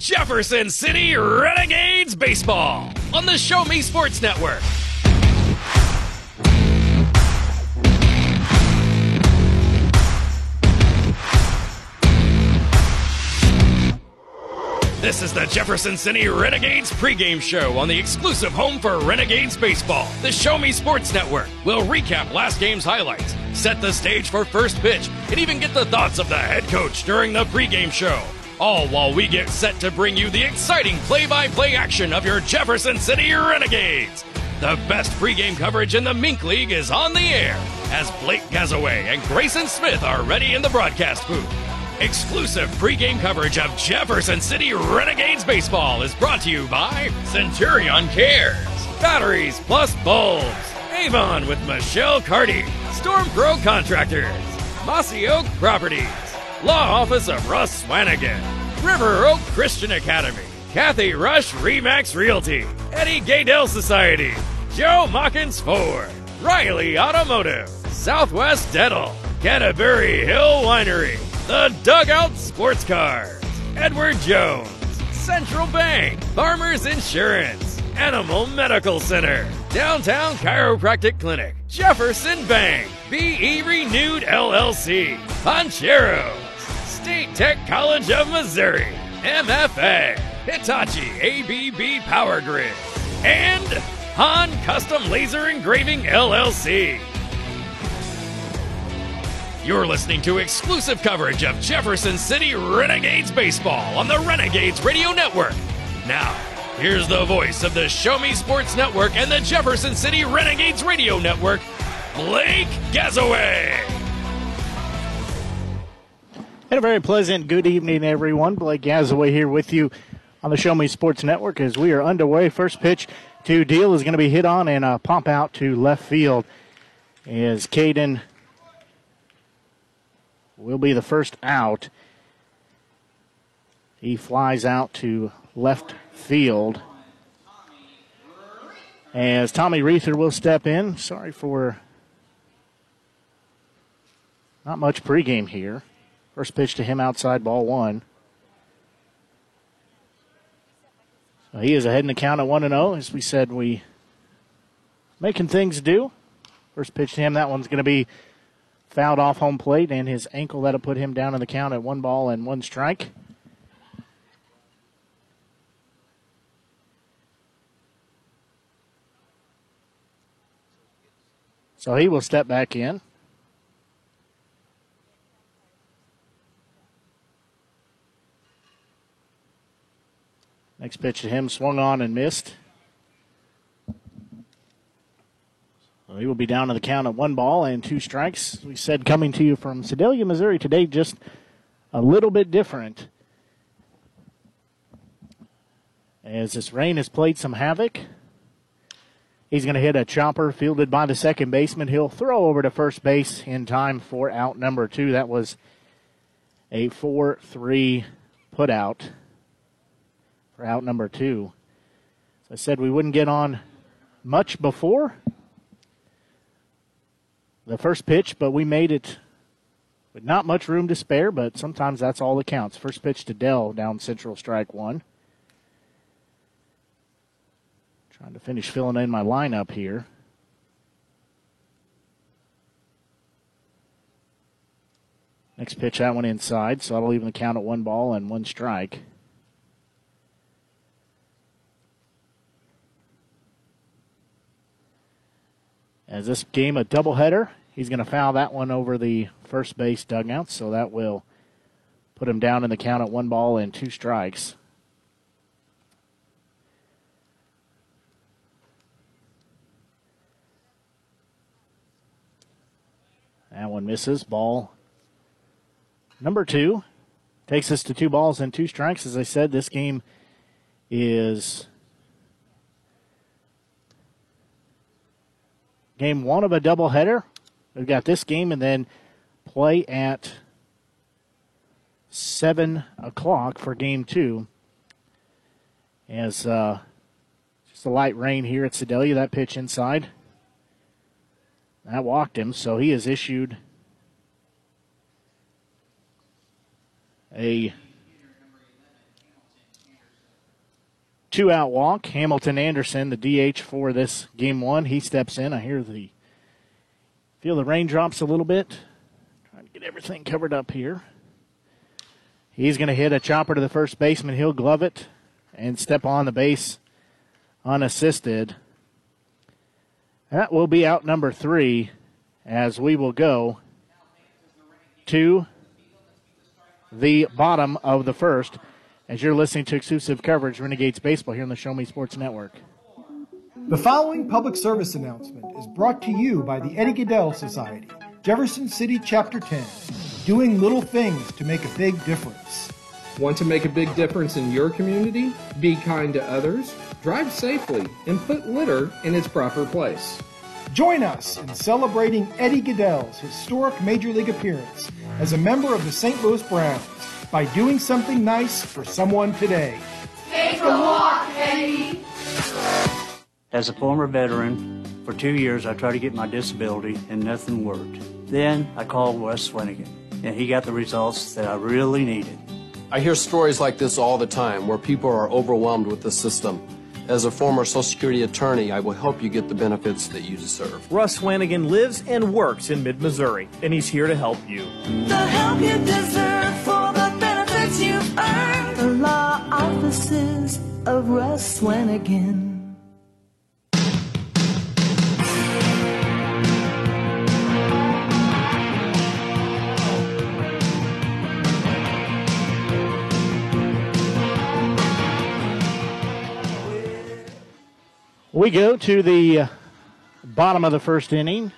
Jefferson City Renegades Baseball on the Show Me Sports Network. This is the Jefferson City Renegades pregame show on the exclusive home for Renegades Baseball. The Show Me Sports Network We'll recap last game's highlights, set the stage for first pitch, and even get the thoughts of the head coach during the pregame show. All while we get set to bring you the exciting play by play action of your Jefferson City Renegades. The best pregame coverage in the Mink League is on the air as Blake Gazaway and Grayson Smith are ready in the broadcast booth. Exclusive pregame coverage of Jefferson City Renegades baseball is brought to you by Centurion Cares, Batteries Plus Bulbs, Avon with Michelle Carty, Storm Pro Contractors, Mossy Oak Properties, Law Office of Russ Swanigan, River Oak Christian Academy, Kathy Rush Remax Realty, Eddie Gaedel Society, Joe Machens Ford, Riley Automotive, Southwest Dental, Canterbury Hill Winery, The Dugout Sports Cars, Edward Jones, Central Bank, Farmers Insurance, Animal Medical Center, Downtown Chiropractic Clinic, Jefferson Bank, BE Renewed LLC, Poncheros, State Tech College of Missouri, MFA, Hitachi ABB Power Grid, and Han Custom Laser Engraving LLC. You're listening to exclusive coverage of Jefferson City Renegades baseball on the Renegades Radio Network. Now, here's the voice of the Show Me Sports Network and the Jefferson City Renegades Radio Network, Blake Gazaway. And a very pleasant good evening, everyone. Blake Gazaway here with you on the Show Me Sports Network as we are underway. First pitch to Deal is going to be hit on and a pump out to left field as Caden will be the first out. He flies out to left field as Tommy Reether will step in. Sorry for not much pregame here. First pitch to him outside ball one. So he is ahead in the count at 1 0. As we said, we making things do. First pitch to him, that one's going to be fouled off home plate, and his ankle that'll put him down in the count at one ball and one strike. So he will step back in. Next pitch to him swung on and missed. So he will be down to the count at one ball and two strikes. We said coming to you from Sedalia, Missouri today, just a little bit different. As this rain has played some havoc. He's going to hit a chopper fielded by the second baseman. He'll throw over to first base in time for out number two. That was a 4 3 put out for out number two. As I said, we wouldn't get on much before the first pitch, but we made it with not much room to spare, but sometimes that's all that counts. First pitch to Dell down central strike one. Trying to finish filling in my lineup here. Next pitch, that one inside, so that'll even the count at one ball and one strike. As this game a doubleheader, he's going to foul that one over the first base dugout, so that will put him down in the count at one ball and two strikes. That one misses. Ball number two. Takes us to two balls and two strikes. As I said, this game is game one of a doubleheader. We've got this game and then play at 7 o'clock for game two. As uh, just a light rain here at Sedalia, that pitch inside. That walked him, so he has issued a two out walk. Hamilton Anderson, the DH for this game one, he steps in. I hear the feel the raindrops a little bit. Trying to get everything covered up here. He's going to hit a chopper to the first baseman. He'll glove it and step on the base unassisted. That will be out number three as we will go to the bottom of the first as you're listening to exclusive coverage Renegades Baseball here on the Show Me Sports Network. The following public service announcement is brought to you by the Eddie Gaedel Society, Jefferson City Chapter 10, doing little things to make a big difference. Want to make a big difference in your community? Be kind to others, drive safely, and put litter in its proper place. Join us in celebrating Eddie Gaedel's historic Major League appearance as a member of the St. Louis Browns by doing something nice for someone today. Take a walk, Eddie. As a former veteran, for two years I tried to get my disability and nothing worked. Then I called Wes Swanigan, and he got the results that I really needed. I hear stories like this all the time where people are overwhelmed with the system. As a former Social Security attorney, I will help you get the benefits that you deserve. Russ Swanigan lives and works in mid Missouri, and he's here to help you. Earned. The law offices of Russ Swanigan. We go to the uh, bottom of the first inning.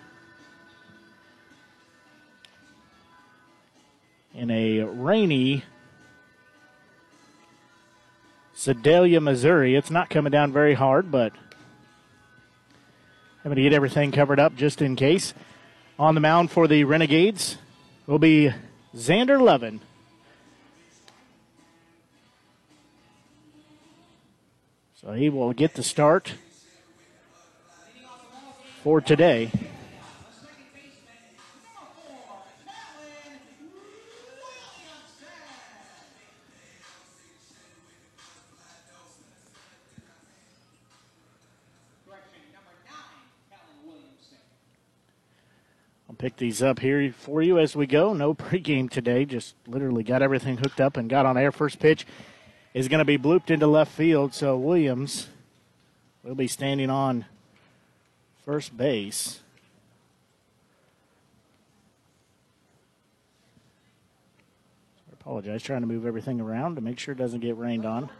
In a rainy Sedalia, Missouri. It's not coming down very hard, but I'm going to get everything covered up just in case. On the mound for the Renegades will be Xander Levin. So he will get the start for today. Pick these up here for you as we go. No pregame today, just literally got everything hooked up and got on air. First pitch is going to be blooped into left field, so Williams will be standing on first base. I apologize, trying to move everything around to make sure it doesn't get rained on.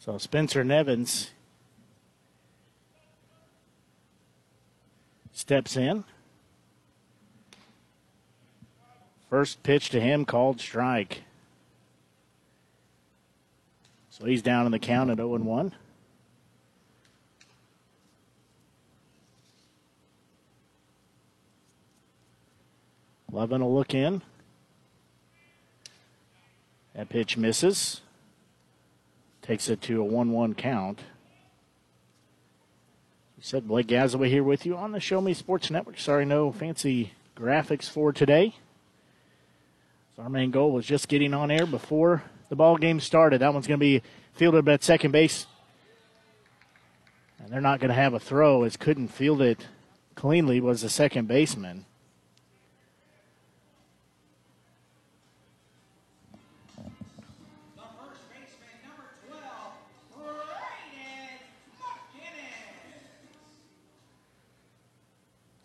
So Spencer Nevins steps in. First pitch to him called strike. So he's down in the count at 0 1. Levin will look in. That pitch misses. Takes it to a 1 1 count. Said Blake Gazaway here with you on the Show Me Sports Network. Sorry, no fancy graphics for today. So our main goal was just getting on air before the ball game started. That one's going to be fielded at second base. And they're not going to have a throw as couldn't field it cleanly was the second baseman.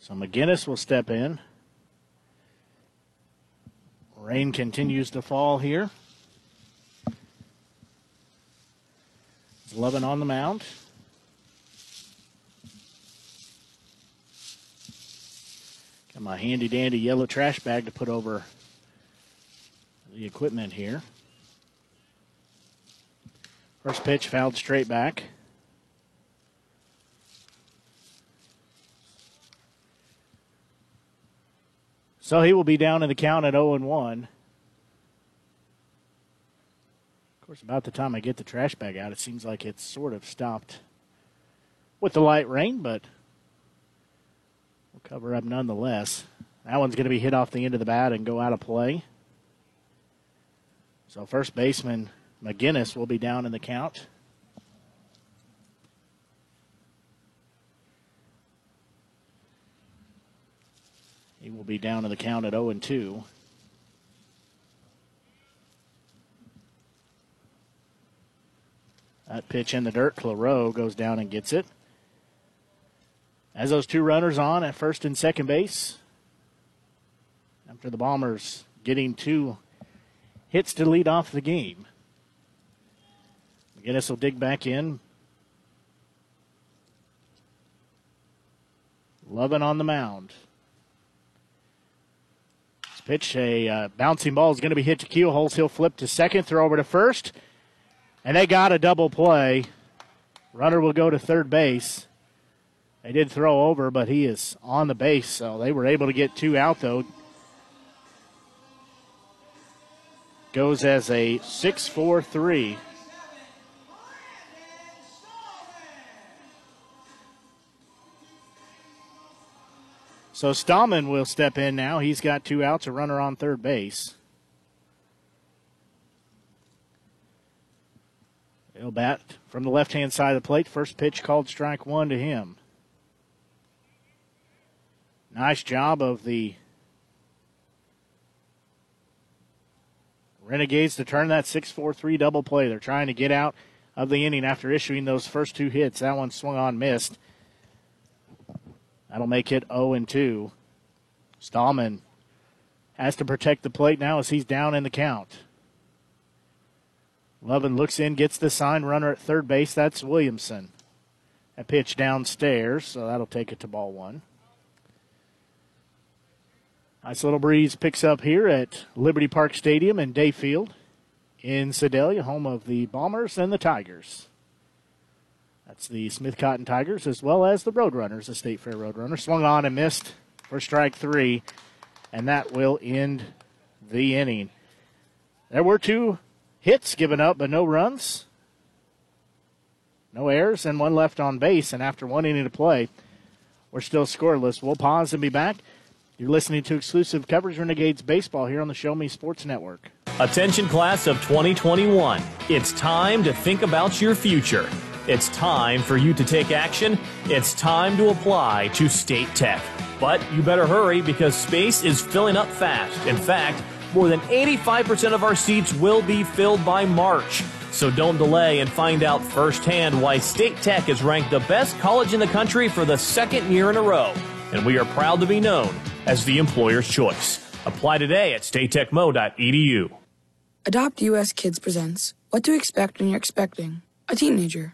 So McGinnis will step in. Rain continues to fall here. Levin on the mound. Got my handy dandy yellow trash bag to put over the equipment here. First pitch fouled straight back. So he will be down in the count at 0 and 1. Of course, about the time I get the trash bag out, it seems like it's sort of stopped with the light rain, but we'll cover up nonetheless. That one's going to be hit off the end of the bat and go out of play. So first baseman McGinnis will be down in the count. He will be down in the count at 0 and 2. That pitch in the dirt, Claro goes down and gets it. As those two runners on at first and second base, after the Bombers getting two hits to lead off the game. McGinnis will dig back in. Loving on the mound. Pitch, a uh, bouncing ball is going to be hit to Keelholz. He'll flip to second, throw over to first. And they got a double play. Runner will go to third base. They did throw over, but he is on the base, so they were able to get two out, though. Goes as a 6 4 3. So Stallman will step in now. He's got two outs, a runner on third base. He'll bat from the left hand side of the plate. First pitch called strike one to him. Nice job of the Renegades to turn that 6 4 3 double play. They're trying to get out of the inning after issuing those first two hits. That one swung on, missed. That'll make it 0 and 2. Stallman has to protect the plate now as he's down in the count. Lovin looks in, gets the sign runner at third base. That's Williamson. A pitch downstairs, so that'll take it to ball one. Nice little breeze picks up here at Liberty Park Stadium in Dayfield in Sedalia, home of the Bombers and the Tigers. That's the Smith Cotton Tigers as well as the Roadrunners, the State Fair Roadrunners. Swung on and missed for strike three, and that will end the inning. There were two hits given up, but no runs, no errors, and one left on base. And after one inning to play, we're still scoreless. We'll pause and be back. You're listening to exclusive coverage Renegades baseball here on the Show Me Sports Network. Attention, class of 2021. It's time to think about your future. It's time for you to take action. It's time to apply to State Tech. But you better hurry because space is filling up fast. In fact, more than 85% of our seats will be filled by March. So don't delay and find out firsthand why State Tech is ranked the best college in the country for the second year in a row. And we are proud to be known as the employer's choice. Apply today at statetechmo.edu. Adopt US Kids presents What to Expect When You're Expecting a Teenager.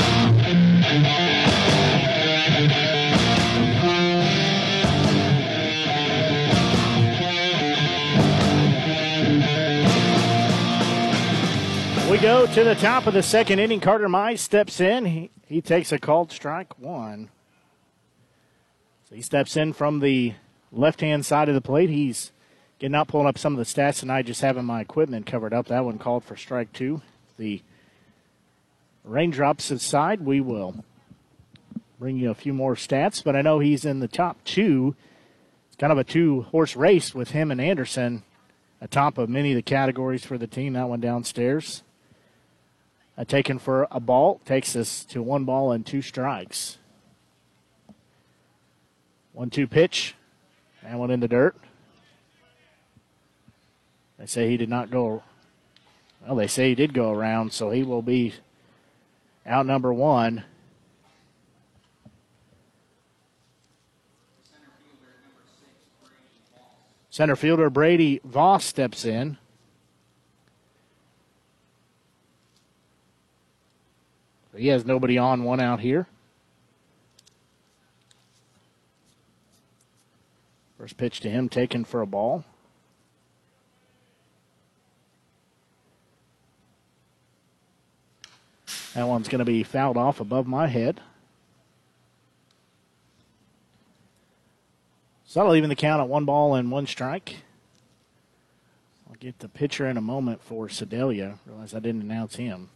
Go to the top of the second inning. Carter Mize steps in. He, he takes a called strike one. So he steps in from the left hand side of the plate. He's getting out, pulling up some of the stats tonight, just having my equipment covered up. That one called for strike two. The raindrops aside, we will bring you a few more stats, but I know he's in the top two. It's kind of a two horse race with him and Anderson atop of many of the categories for the team. That one downstairs. Uh, taken for a ball takes us to one ball and two strikes. One two pitch, and one in the dirt. They say he did not go. Well, they say he did go around, so he will be out number one. Center fielder Brady Voss steps in. He has nobody on, one out here. First pitch to him taken for a ball. That one's going to be fouled off above my head. So that'll even the count at one ball and one strike. I'll get the pitcher in a moment for Sedalia. Realize I didn't announce him.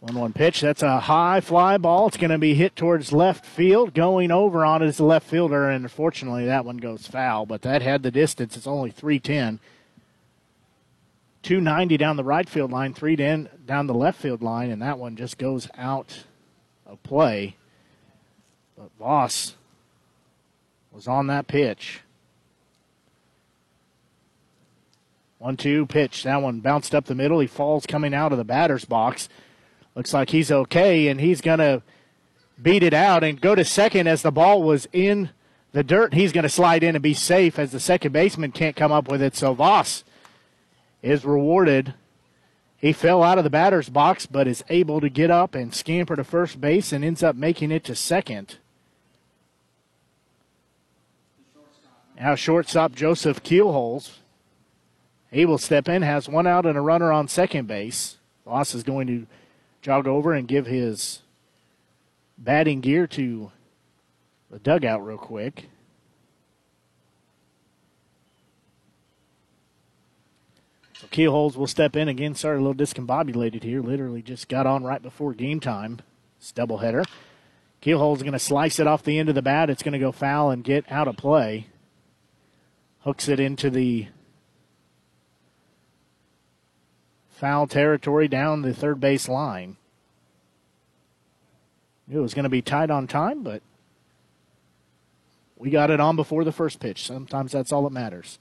1 1 pitch. That's a high fly ball. It's going to be hit towards left field. Going over on it is the left fielder, and unfortunately that one goes foul, but that had the distance. It's only 310. 290 down the right field line, 310 down the left field line, and that one just goes out of play. But Voss was on that pitch. One two pitch. That one bounced up the middle. He falls coming out of the batter's box. Looks like he's okay, and he's going to beat it out and go to second as the ball was in the dirt. He's going to slide in and be safe as the second baseman can't come up with it. So Voss is rewarded. He fell out of the batter's box, but is able to get up and scamper to first base and ends up making it to second. Now shortstop Joseph Keelholz. He will step in, has one out and a runner on second base. Voss is going to jog over and give his batting gear to the dugout real quick. So Keelholz will step in again. Sorry, a little discombobulated here. Literally just got on right before game time. It's doubleheader. Keelholz is going to slice it off the end of the bat. It's going to go foul and get out of play. Hooks it into the foul territory down the third base line. It was going to be tight on time, but we got it on before the first pitch. Sometimes that's all that matters.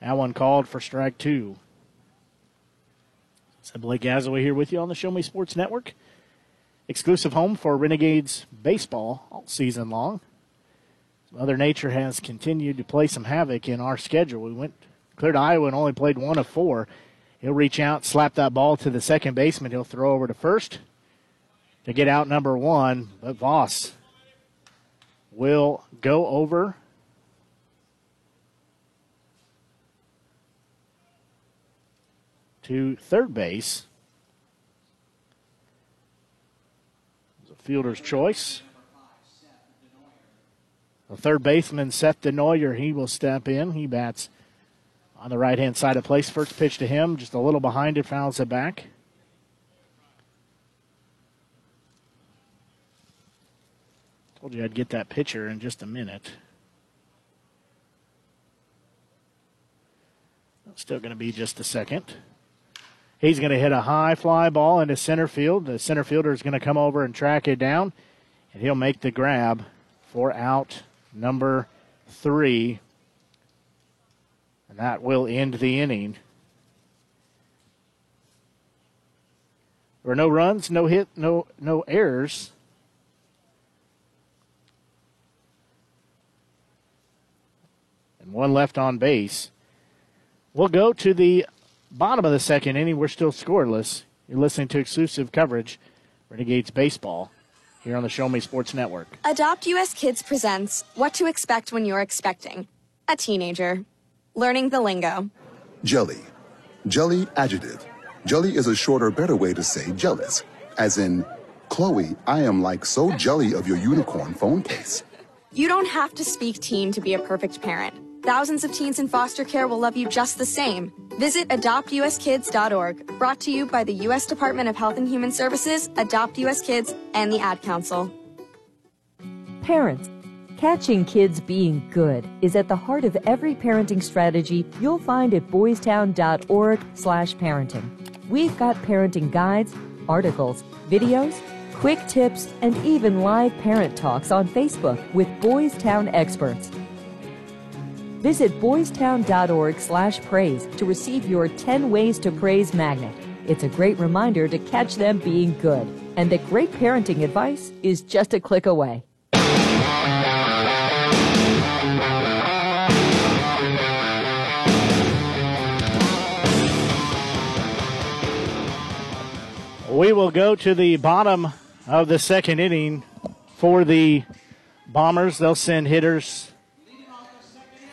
That one called for strike two. So Blake Gazaway here with you on the Show Me Sports Network. Exclusive home for Renegades baseball all season long. Mother Nature has continued to play some havoc in our schedule. We went cleared Iowa and only played one of four. He'll reach out, slap that ball to the second baseman. He'll throw over to first to get out number one. But Voss will go over. To third base. It's a fielder's choice. The third baseman, Seth Denoyer, he will step in. He bats on the right hand side of place. First pitch to him, just a little behind it, fouls it back. Told you I'd get that pitcher in just a minute. Still going to be just a second. He's going to hit a high fly ball into center field. The center fielder is going to come over and track it down, and he'll make the grab for out number three that will end the inning. There were no runs, no hit, no no errors. And one left on base. We'll go to the bottom of the second inning. We're still scoreless. You're listening to exclusive coverage, Renegades Baseball, here on the Show Me Sports Network. Adopt US Kids presents What to Expect When You're Expecting a Teenager. Learning the lingo. Jelly. Jelly adjective. Jelly is a shorter, better way to say jealous. As in, Chloe, I am like so jelly of your unicorn phone case. You don't have to speak teen to be a perfect parent. Thousands of teens in foster care will love you just the same. Visit adoptuskids.org, brought to you by the U.S. Department of Health and Human Services, Adopt U.S. Kids, and the Ad Council. Parents, Catching kids being good is at the heart of every parenting strategy you'll find at boystown.org/parenting. We've got parenting guides, articles, videos, quick tips, and even live parent talks on Facebook with Boystown experts. Visit boystown.org slash praise to receive your 10 Ways to Praise magnet. It's a great reminder to catch them being good and that great parenting advice is just a click away. We will go to the bottom of the second inning for the Bombers. They'll send hitters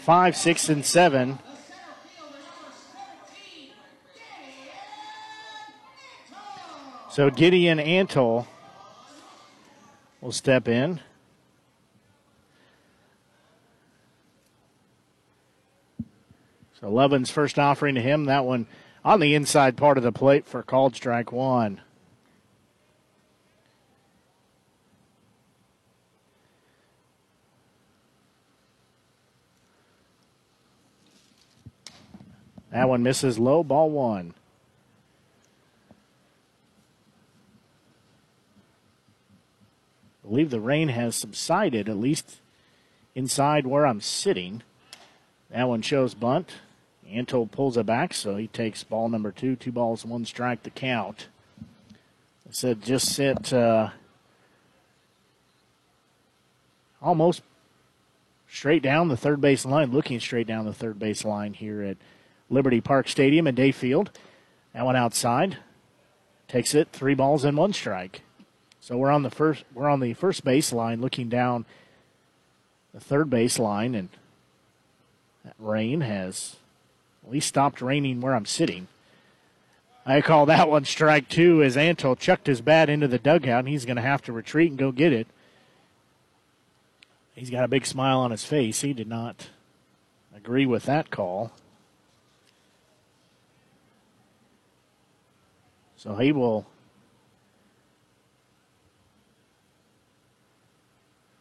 five, six, and seven. So Gideon Antle will step in. So Levin's first offering to him. That one on the inside part of the plate for called strike one. That one misses low, ball one. I believe the rain has subsided, at least inside where I'm sitting. That one shows bunt. Antle pulls it back, so he takes ball number two. Two balls, one strike to count. I said just sit uh, almost straight down the third base line, looking straight down the third base line here at Liberty Park Stadium in Dayfield. That one outside. Takes it three balls and one strike. So we're on the first we're on the first base line looking down the third base line and that rain has at least stopped raining where I'm sitting. I call that one strike two as Antle chucked his bat into the dugout and he's going to have to retreat and go get it. He's got a big smile on his face. He did not agree with that call. So he will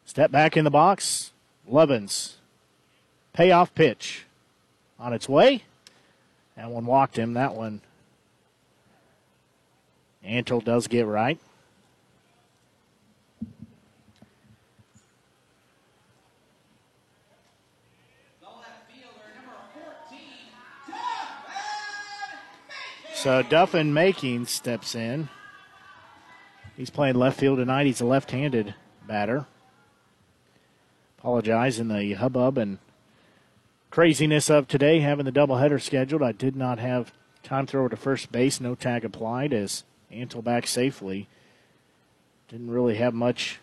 step back in the box. Levens payoff pitch on its way. That one walked him. That one Antle does get right. So Duffin Making steps in. He's playing left field tonight. He's a left-handed batter. Apologize in the hubbub and craziness of today, having the doubleheader scheduled. I did not have time throw to first base. No tag applied as Antle back safely. Didn't really have much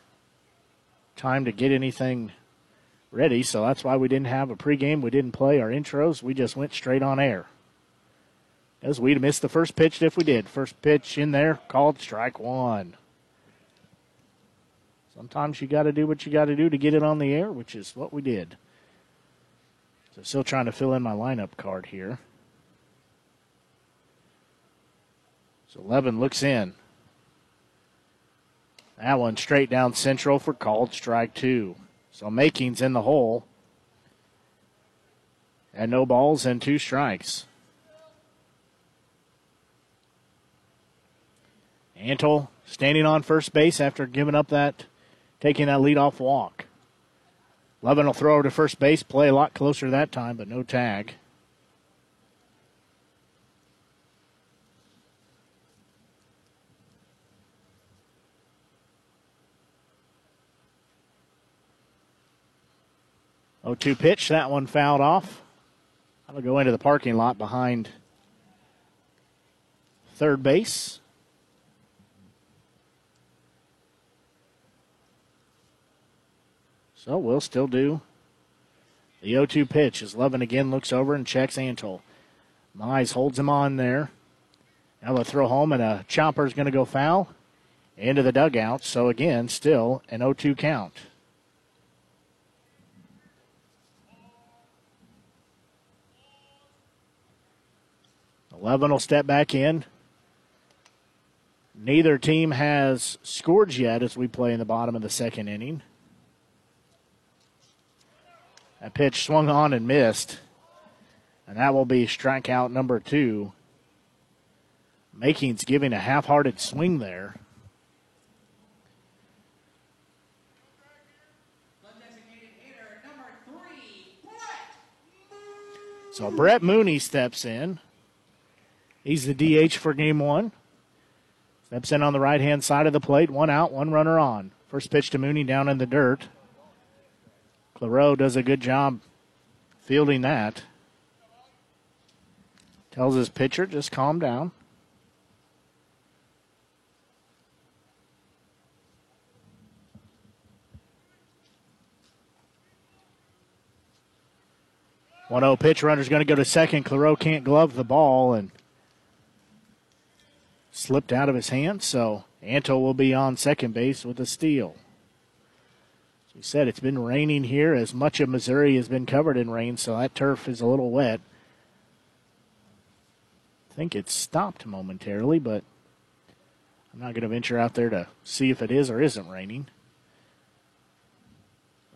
time to get anything ready, so that's why we didn't have a pregame. We didn't play our intros. We just went straight on air. As we'd have missed the first pitch if we did. First pitch in there, called strike one. Sometimes you got to do what you got to do to get it on the air, which is what we did. So still trying to fill in my lineup card here. So Levin looks in. That one straight down central for called strike two. So Making's in the hole. And no balls and two strikes. Antle standing on first base after giving up that, taking that leadoff walk. Levin will throw to first base, play a lot closer that time, but no tag. Oh, two pitch. That one fouled off. That'll go into the parking lot behind third base. So we'll still do the 0 2 pitch as Levin again looks over and checks Antle. Mize holds him on there. Now they'll throw home, and a chopper is going to go foul into the dugout. So again, still an 0 2 count. Levin will step back in. Neither team has scored yet as we play in the bottom of the second inning. That pitch swung on and missed. And that will be strikeout number two. Making's giving a half hearted swing there. So Brett Mooney steps in. He's the DH for game one. Steps in on the right hand side of the plate. One out, one runner on. First pitch to Mooney down in the dirt. Claro does a good job fielding that. Tells his pitcher, just calm down. One zero pitch runner's going to go to second. Claro can't glove the ball and slipped out of his hand. So Antle will be on second base with a steal. As said, it's been raining here as much of Missouri has been covered in rain, so that turf is a little wet. I think it's stopped momentarily, but I'm not going to venture out there to see if it is or isn't raining.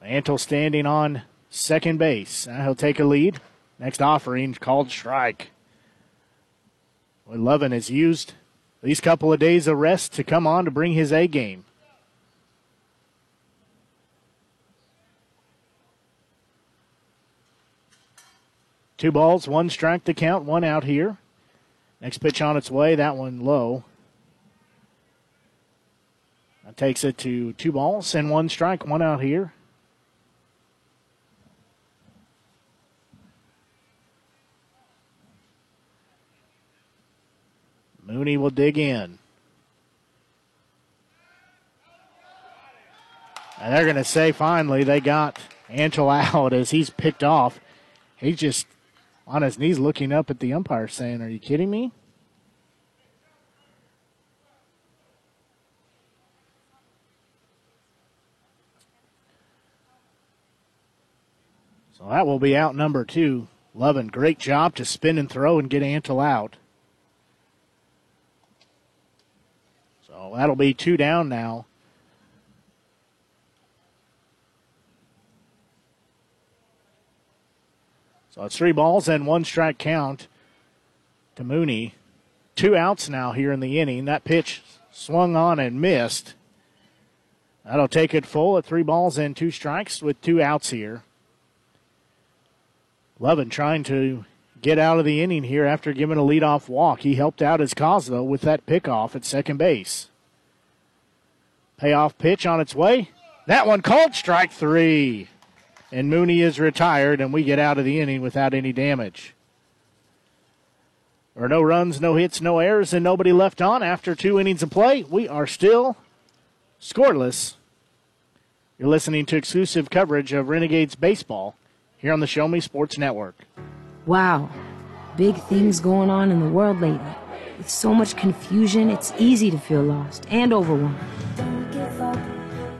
Antle standing on second base. He'll take a lead. Next offering called strike. Well, Lovin has used these couple of days of rest to come on to bring his A game. Two balls, one strike to count, one out here. Next pitch on its way, that one low. That takes it to two balls and one strike, one out here. Mooney will dig in. And they're going to say finally they got Angel out as he's picked off. He just on his knees looking up at the umpire saying, Are you kidding me? So that will be out number two. Lovin, great job to spin and throw and get Antle out. So that'll be two down now. So it's three balls and one strike count to Mooney. Two outs now here in the inning. That pitch swung on and missed. That'll take it full at three balls and two strikes with two outs here. Lovin trying to get out of the inning here after giving a leadoff walk. He helped out his cause, though, with that pickoff at second base. Payoff pitch on its way. That one called strike three and Mooney is retired, and we get out of the inning without any damage. Are no runs, no hits, no errors, and nobody left on after two innings of play. We are still scoreless. You're listening to exclusive coverage of Renegades baseball here on the Show Me Sports Network. Wow, big things going on in the world lately. With so much confusion, it's easy to feel lost and overwhelmed.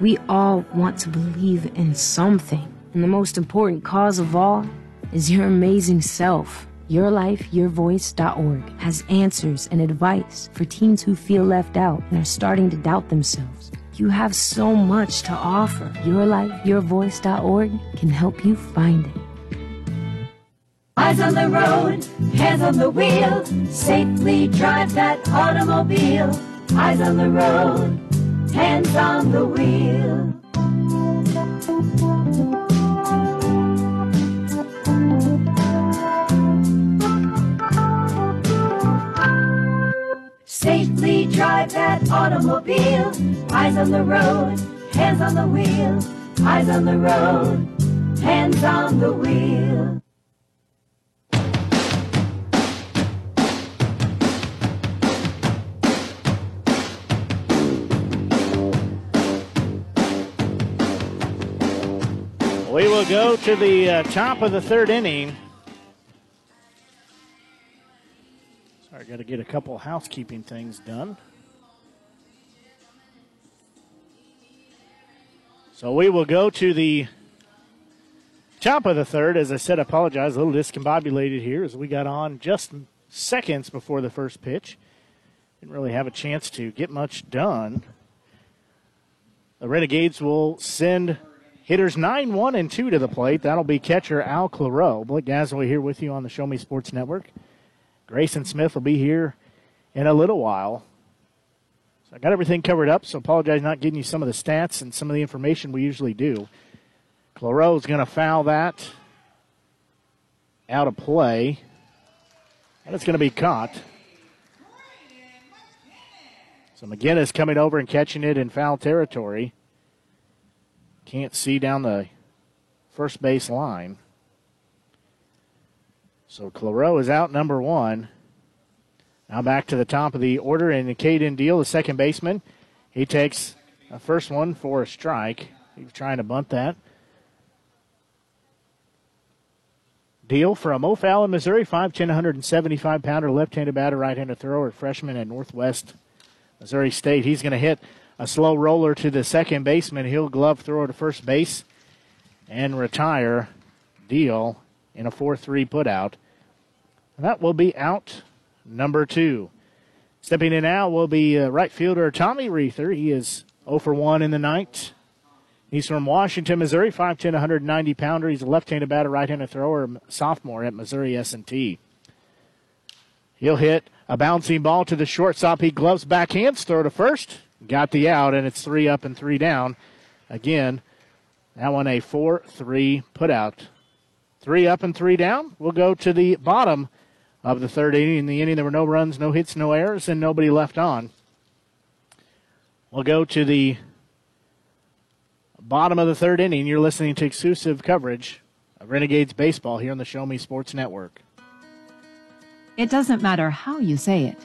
We all want to believe in something. And the most important cause of all is your amazing self. YourLifeYourVoice.org has answers and advice for teens who feel left out and are starting to doubt themselves. You have so much to offer. YourLifeYourVoice.org can help you find it. Eyes on the road, hands on the wheel, safely drive that automobile. Eyes on the road, hands on the wheel. Safely drive that automobile. Eyes on the road, hands on the wheel. Eyes on the road, hands on the wheel. We will go to the uh, top of the third inning. Sorry, got to get a couple housekeeping things done. So we will go to the top of the third. As I said, I apologize, a little discombobulated here as we got on just seconds before the first pitch. Didn't really have a chance to get much done. The Renegades will send hitters 9 1 and 2 to the plate. That'll be catcher Al Claro. Blake Gazaway here with you on the Show Me Sports Network. Grayson Smith will be here in a little while. So I got everything covered up, so apologize not getting you some of the stats and some of the information we usually do. Claro is going to foul that. out of play. And it's going to be caught. So McGinnis coming over and catching it in foul territory. Can't see down the first base line. So Claro is out number one. Now back to the top of the order, and Caden Deal, the second baseman. He takes a first one for a strike. He's trying to bunt that. Deal from O'Fallon, Missouri, 5'10", 175 pounder, left-handed batter, right-handed thrower, freshman at Northwest Missouri State. He's going to hit a slow roller to the second baseman. He'll glove throw to first base and retire. Deal in a 4-3 putout. That will be out number two. Stepping in now will be uh, right fielder Tommy Reether. He is 0 for 1 in the night. He's from Washington, Missouri, 5'10", 190 pounder. He's a left-handed batter, right-handed thrower, sophomore at Missouri S&T. He'll hit a bouncing ball to the shortstop. He gloves backhands, throw to first, got the out, and it's three up and three down. Again, that one a 4-3 putout. Three up and three down. We'll go to the bottom of the third inning. In the inning, there were no runs, no hits, no errors, and nobody left on. We'll go to the bottom of the third inning. You're listening to exclusive coverage of Renegades Baseball here on the Show Me Sports Network. It doesn't matter how you say it,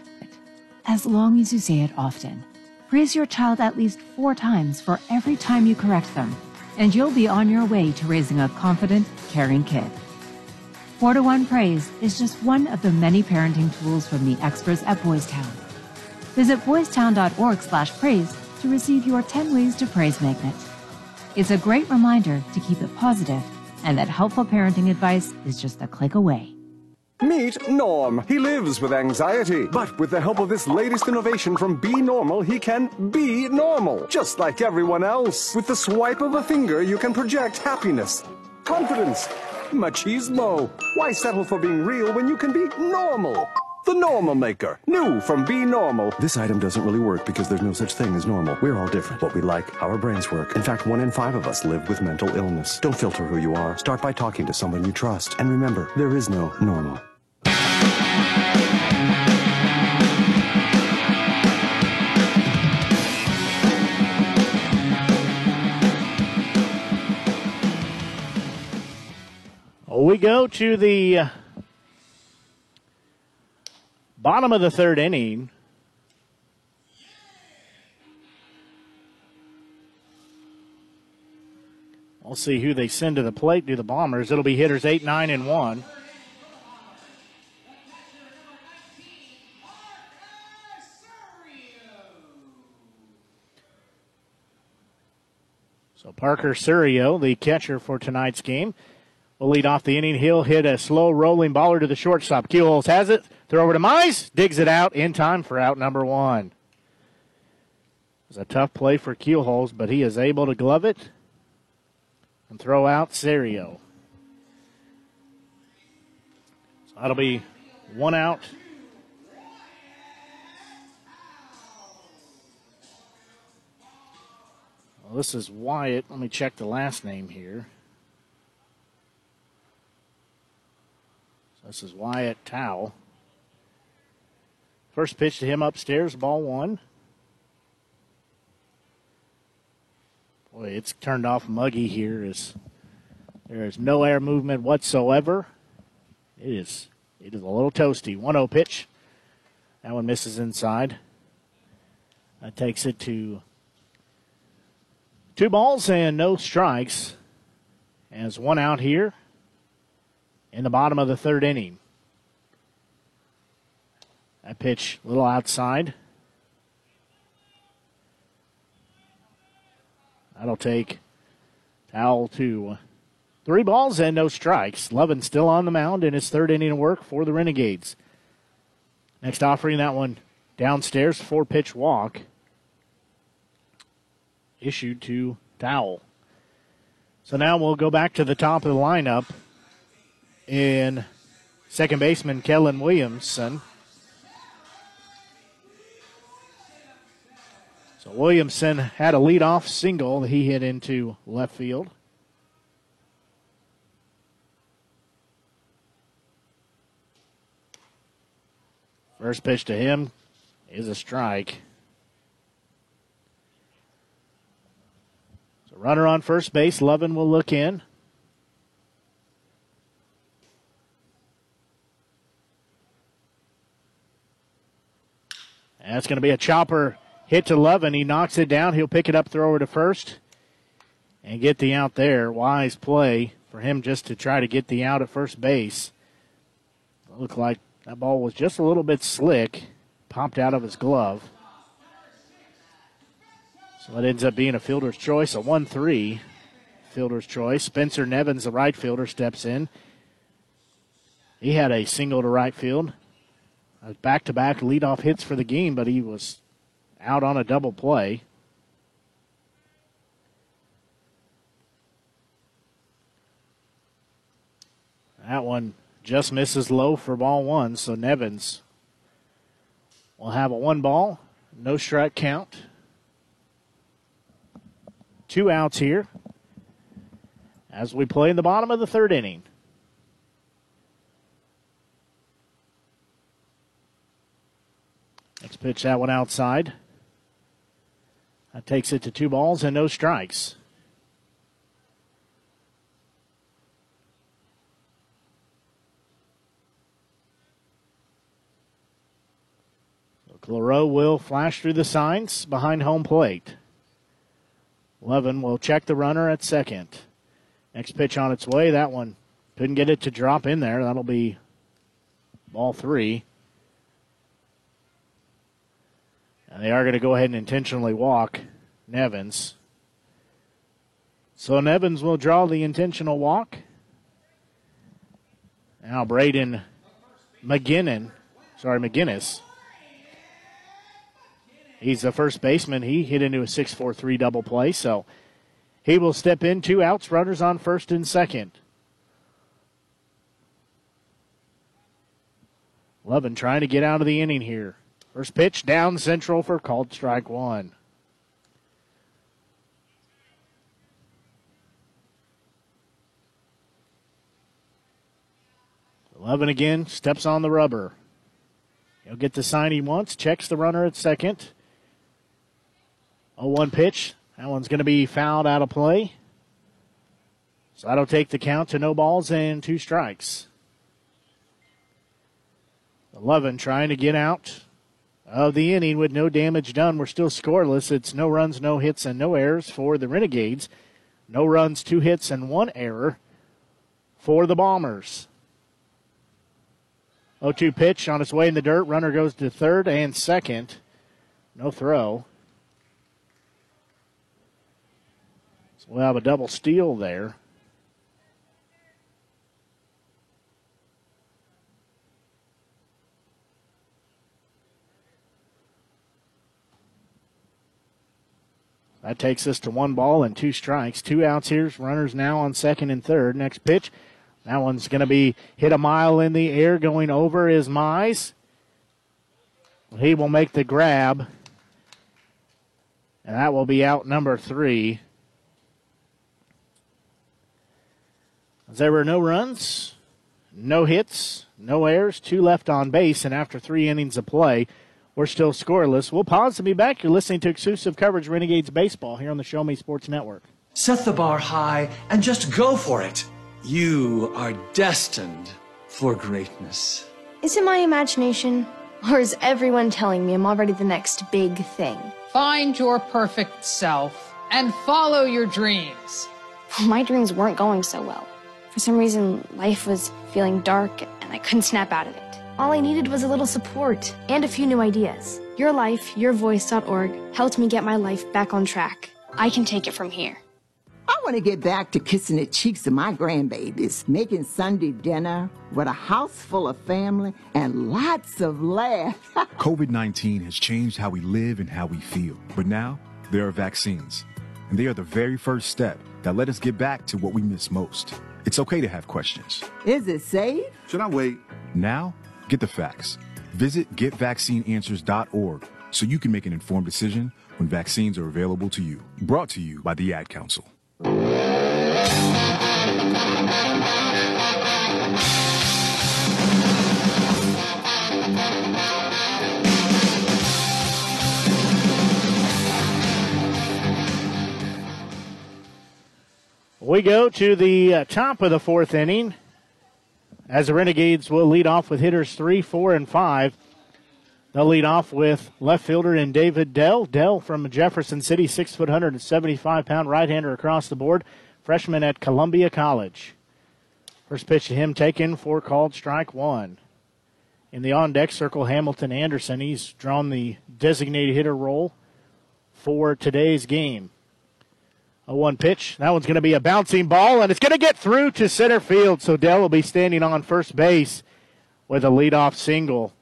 as long as you say it often. Praise your child at least four times for every time you correct them, and you'll be on your way to raising a confident, caring kid. 4 to 1 Praise is just one of the many parenting tools from the experts at Boys Town. Visit boystown.org slash praise to receive your 10 Ways to Praise magnet. It's a great reminder to keep it positive and that helpful parenting advice is just a click away. Meet Norm. He lives with anxiety, but with the help of this latest innovation from Be Normal, he can be normal, just like everyone else. With the swipe of a finger, you can project happiness, confidence, machismo. Why settle for being real when you can be normal? The Normal Maker. New from Be Normal. This item doesn't really work because there's no such thing as normal. We're all different. What we like, how our brains work. In fact, one in five of us live with mental illness. Don't filter who you are. Start by talking to someone you trust. And remember, there is no normal. We go to the uh, bottom of the third inning. We'll see who they send to the plate. Do the Bombers? It'll be hitters eight, nine, and one. So Parker Serio, the catcher for tonight's game, will lead off the inning. He'll hit a slow rolling baller to the shortstop. Keelholz has it. Throw over to Mize. Digs it out in time for out number one. It was a tough play for Keelholz, but he is able to glove it and throw out Serio. So that'll be one out Well, this is Wyatt. Let me check the last name here. This is Wyatt Towel. First pitch to him upstairs, ball one. Boy, it's turned off muggy here. Is there is no air movement whatsoever. It is it is a little toasty. 1-0 pitch. That one misses inside. That takes it to Two balls and no strikes as one out here in the bottom of the third inning. That pitch a little outside. That'll take Towel to three balls and no strikes. Lovin still on the mound in his third inning of work for the Renegades. Next offering that one downstairs, four pitch walk issued to Dowell. So now we'll go back to the top of the lineup in second baseman Kellen Williamson. So Williamson had a leadoff single that he hit into left field. First pitch to him is a strike. So runner on first base, Lovin will look in. That's going to be a chopper hit to Lovin. He knocks it down. He'll pick it up, throw it to first, and get the out there. Wise play for him just to try to get the out at first base. Looked like that ball was just a little bit slick, popped out of his glove. So it ends up being a fielder's choice, a 1 3 fielder's choice. Spencer Nevins, the right fielder, steps in. He had a single to right field. Back to back leadoff hits for the game, but he was out on a double play. That one just misses low for ball one, so Nevins will have a one ball, no strike count. Two outs here as we play in the bottom of the third inning. Next pitch, that one outside. That takes it to two balls and no strikes. Claro will flash through the signs behind home plate. Lovin will check the runner at second. Next pitch on its way. That one couldn't get it to drop in there. That'll be ball three. And they are going to go ahead and intentionally walk Nevins. So Nevins will draw the intentional walk. Now Braden McGinnon, sorry, McGinnis. He's the first baseman. He hit into a 6 4 3 double play, so he will step in. Two outs, runners on first and second. Lovin trying to get out of the inning here. First pitch down central for called strike one. Lovin again steps on the rubber. He'll get the sign he wants, checks the runner at second. 0 1 pitch. That one's going to be fouled out of play. So that'll take the count to no balls and two strikes. 11 trying to get out of the inning with no damage done. We're still scoreless. It's no runs, no hits, and no errors for the Renegades. No runs, two hits, and one error for the Bombers. 0 2 pitch on its way in the dirt. Runner goes to third and second. No throw. So we'll have a double steal there. That takes us to one ball and two strikes. Two outs here. Runners now on second and third. Next pitch. That one's going to be hit a mile in the air. Going over is Mize. He will make the grab. And that will be out number three. There were no runs, no hits, no errors, two left on base, and after three innings of play, we're still scoreless. We'll pause and be back. You're listening to exclusive coverage Renegades Baseball here on the Show Me Sports Network. Set the bar high and just go for it. You are destined for greatness. Is it my imagination? Or is everyone telling me I'm already the next big thing? Find your perfect self and follow your dreams. My dreams weren't going so well. For some reason, life was feeling dark and I couldn't snap out of it. All I needed was a little support and a few new ideas. Your life, your YourLifeYourVoice.org helped me get my life back on track. I can take it from here. I want to get back to kissing the cheeks of my grandbabies, making Sunday dinner with a house full of family and lots of laughs. COVID 19 has changed how we live and how we feel. But now there are vaccines, and they are the very first step that let us get back to what we miss most. It's okay to have questions. Is it safe? Should I wait? Now, Get the facts. Visit getvaccineanswers.org so you can make an informed decision when vaccines are available to you. Brought to you by the Ad Council. We go to the uh, top of the fourth inning as the Renegades will lead off with hitters three, four, and five. They'll lead off with left fielder and David Dell. Dell from Jefferson City, six foot, 175 pound right hander across the board, freshman at Columbia College. First pitch to him taken for called strike one. In the on deck circle, Hamilton Anderson. He's drawn the designated hitter role for today's game. A one pitch. That one's going to be a bouncing ball, and it's going to get through to center field. So Dell will be standing on first base with a leadoff single.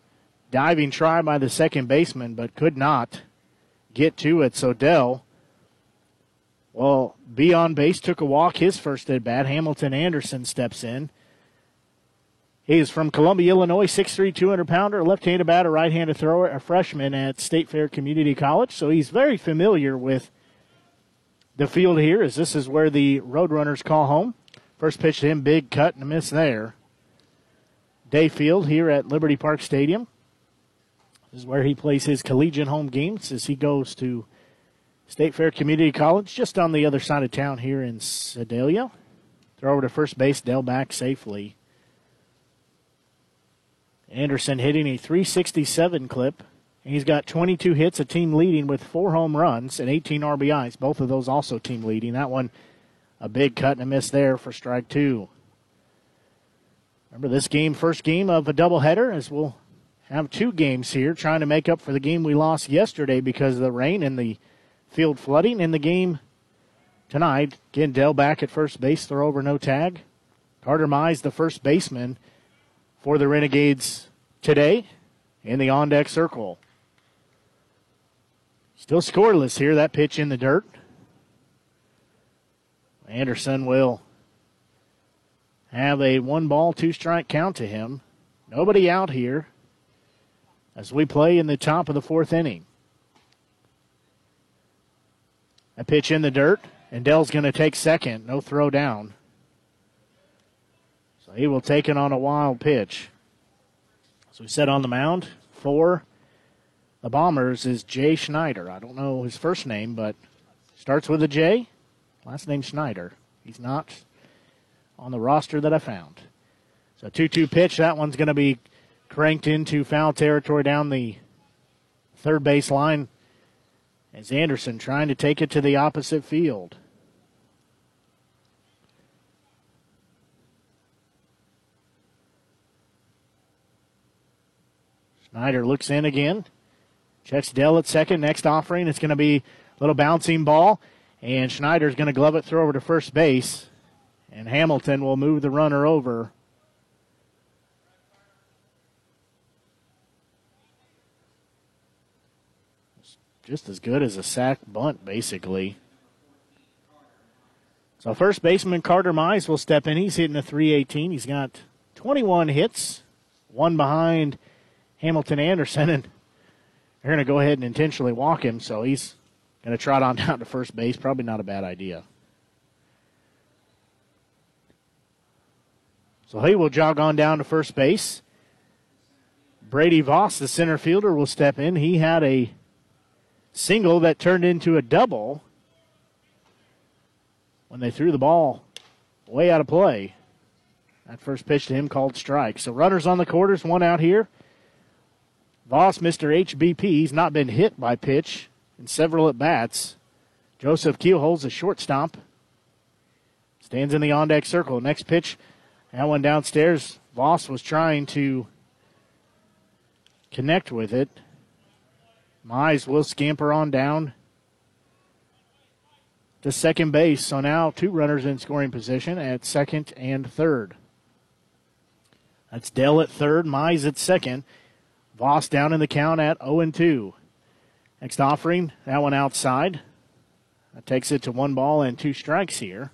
Diving try by the second baseman, but could not get to it. So Dell, well, be on base, took a walk his first at bat. Hamilton Anderson steps in. He is from Columbia, Illinois, 6'3", 200 pounder, left-handed batter, right-handed thrower, a freshman at State Fair Community College. So he's very familiar with the field here, as this is where the Roadrunners call home. First pitch to him, big cut and a miss there. Day Field here at Liberty Park Stadium. This is where he plays his collegiate home games as he goes to State Fair Community College, just on the other side of town here in Sedalia. Throw over to first base, Dell back safely. Anderson hitting a 367 clip. He's got 22 hits, a team leading with four home runs and 18 RBIs. Both of those also team leading. That one, a big cut and a miss there for strike two. Remember this game, first game of a doubleheader, as we'll have two games here, trying to make up for the game we lost yesterday because of the rain and the field flooding. In the game tonight, again, Dell back at first base, throw over no tag. Carter Mize, the first baseman for the Renegades today in the on deck circle. Still scoreless here. That pitch in the dirt. Anderson will have a one ball, two strike count to him. Nobody out here as we play in the top of the fourth inning. A pitch in the dirt, and Dell's going to take second. No throw down. So he will take it on a wild pitch. So we set on the mound for the Bombers is Jay Schneider. I don't know his first name, but starts with a J. Last name Schneider. He's not on the roster that I found. So 2 2 pitch. That one's going to be cranked into foul territory down the third base line as Anderson trying to take it to the opposite field. Schneider looks in again. Checks Dell at second. Next offering, it's going to be a little bouncing ball. And Schneider's going to glove it, throw over to first base. And Hamilton will move the runner over. Just as good as a sack bunt, basically. So first baseman Carter Mize will step in. He's hitting a 318. He's got 21 hits, one behind Hamilton Anderson, and they're going to go ahead and intentionally walk him, so he's going to trot on down to first base. Probably not a bad idea. So he will jog on down to first base. Brady Voss, the center fielder, will step in. He had a single that turned into a double when they threw the ball way out of play. That first pitch to him called strike. So runners on the quarters, one out here. Voss, Mr. HBP, he's not been hit by pitch in several at bats. Joseph Keelholz a shortstop. Stands in the on deck circle. Next pitch, that one downstairs. Voss was trying to connect with it. Mize will scamper on down to second base. So now two runners in scoring position at second and third. That's Dell at third, Mize at second. Voss down in the count at 0 2. Next offering, that one outside. That takes it to one ball and two strikes here.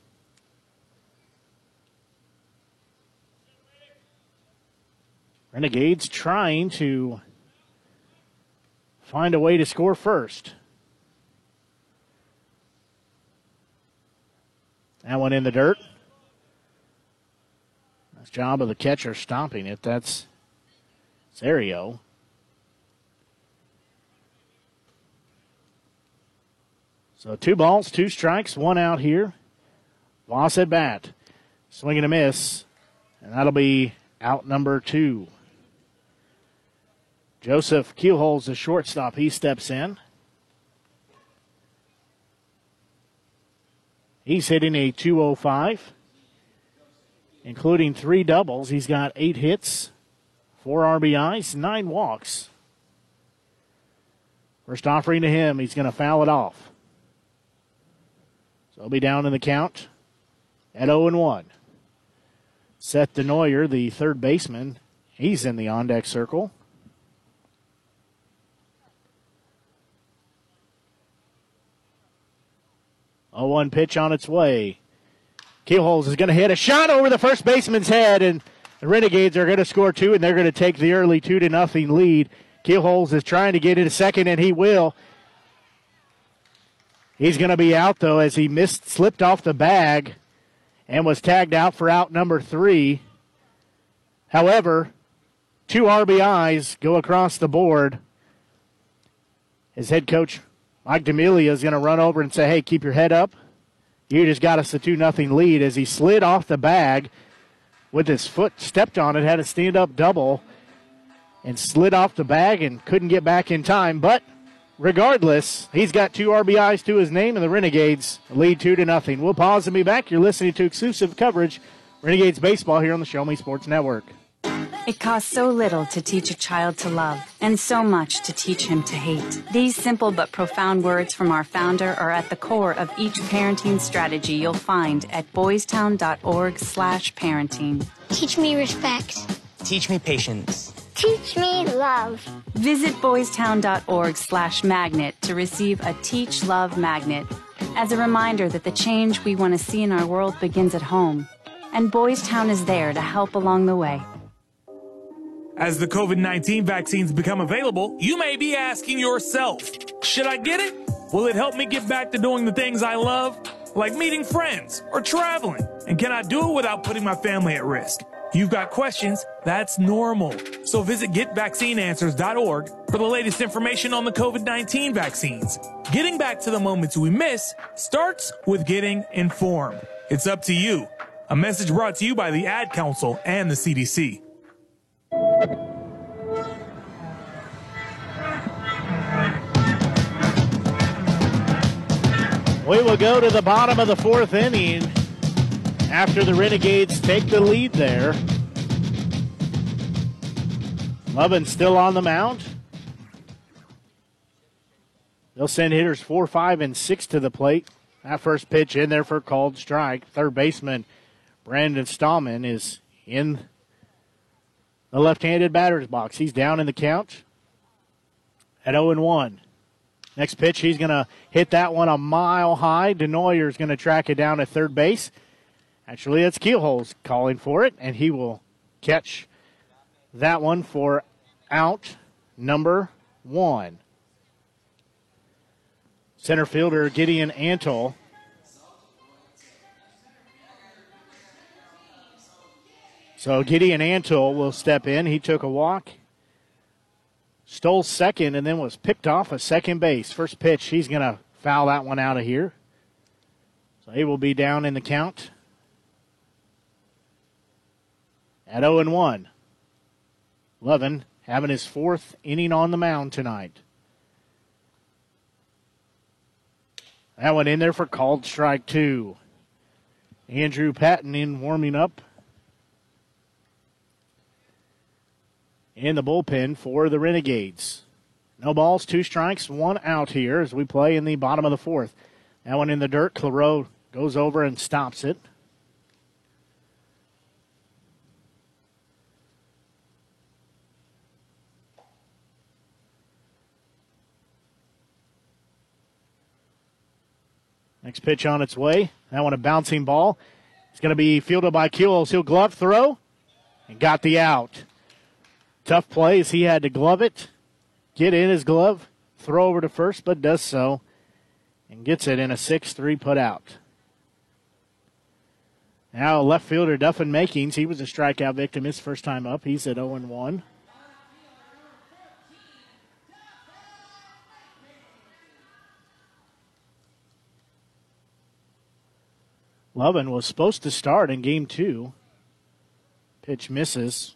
Renegades trying to find a way to score first. That one in the dirt. Nice job of the catcher stomping it. That's Serio. So two balls, two strikes, one out here Voss at bat. Swing and a miss. And that'll be out number two. Joseph Keelholz, the shortstop, he steps in. He's hitting a 205, including three doubles. He's got eight hits, four RBIs, nine walks. First offering to him, he's going to foul it off. So he'll be down in the count at 0 and 1. Seth Denoyer, the third baseman, he's in the on deck circle. A one pitch on its way. Keelholz is going to hit a shot over the first baseman's head, and the Renegades are going to score two, and they're going to take the early two to nothing lead. Keelholz is trying to get it a second, and he will. He's going to be out though as he missed, slipped off the bag, and was tagged out for out number three. However, two RBIs go across the board. His head coach Mike D'Amelia is going to run over and say, "Hey, keep your head up. You just got us a two nothing lead." As he slid off the bag with his foot, stepped on it, had a stand up double, and slid off the bag and couldn't get back in time. But regardless, he's got two RBIs to his name, and the Renegades lead two to nothing. We'll pause and be back. You're listening to exclusive coverage, Renegades baseball here on the Show Me Sports Network. It costs so little to teach a child to love, and so much to teach him to hate. These simple but profound words from our founder are at the core of each parenting strategy you'll find at boystown.org slash parenting. Teach me respect. Teach me patience. Teach me love. Visit boystown.org slash magnet to receive a Teach Love magnet as a reminder that the change we want to see in our world begins at home. And Boys Town is there to help along the way. As the COVID 19 vaccines become available, you may be asking yourself, should I get it? Will it help me get back to doing the things I love, like meeting friends or traveling? And can I do it without putting my family at risk? You've got questions, that's normal. So visit getvaccineanswers.org for the latest information on the COVID 19 vaccines. Getting back to the moments we miss starts with getting informed. It's up to you. A message brought to you by the Ad Council and the CDC. We will go to the bottom of the fourth inning after the Renegades take the lead there. Lovin still on the mound. They'll send hitters four, five, and six to the plate. That first pitch in there for called strike. Third baseman Brandon Stallman is in the left-handed batter's box. He's down in the count at 0 and 1. Next pitch, he's going to hit that one a mile high. Denoyer is going to track it down at third base. Actually, that's Keelholz calling for it, and he will catch that one for out number one. Center fielder Gideon Antle. So Gideon Antle will step in. He took a walk stole second and then was picked off at second base. First pitch, he's going to foul that one out of here. So he will be down in the count at 0 1. Lovin having his fourth inning on the mound tonight. That one in there for called strike two. Andrew Patton in warming up. in the bullpen for the Renegades. No balls, two strikes, one out here as we play in the bottom of the fourth. That one in the dirt. Claro goes over and stops it. Next pitch on its way. That one a bouncing ball. It's going to be fielded by Keelholz. He'll glove throw and got the out. Tough plays. He had to glove it, get in his glove, throw over to first, but does so and gets it in a 6 3 put out. Now, left fielder Duffin Makings, he was a strikeout victim his first time up. He's at 0 1. Lovin was supposed to start in game two. Pitch misses.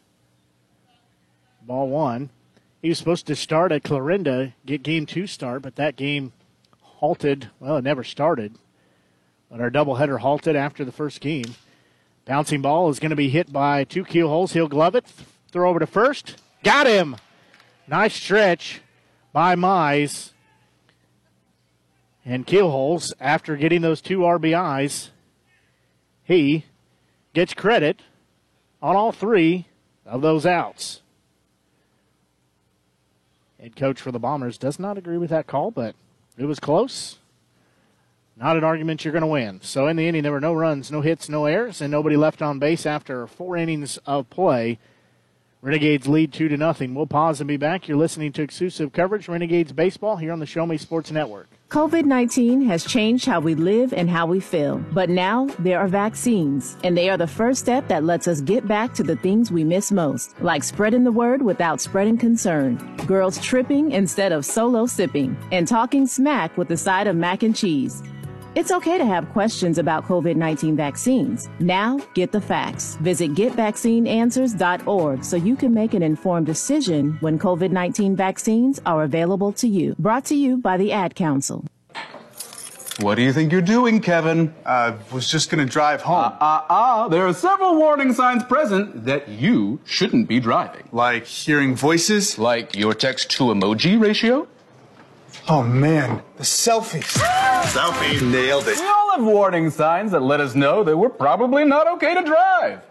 Ball one. He was supposed to start at Clarinda, get game two start, but that game halted. Well, it never started. But our doubleheader halted after the first game. Bouncing ball is going to be hit by two Keelholz. He'll glove it. Throw over to first. Got him. Nice stretch by Mize. And Keelholz, after getting those two RBIs, he gets credit on all three of those outs. Head coach for the Bombers does not agree with that call, but it was close. Not an argument you're going to win. So in the inning, there were no runs, no hits, no errors, and nobody left on base after four innings of play. Renegades lead two to nothing. We'll pause and be back. You're listening to exclusive coverage Renegades baseball here on the Show Me Sports Network. COVID 19 has changed how we live and how we feel. But now there are vaccines, and they are the first step that lets us get back to the things we miss most, like spreading the word without spreading concern, girls tripping instead of solo sipping, and talking smack with the side of mac and cheese. It's okay to have questions about COVID 19 vaccines. Now, get the facts. Visit getvaccineanswers.org so you can make an informed decision when COVID 19 vaccines are available to you. Brought to you by the Ad Council. What do you think you're doing, Kevin? I was just gonna drive home. Ah, uh, uh, there are several warning signs present that you shouldn't be driving. Like hearing voices? Like your text to emoji ratio? Oh man, the selfies. Selfie. Nailed it. We all have warning signs that let us know that we're probably not okay to drive.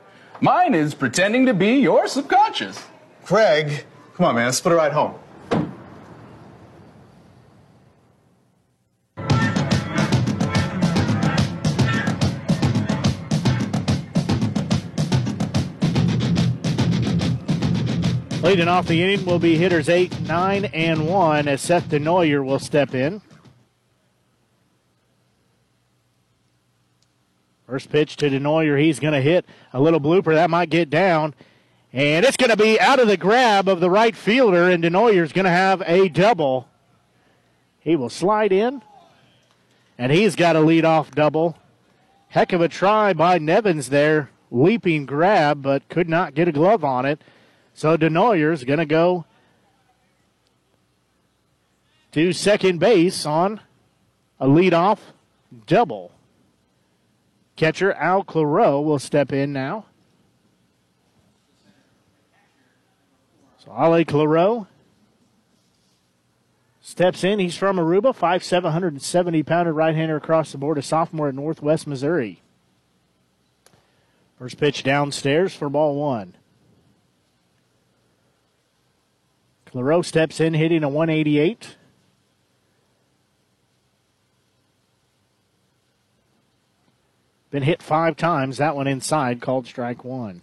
Mine is pretending to be your subconscious. Craig, come on, man, let's split a ride home. Leading off the inning will be hitters 8, 9, and 1 as Seth DeNoyer will step in. First pitch to DeNoyer. He's going to hit a little blooper. That might get down. And it's going to be out of the grab of the right fielder, and DeNoyer's going to have a double. He will slide in, and he's got a lead-off double. Heck of a try by Nevins there. Leaping grab, but could not get a glove on it. So DeNoyer's going to go to second base on a leadoff double. Catcher Al Claro will step in now. So Ale Claro steps in. He's from Aruba, 5'7", 170 pounder right hander across the board, a sophomore at Northwest Missouri. First pitch downstairs for ball one. Claro steps in, hitting a 188. Been hit five times. That one inside, called strike one.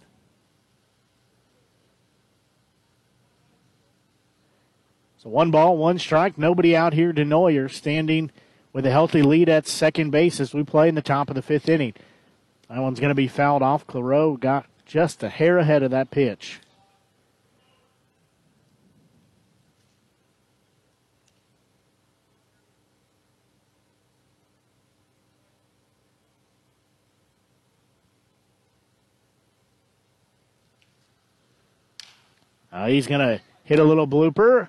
So one ball, one strike. Nobody out here. DeNoyer standing with a healthy lead at second base as we play in the top of the fifth inning. That one's going to be fouled off. Claro got just a hair ahead of that pitch. Uh, he's going to hit a little blooper.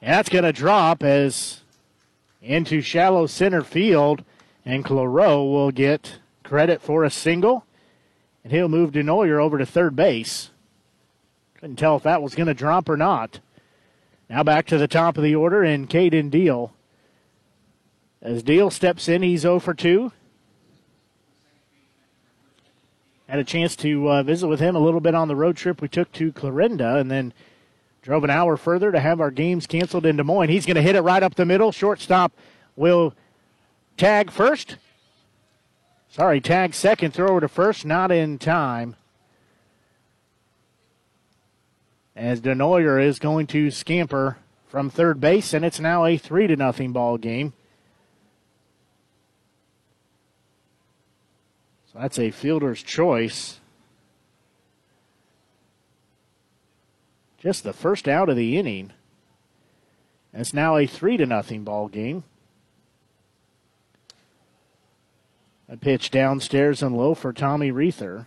And that's going to drop as into shallow center field. And Claro will get credit for a single. And he'll move DeNoyer over to third base. Couldn't tell if that was going to drop or not. Now back to the top of the order and Caden Deal. As Deal steps in, he's 0 for 2. Had a chance to uh, visit with him a little bit on the road trip we took to Clarinda and then drove an hour further to have our games canceled in Des Moines. He's going to hit it right up the middle. Shortstop will tag first. Sorry, tag second, throw over to first, not in time. As DeNoyer is going to scamper from third base, and it's now a three to nothing ball game. That's a fielder's choice. Just the first out of the inning. It's now a three to nothing ball game. A pitch downstairs and low for Tommy Reether.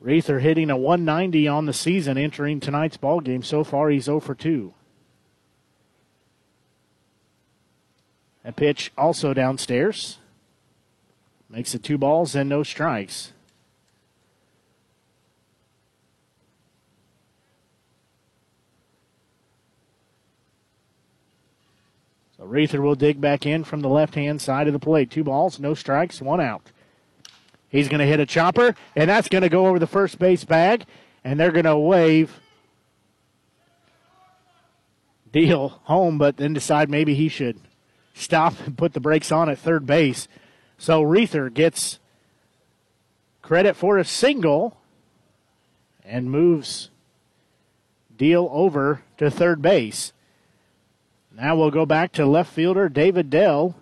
Reether hitting a 190 on the season entering tonight's ball game. So far, he's 0 for 2. A pitch also downstairs. Makes it two balls and no strikes. So Reether will dig back in from the left hand side of the plate. Two balls, no strikes, one out. He's going to hit a chopper, and that's going to go over the first base bag, and they're going to wave Deal home, but then decide maybe he should stop and put the brakes on at third base. So Reether gets credit for a single and moves Deal over to third base. Now we'll go back to left fielder David Dell.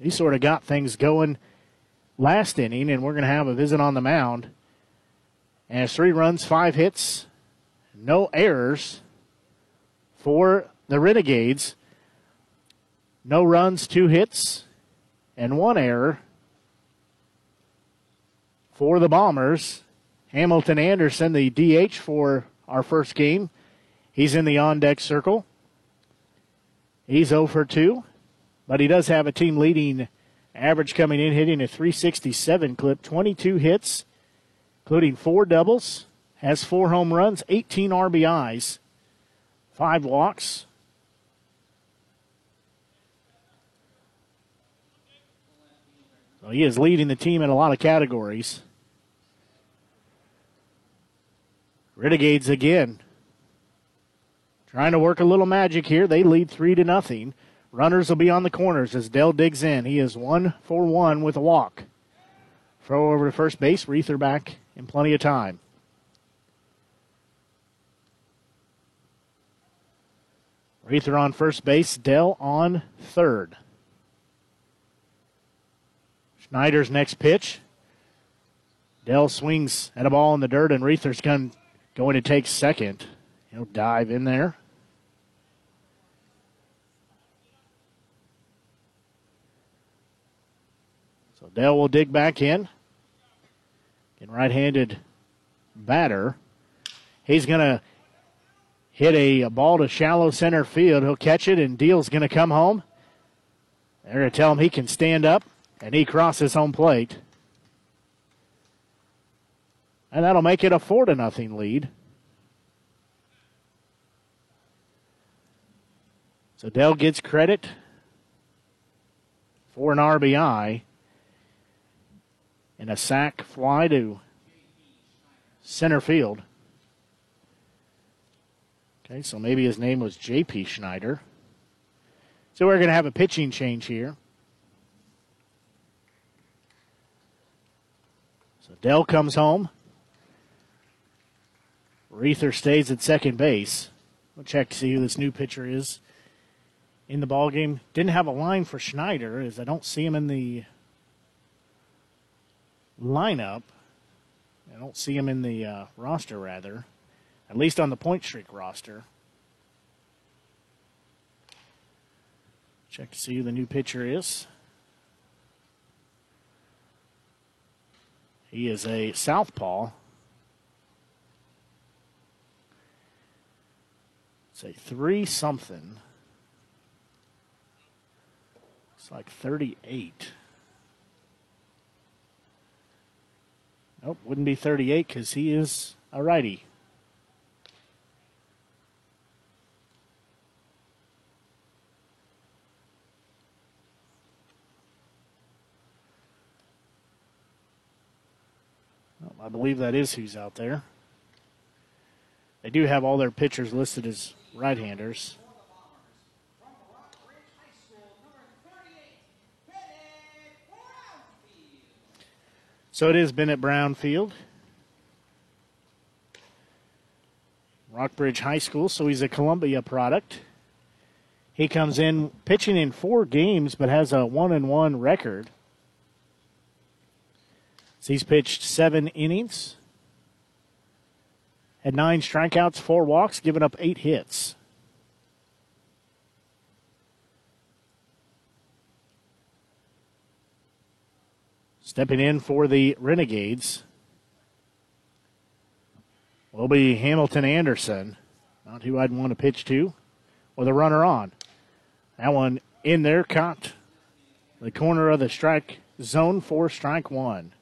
He sort of got things going last inning, and we're going to have a visit on the mound. And it's three runs, five hits, no errors for the Renegades. No runs, two hits, and one error for the Bombers. Hamilton Anderson, the DH for our first game. He's in the on deck circle. He's 0 for 2, but he does have a team leading average coming in, hitting a 367 clip, 22 hits, including four doubles, has four home runs, 18 RBIs, five walks. So he is leading the team in a lot of categories. Renegades again Trying to work a little magic here. They lead three to nothing. Runners will be on the corners as Dell digs in. He is one for one with a walk. Throw over to first base. Reether back in plenty of time. Reether on first base. Dell on third. Schneider's next pitch. Dell swings at a ball in the dirt, and Reether's going, going to take second. He'll dive in there. So Dell will dig back in. In right handed batter. He's going to hit a, a, ball to shallow center field. He'll catch it, and Deal's going to come home. They're going to tell him he can stand up, and he crosses home plate. And that'll make it a four to nothing lead. So Dell gets credit for an RBI and a sac fly to center field. Okay, so maybe his name was J.P. Schneider. So we're going to have a pitching change here. Dell comes home. Reether stays at second base. We'll check to see who this new pitcher is in the ball game. Didn't have a line for Schneider, as I don't see him in the lineup. I don't see him in the uh, roster, rather, at least on the Pointstreak roster. Check to see who the new pitcher is. He is a southpaw. It's a three something. It's like 38. Nope, wouldn't be 38 because he is a righty. Believe that is who's out there. They do have all their pitchers listed as right-handers. So it is Bennett Brownfield. Rockbridge High School, so he's a Columbia product. He comes in pitching in four games, but has a one and one record. He's pitched seven innings, had nine strikeouts, four walks, given up eight hits. Stepping in for the Renegades will be Hamilton Anderson, not who I'd want to pitch to, with a runner on. That one in there, caught the corner of the strike zone for strike one.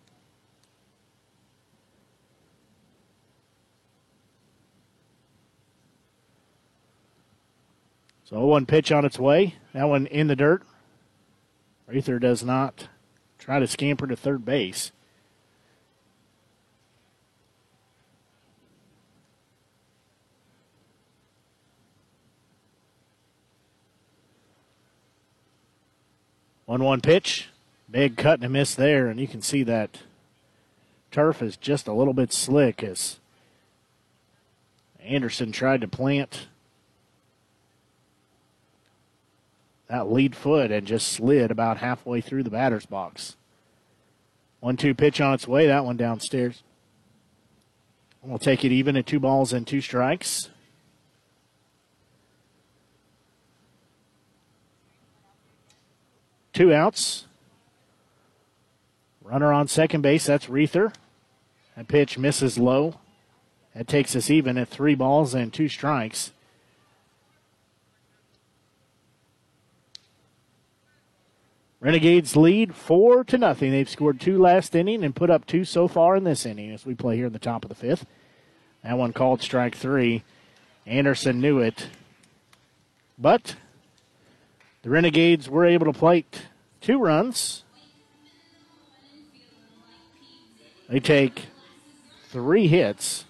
So one pitch on its way. That one in the dirt. Reuther does not try to scamper to third base. One one pitch. Big cut and a miss there, and you can see that turf is just a little bit slick as Anderson tried to plant that lead foot and just slid about halfway through the batter's box. One two pitch on its way, that one downstairs. We'll take it even at two balls and two strikes. Two outs. Runner on second base, that's Reuther. That pitch misses low. That takes us even at three balls and two strikes. Renegades lead four to nothing. They've scored two last inning and put up two so far in this inning as we play here in the top of the fifth. That one called strike three. Anderson knew it. But the Renegades were able to plate two runs. They take three hits.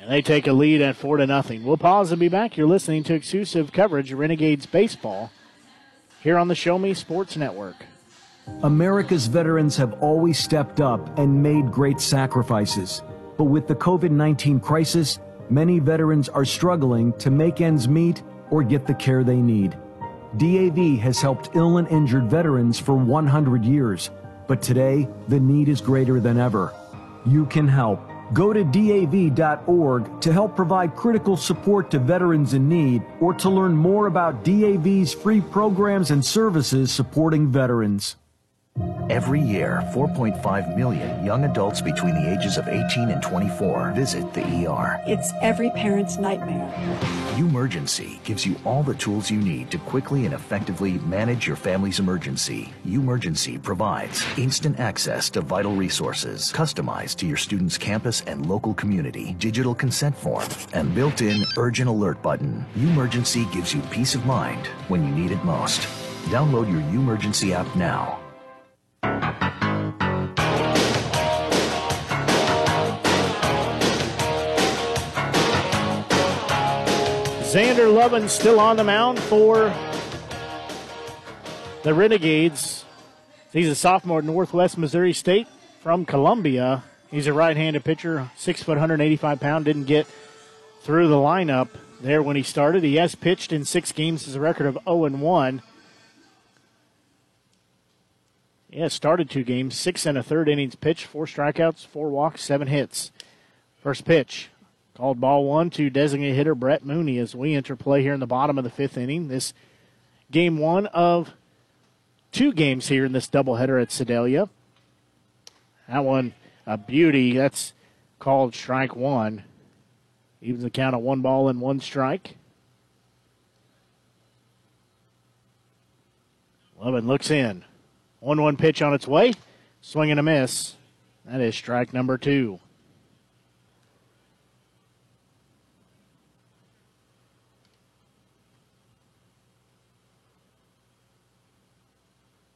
And they take a lead at four to nothing. We'll pause and be back. You're listening to exclusive coverage of Renegades baseball here on the Show Me Sports Network. America's veterans have always stepped up and made great sacrifices. But with the COVID 19 crisis, many veterans are struggling to make ends meet or get the care they need. DAV has helped ill and injured veterans for 100 years, but today the need is greater than ever. You can help. Go to DAV.org to help provide critical support to veterans in need or to learn more about DAV's free programs and services supporting veterans. Every year, 4.5 million young adults between the ages of 18 and 24 visit the ER. It's every parent's nightmare. Emergency gives you all the tools you need to quickly and effectively manage your family's emergency. Emergency provides instant access to vital resources, customized to your student's campus and local community, digital consent form, and built-in urgent alert button. Emergency gives you peace of mind when you need it most. Download your Emergency app now. Xander Lovin still on the mound for the Renegades. He's a sophomore at Northwest Missouri State from Columbia. He's a right-handed pitcher, six foot, 185 pound. Didn't get through the lineup there when he started. He has pitched in six games. Has a record of 0 and 1. Yeah, started two games, six and a third innings pitched, four strikeouts, four walks, seven hits. First pitch, called ball one to designated hitter Brett Mooney as we enter play here in the bottom of the fifth inning. This game one of two games here in this doubleheader at Sedalia. That one, a beauty. That's called strike one. Evens the count of one ball and one strike. Lovin looks in. 1 1 pitch on its way. Swing and a miss. That is strike number two.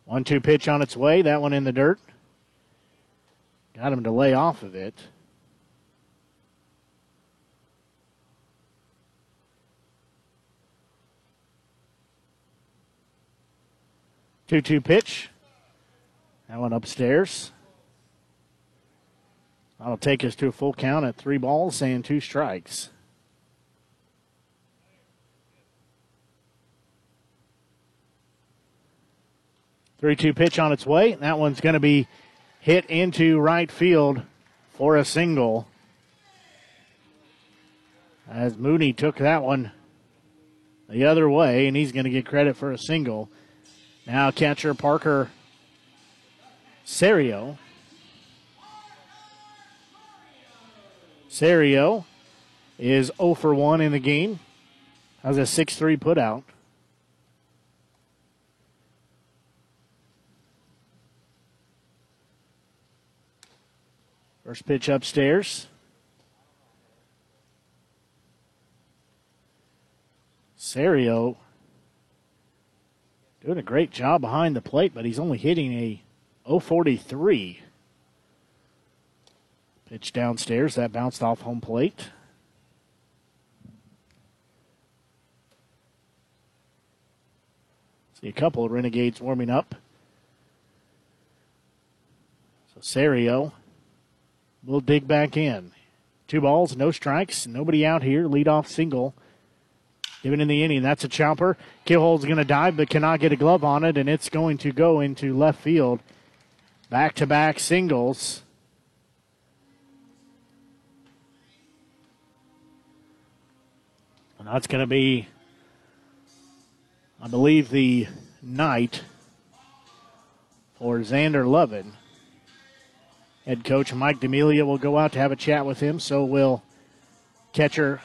One two pitch on its way. That one in the dirt. Got him to lay off of it. Two two pitch. That one upstairs. That'll take us to a full count at three balls and two strikes. Three two pitch on its way. That one's going to be hit into right field for a single. As Mooney took that one the other way, and he's going to get credit for a single. Now catcher Parker Serio. Serio is 0 for 1 in the game. Has a 6 3 put out. First pitch upstairs. Serio doing a great job behind the plate, but he's only hitting a 043. Pitch downstairs, that bounced off home plate. See a couple of Renegades warming up. So Serio will dig back in. Two balls, no strikes, nobody out here. Lead off single. Given in the inning, that's a chopper. Keelholz's going to dive, but cannot get a glove on it, and it's going to go into left field. Back to back singles. And that's going to be, I believe, the night for Xander Lovin. Head coach Mike D'Amelia will go out to have a chat with him. So will catcher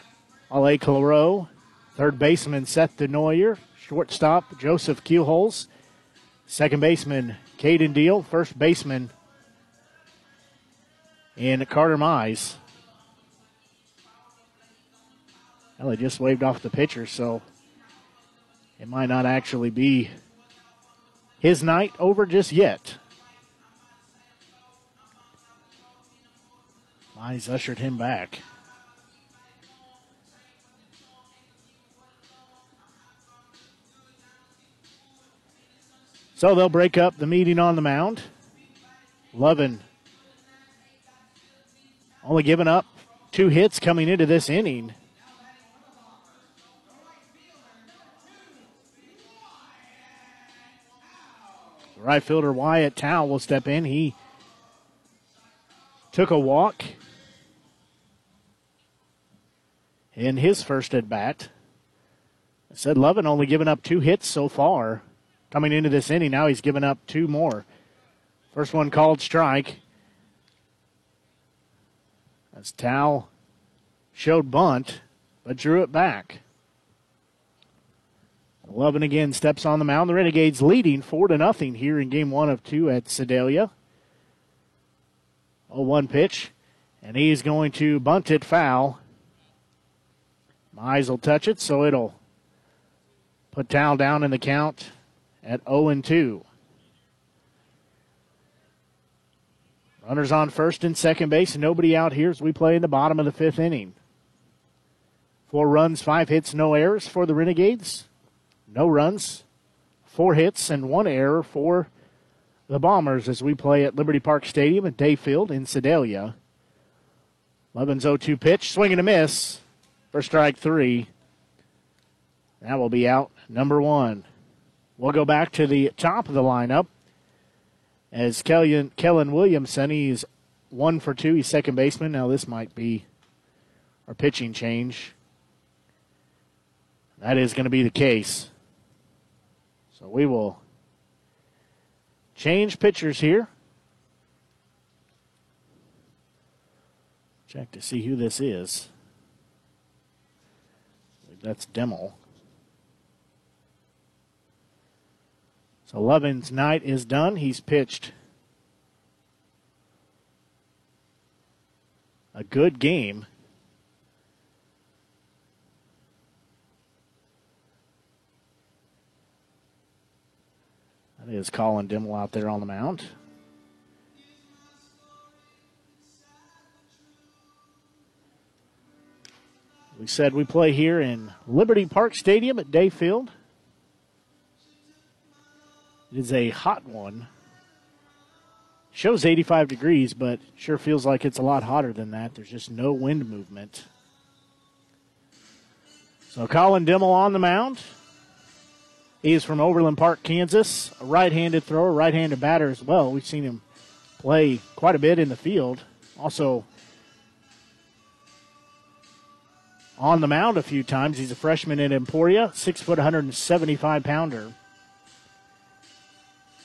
Ale Claro, third baseman Seth Denoyer, shortstop Joseph Keelholz, second baseman Caden Deal, first baseman and Carter Mize. Well, they just waved off the pitcher, so it might not actually be his night over just yet. Mize ushered him back. So they'll break up the meeting on the mound. Lovin only giving up two hits coming into this inning. Right fielder Wyatt Towel will step in. He took a walk in his first at bat. I said Lovin only given up two hits so far coming into this inning. Now he's given up two more. First one called strike. As Towel showed bunt, but drew it back. Lovin again steps on the mound. The Renegades leading four to nothing here in game one of two at Sedalia. 0-1 pitch, and he's going to bunt it foul. Mize will touch it, so it'll put Towel down in the count at 0 2. Runners on first and second base, nobody out here as we play in the bottom of the fifth inning. Four runs, five hits, no errors for the Renegades. No runs, four hits, and one error for the Bombers as we play at Liberty Park Stadium at Dayfield in Sedalia. Lovin's 0 2 pitch, swing and a miss for strike three. That will be out number one. We'll go back to the top of the lineup as Kellen, Kellen Williamson, he's one for two. He's second baseman. Now, this might be our pitching change. That is going to be the case. So we will change pitchers here. Check to see who this is. That's Demo. So Lovin's night is done. He's pitched a good game. That is Colin Dimmel out there on the mound. We said we play here in Liberty Park Stadium at Dayfield. It is a hot one. Shows 85 degrees, but sure feels like it's a lot hotter than that. There's just no wind movement. So Colin Dimmel on the mound. He is from Overland Park, Kansas. A right handed thrower, right handed batter as well. We've seen him play quite a bit in the field. Also, on the mound a few times. He's a freshman in Emporia, six foot, 175 pounder.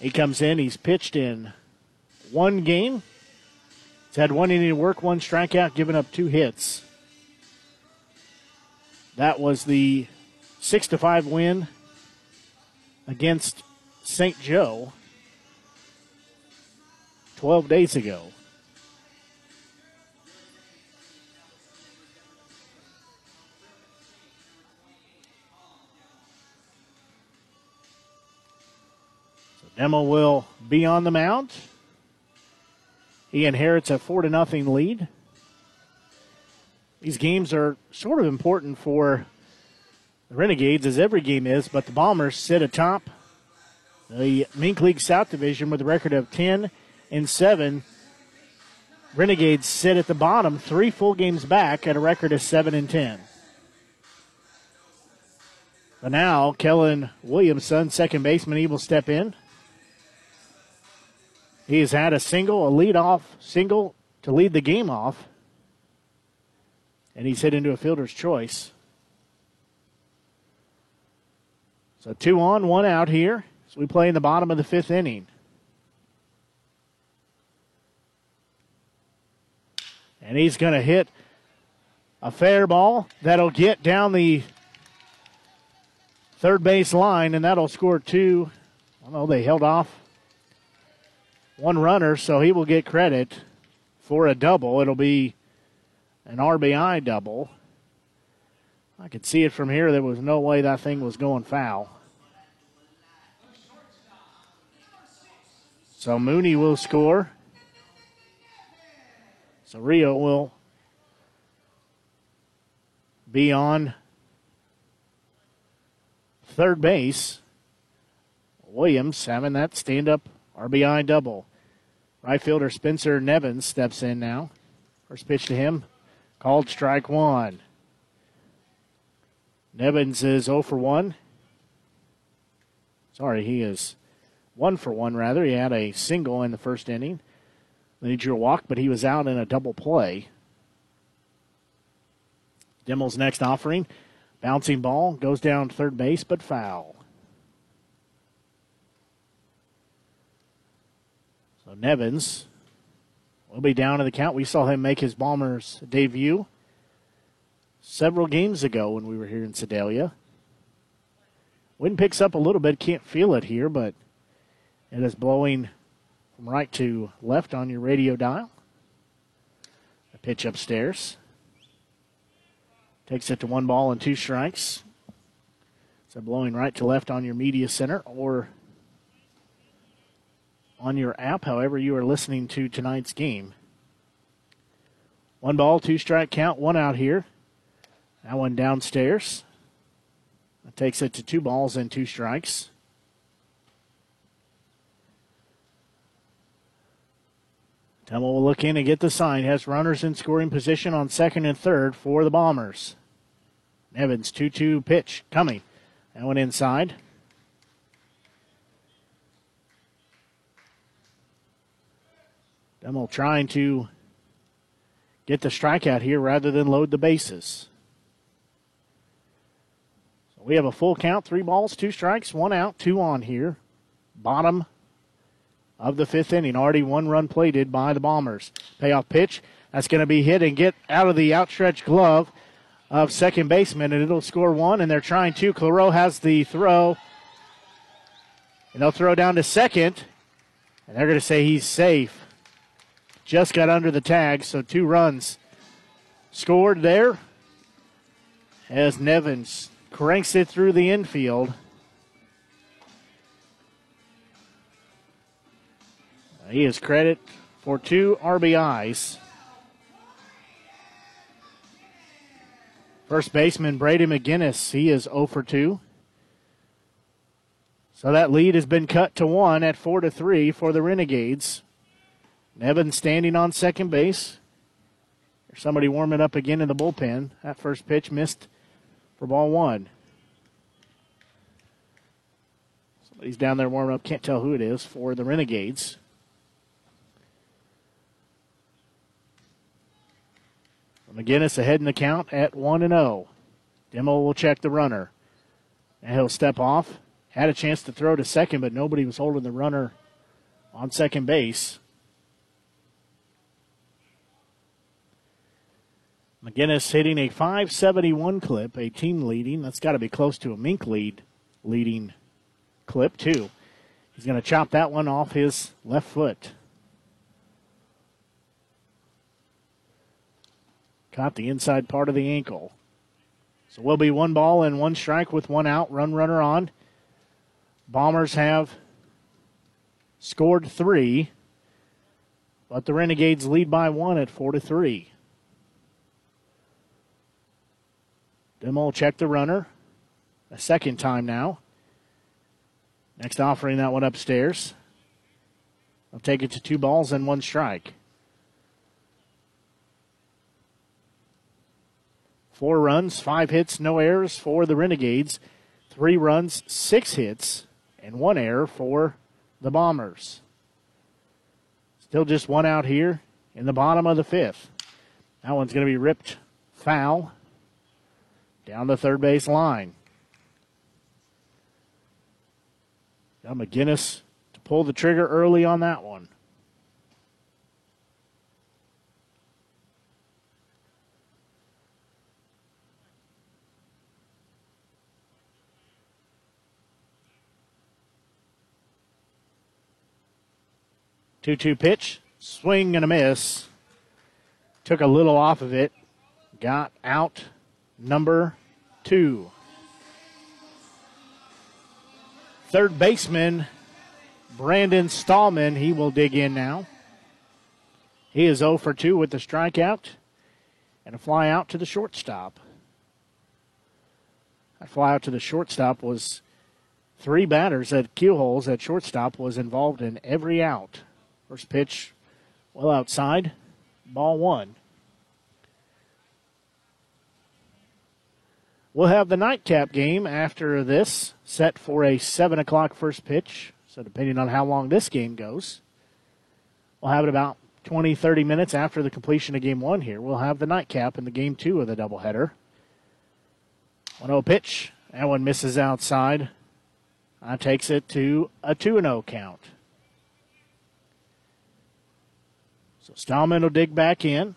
He comes in. He's pitched in one game. He's had one inning of work, one strikeout, giving up two hits. That was the six to five win against St. Joe 12 days ago. Demo will be on the mound. He inherits a four to nothing lead. These games are sort of important for the Renegades, as every game is, but the Bombers sit atop the Mink League South Division with a record of 10 and 7. Renegades sit at the bottom, three full games back at a record of 7 and 10. But now, Kellen Williamson, second baseman, he will step in. He has had a single, a lead-off single to lead the game off. And he's hit into a fielder's choice. So two on, one out here. So we play in the bottom of the fifth inning. And he's going to hit a fair ball that'll get down the third base line, and that'll score two. I know they held off one runner, so he will get credit for a double. It'll be an RBI double. I could see it from here. There was no way that thing was going foul. So Mooney will score. Serio will be on third base. Williams having that stand up RBI double. Right fielder Spencer Nevins steps in now. First pitch to him, called strike one. Nevins is 0 for 1. Sorry, he is 1 for 1, rather. He had a single in the first inning. Then he drew a walk, but he was out in a double play. Dimmel's next offering. Bouncing ball goes down third base, but foul. So Nevins will be down in the count. We saw him make his Bombers debut several games ago when we were here in Sedalia. Wind picks up a little bit. Can't feel it here, but it is blowing from right to left on your radio dial. A pitch upstairs. Takes it to one ball and two strikes. So blowing right to left on your media center or on your app, however you are listening to tonight's game. One ball, two strike count, one out here. That one downstairs. That takes it to two balls and two strikes. Temo will look in and get the sign. Has runners in scoring position on second and third for the Bombers. Evans 2 2 pitch coming. That one inside. Demo trying to get the strikeout here rather than load the bases. So we have a full count, three balls, two strikes, one out, two on here. Bottom of the fifth inning. Already one run plated by the Bombers. Payoff pitch. That's going to be hit and get out of the outstretched glove of second baseman, and it'll score one. And they're trying to. Claro has the throw. And they'll throw down to second. And they're going to say he's safe. Just got under the tag, so two runs scored there as Nevins cranks it through the infield. He is credit for two RBIs. First baseman Brady McGinnis, he is 0 for 2. So that lead has been cut to one at 4 to 3 for the Renegades. Nevin standing on second base. There's somebody warming up again in the bullpen. That first pitch missed for ball one. Somebody's down there warming up. Can't tell who it is for the Renegades. McGinnis ahead in the count at 1 and 0. Demo will check the runner. And he'll step off. Had a chance to throw to second, but nobody was holding the runner on second base. McGinnis hitting a 571 clip, a team leading. That's got to be close to a Mink lead leading clip, too. He's going to chop that one off his left foot. Caught the inside part of the ankle. So we'll be one ball and one strike with one out, run runner on. Bombers have scored three, but the Renegades lead by one at four to three. Demo will check the runner a second time now. Next offering that one upstairs. I'll take it to two balls and one strike. Four runs, five hits, no errors for the Renegades. Three runs, six hits, and one error for the Bombers. Still just one out here in the bottom of the fifth. That one's going to be ripped foul down the third base line. Now McGinnis to pull the trigger early on that one. Two-two pitch, swing and a miss. Took a little off of it. Got out number two. Third baseman Brandon Stallman, he will dig in now. He is 0 for 2 with the strikeout and a fly out to the shortstop. That fly out to the shortstop was three batters at Keelholz at shortstop was involved in every out. First pitch, well outside, ball one. We'll have the nightcap game after this, set for a 7 o'clock first pitch. So, depending on how long this game goes, we'll have it about 20, 30 minutes after the completion of game one here. We'll have the nightcap in the game two of the doubleheader. 1 0 pitch. That one misses outside. That takes it to a 2 0 count. So, Stallman will dig back in.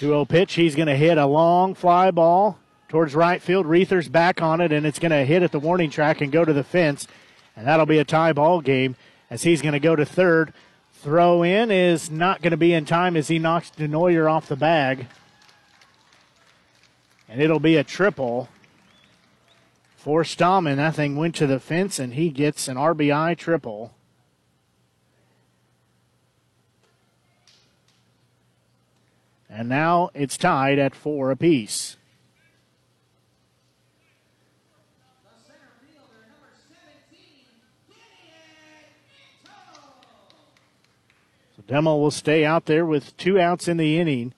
Two zero pitch. He's going to hit a long fly ball towards right field. Reuther's back on it, and it's going to hit at the warning track and go to the fence. And that'll be a tie ball game as he's going to go to third. Throw in is not going to be in time as he knocks Denoyer off the bag. And it'll be a triple for Stallman. That thing went to the fence, and he gets an RBI triple. And now it's tied at four apiece. So Demo will stay out there with two outs in the inning.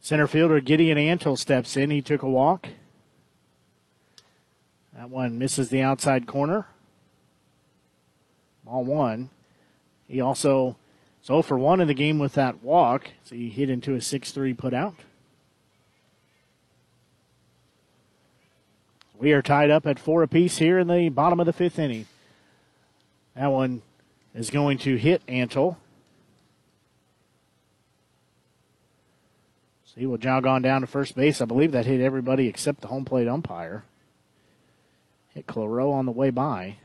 Center fielder Gideon Antle steps in. He took a walk. That one misses the outside corner. Ball one. He also so for one in the game with that walk, so he hit into a 6 3 put out. We are tied up at four apiece here in the bottom of the fifth inning. That one is going to hit Antle. So he will jog on down to first base. I believe that hit everybody except the home plate umpire. Hit Claro on the way by.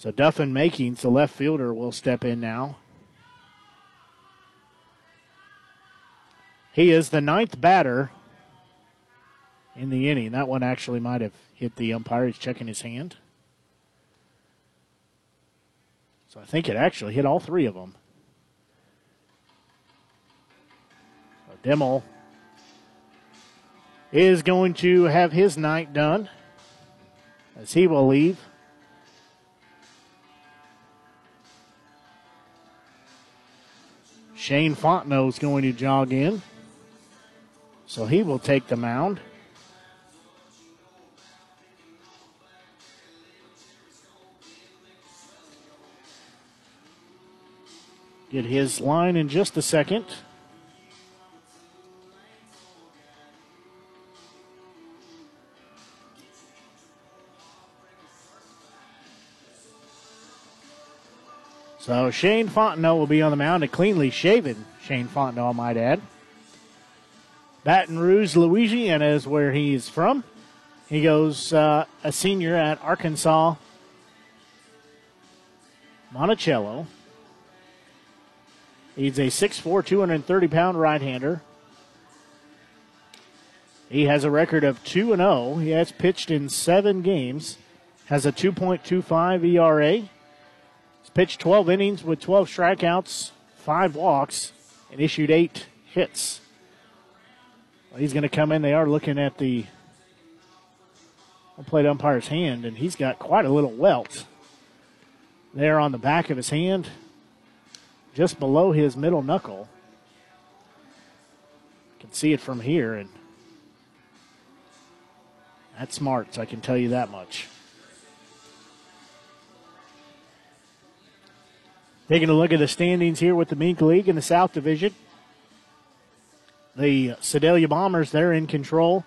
So Duffin Makings, the left fielder, will step in now. He is the ninth batter in the inning. That one actually might have hit the umpire. He's checking his hand. So I think it actually hit all three of them. So Demo is going to have his night done as he will leave. Shane Fontenot is going to jog in. So he will take the mound. Get his line in just a second. So Shane Fontenot will be on the mound, a cleanly shaven Shane Fontenot, I might add. Baton Rouge, Louisiana is where he's from. He goes uh, a senior at Arkansas Monticello. He's a 6'4, 230 pound right hander. He has a record of 2 0. He has pitched in seven games, has a 2.25 ERA. He's pitched 12 innings with 12 strikeouts, 5 walks, and issued 8 hits. Well, he's going to come in. They are looking at the plate umpire's hand, and he's got quite a little welt there on the back of his hand, just below his middle knuckle. You can see it from here, and that's smart, I can tell you that much. Taking a look at the standings here with the Mink League in the South Division. The Sedalia Bombers, they're in control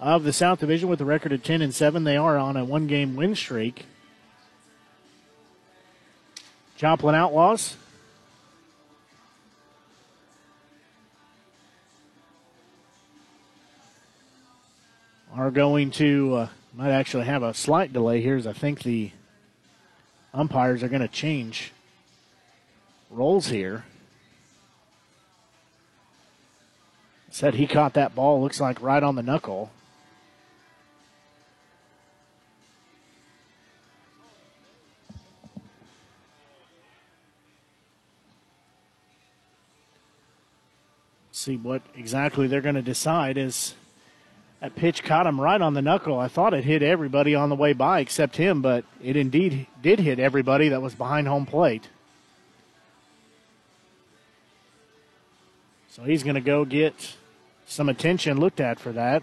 of the South Division with a record of 10 and 7. They are on a one game win streak. Joplin Outlaws. Are going to, uh, might actually have a slight delay here as I think the umpires are going to change roles here. Said he caught that ball, looks like right on the knuckle. see what exactly they're going to decide is that pitch caught him right on the knuckle. I thought it hit everybody on the way by except him, but it indeed did hit everybody that was behind home plate. So he's going to go get some attention looked at for that.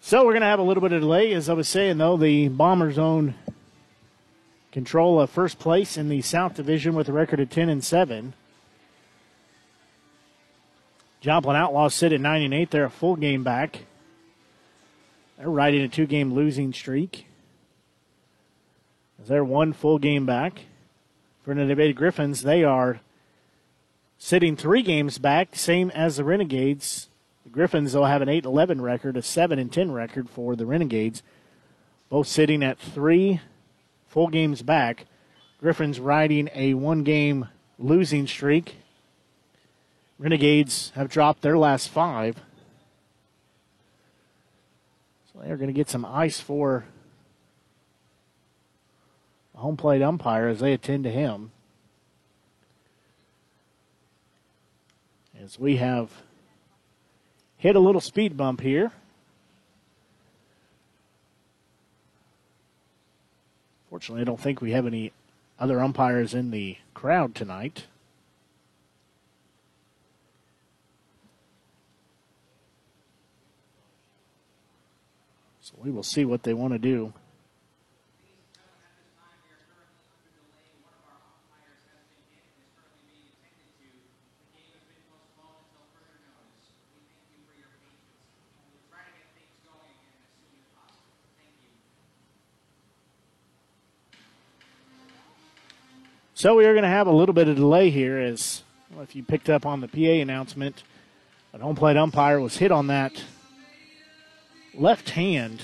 So we're going to have a little bit of delay. As I was saying, though, the Bombers own control of first place in the South Division with a record of 10 and 7. Joplin Outlaws sit at 9 and 8. They're a full game back. They're riding a two game losing streak. They're one full game back. For the Nevada Griffins, they are sitting three games back, same as the Renegades. The Griffins, will have an 8 11 record, a 7 and 10 record for the Renegades. Both sitting at three full games back. Griffins riding a one game losing streak. Renegades have dropped their last five. So they're going to get some ice for home plate umpire as they attend to him. As we have hit a little speed bump here. Fortunately, I don't think we have any other umpires in the crowd tonight. So we will see what they want to do. So we are going to have a little bit of delay here as well, if you picked up on the PA announcement, an home plate umpire was hit on that left hand.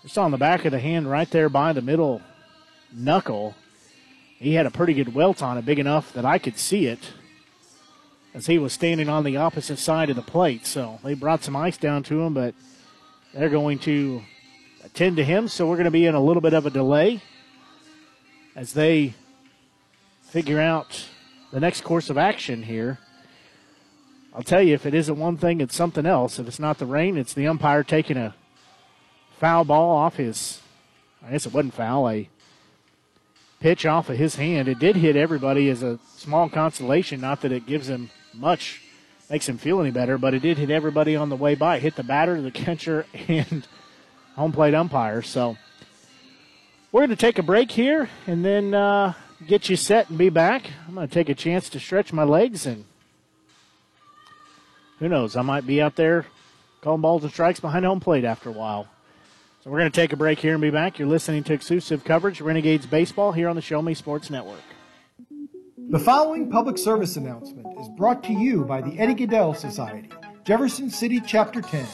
Just on the back of the hand right there by the middle knuckle. He had a pretty good welt on it, big enough that I could see it as he was standing on the opposite side of the plate. So they brought some ice down to him, but they're going to attend to him. So we're going to be in a little bit of a delay as they figure out the next course of action here. I'll tell you, if it isn't one thing, it's something else. If it's not the rain, it's the umpire taking a foul ball off his, I guess it wasn't foul, a pitch off of his hand. It did hit everybody as a small consolation, not that it gives him much, makes him feel any better, but it did hit everybody on the way by. It hit the batter, the catcher, and home plate umpire. So We're going to take a break here and then uh, get you set and be back. I'm going to take a chance to stretch my legs and who knows, I might be out there calling balls and strikes behind home plate after a while. So we're going to take a break here and be back. You're listening to exclusive coverage Renegades Baseball here on the Show Me Sports Network. The following public service announcement is brought to you by the Eddie Gaedel Society, Jefferson City Chapter 10,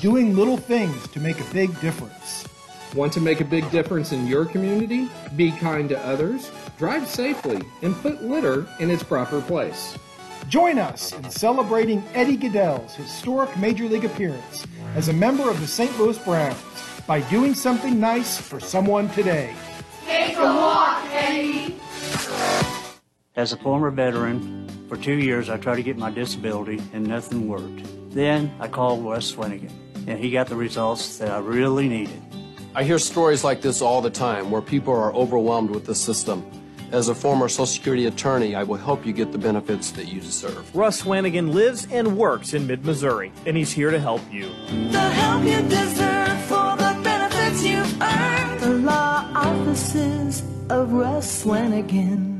doing little things to make a big difference. Want to make a big difference in your community? Be kind to others, drive safely, and put litter in its proper place. Join us in celebrating Eddie Gaedel's historic Major League appearance as a member of the St. Louis Browns by doing something nice for someone today. Take a walk, Eddie. As a former veteran, for two years I tried to get my disability and nothing worked. Then I called Russ Swanigan, and he got the results that I really needed. I hear stories like this all the time where people are overwhelmed with the system. As a former Social Security attorney, I will help you get the benefits that you deserve. Russ Swanigan lives and works in mid Missouri, and he's here to help you. The help you deserve for the benefits you've earned. The law offices of Russ Swanigan.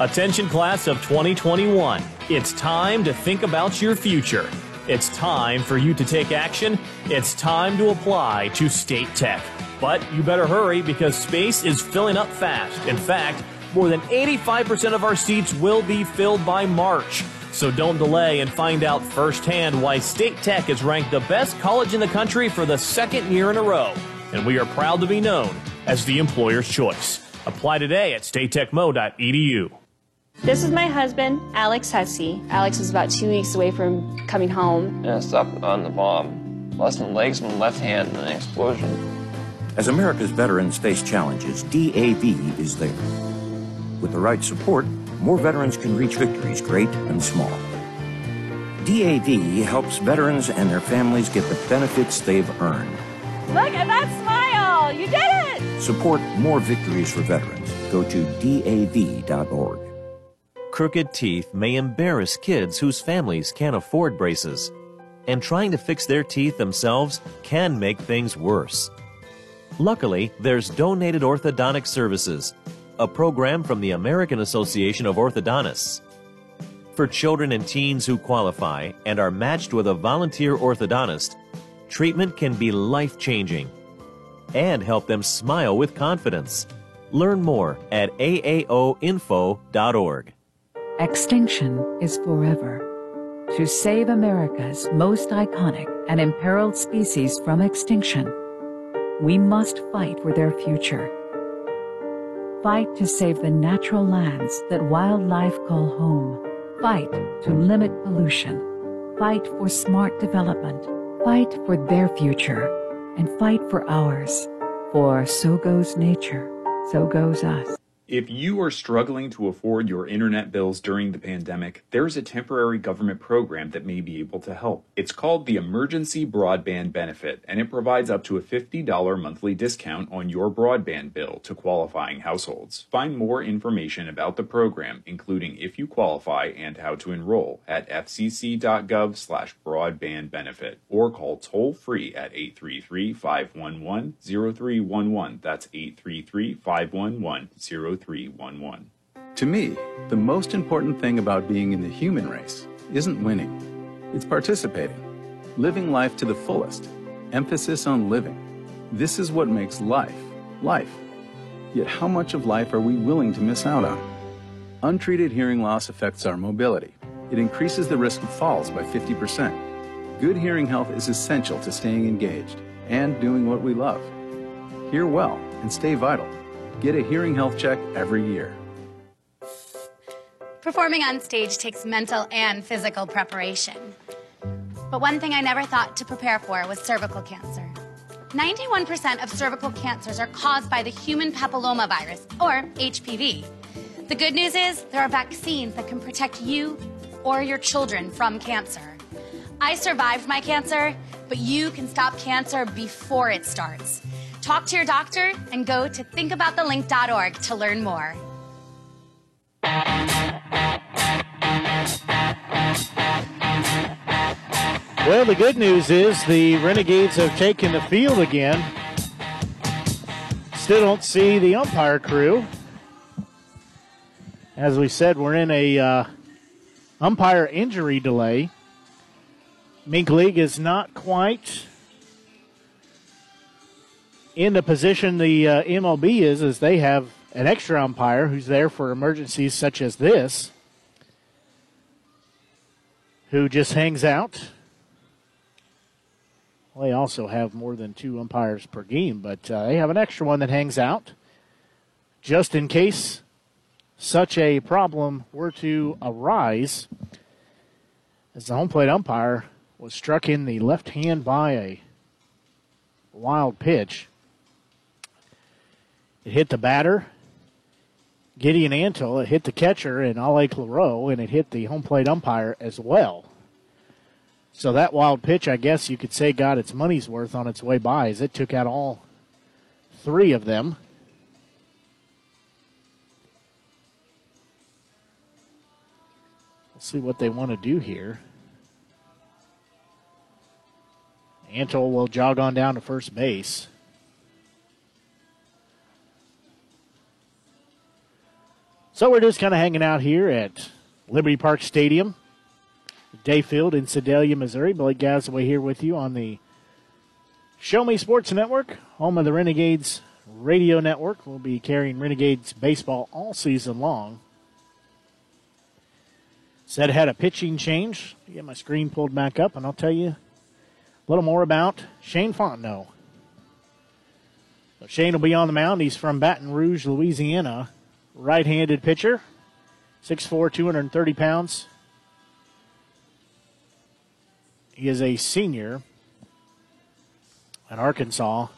Attention, class of 2021. It's time to think about your future. It's time for you to take action. It's time to apply to State Tech. But you better hurry because space is filling up fast. In fact, more than 85% of our seats will be filled by March. So don't delay and find out firsthand why State Tech is ranked the best college in the country for the second year in a row. And we are proud to be known as the employer's choice. Apply today at statetechmo.edu. This is my husband, Alex Hussey. Alex was about two weeks away from coming home. And I stopped on the bomb. Lost my legs, my left hand in an explosion. As America's veterans face challenges, DAV is there. With the right support, more veterans can reach victories, great and small. DAV helps veterans and their families get the benefits they've earned. Look at that smile! You did it! Support more victories for veterans. Go to DAV.org. Crooked teeth may embarrass kids whose families can't afford braces, and trying to fix their teeth themselves can make things worse. Luckily, there's Donated Orthodontic Services, a program from the American Association of Orthodontists. For children and teens who qualify and are matched with a volunteer orthodontist, treatment can be life changing and help them smile with confidence. Learn more at aaoinfo.org. Extinction is forever. To save America's most iconic and imperiled species from extinction, we must fight for their future. Fight to save the natural lands that wildlife call home. Fight to limit pollution. Fight for smart development. Fight for their future. And fight for ours. For so goes nature, so goes us. If you are struggling to afford your internet bills during the pandemic, there's a temporary government program that may be able to help. It's called the Emergency Broadband Benefit, and it provides up to a $50 monthly discount on your broadband bill to qualifying households. Find more information about the program, including if you qualify and how to enroll, at fcc.gov slash broadband or call toll free at 833-511-0311. That's 833-511-0311. 311. To me, the most important thing about being in the human race isn't winning, it's participating, living life to the fullest, emphasis on living. This is what makes life, life. Yet how much of life are we willing to miss out on? Untreated hearing loss affects our mobility. It increases the risk of falls by 50%. Good hearing health is essential to staying engaged and doing what we love. Hear well and stay vital. Get a hearing health check every year. Performing on stage takes mental and physical preparation. But one thing I never thought to prepare for was cervical cancer. 91% of cervical cancers are caused by the human papillomavirus, or HPV. The good news is there are vaccines that can protect you or your children from cancer. I survived my cancer, but you can stop cancer before it starts. Talk to your doctor and go to thinkaboutthelink.org to learn more. Well, the good news is the Renegades have taken the field again. Still don't see the umpire crew. As we said, we're in a uh, umpire injury delay. MINK League is not quite in the position the uh, MLB is, as they have an extra umpire who's there for emergencies such as this, who just hangs out. They also have more than two umpires per game, but uh, they have an extra one that hangs out just in case such a problem were to arise. As the home plate umpire was struck in the left hand by a wild pitch. It hit the batter, Gideon Antle. It hit the catcher, and Ale Claro, and it hit the home plate umpire as well. So that wild pitch, I guess you could say, got its money's worth on its way by as it took out all three of them. Let's see what they want to do here. Antle will jog on down to first base. So we're just kind of hanging out here at Liberty Park Stadium, Dayfield in Sedalia, Missouri. Blake Gazaway here with you on the Show Me Sports Network, home of the Renegades Radio Network. We'll be carrying Renegades baseball all season long. Said had a pitching change. Get my screen pulled back up, and I'll tell you a little more about Shane Fontenot. So Shane will be on the mound. He's from Baton Rouge, Louisiana. Right handed pitcher, 6'4, 230 pounds. He is a senior at Arkansas.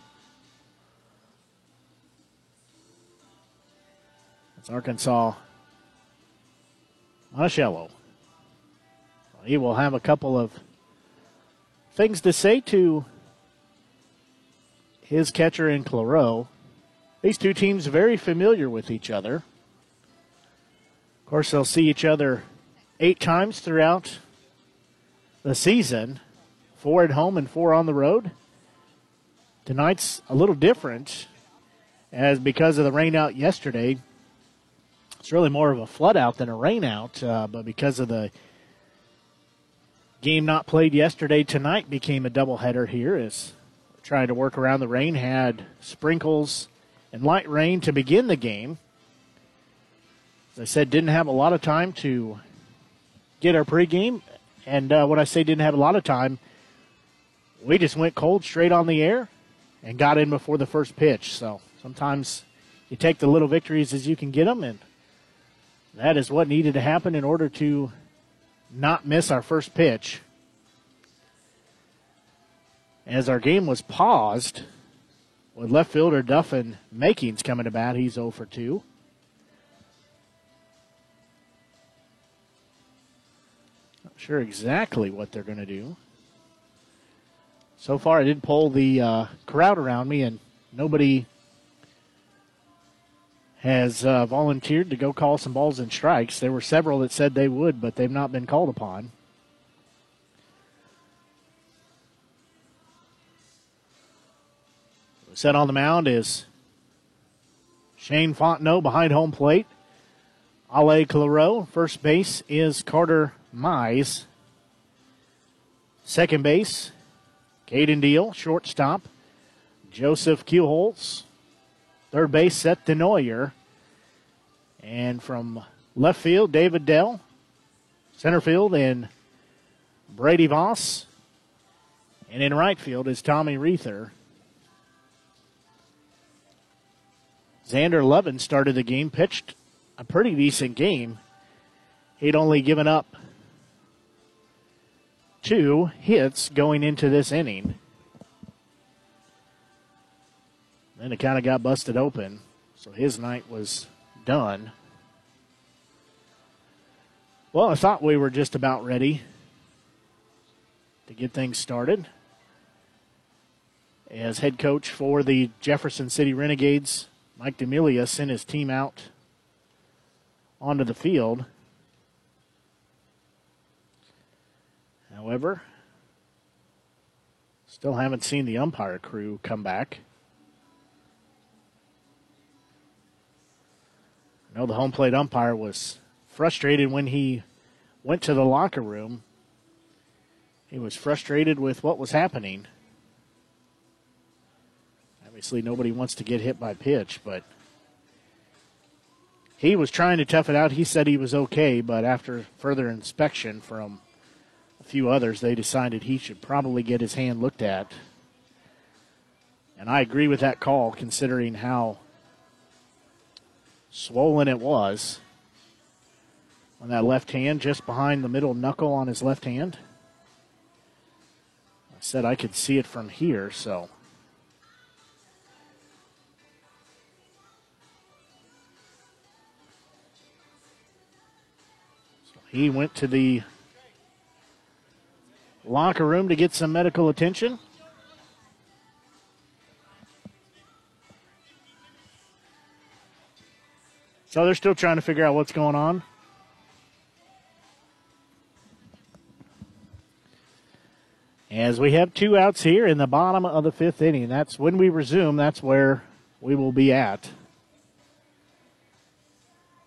It's Arkansas Monticello. He will have a couple of things to say to his catcher in Claro. These two teams very familiar with each other. Course, they'll see each other eight times throughout the season four at home and four on the road. Tonight's a little different as because of the rain out yesterday. It's really more of a flood out than a rain out, uh, but because of the game not played yesterday, tonight became a doubleheader here as trying to work around the rain. Had sprinkles and light rain to begin the game. As I said, didn't have a lot of time to get our pregame. And uh, when I say didn't have a lot of time, we just went cold straight on the air and got in before the first pitch. So sometimes you take the little victories as you can get them, and that is what needed to happen in order to not miss our first pitch. As our game was paused, with left fielder Duffin Makings coming to bat, he's 0 for 2. Sure exactly what they're going to do. So far, I did pull the uh, crowd around me, and nobody has uh, volunteered to go call some balls and strikes. There were several that said they would, but they've not been called upon. Set on the mound is Shane Fontenot behind home plate. Ale Claro. First base is Carter Mize. Second base, Caden Deal, shortstop. Joseph Keelholz, third base, Seth Denoyer. And from left field, David Dell. Center field, and Brady Voss. And in right field is Tommy Reuther. Xander Lovin started the game, pitched a pretty decent game. He'd only given up two hits going into this inning. Then it kind of got busted open, so his night was done. Well, I thought we were just about ready to get things started. As head coach for the Jefferson City Renegades, Mike D'Amelia sent his team out onto the field. However, still haven't seen the umpire crew come back. I know the home plate umpire was frustrated when he went to the locker room. He was frustrated with what was happening. Obviously, nobody wants to get hit by pitch, but he was trying to tough it out. He said he was okay, but after further inspection from a few others, they decided he should probably get his hand looked at. And I agree with that call, considering how swollen it was on that left hand, just behind the middle knuckle on his left hand. I said I could see it from here, so. so he went to the locker room to get some medical attention. So they're still trying to figure out what's going on. As we have two outs here in the bottom of the fifth inning, that's when we resume, that's where we will be at.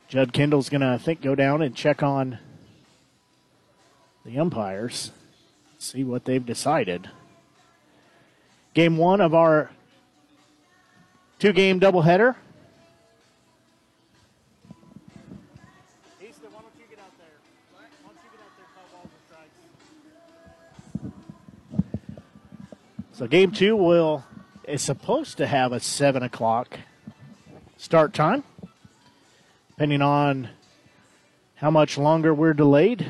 Judd Kendall's going to, I think, go down and check on the umpires, see what they've decided. Game one of our two game doubleheader. So game two will is supposed to have a seven o'clock start time, depending on how much longer we're delayed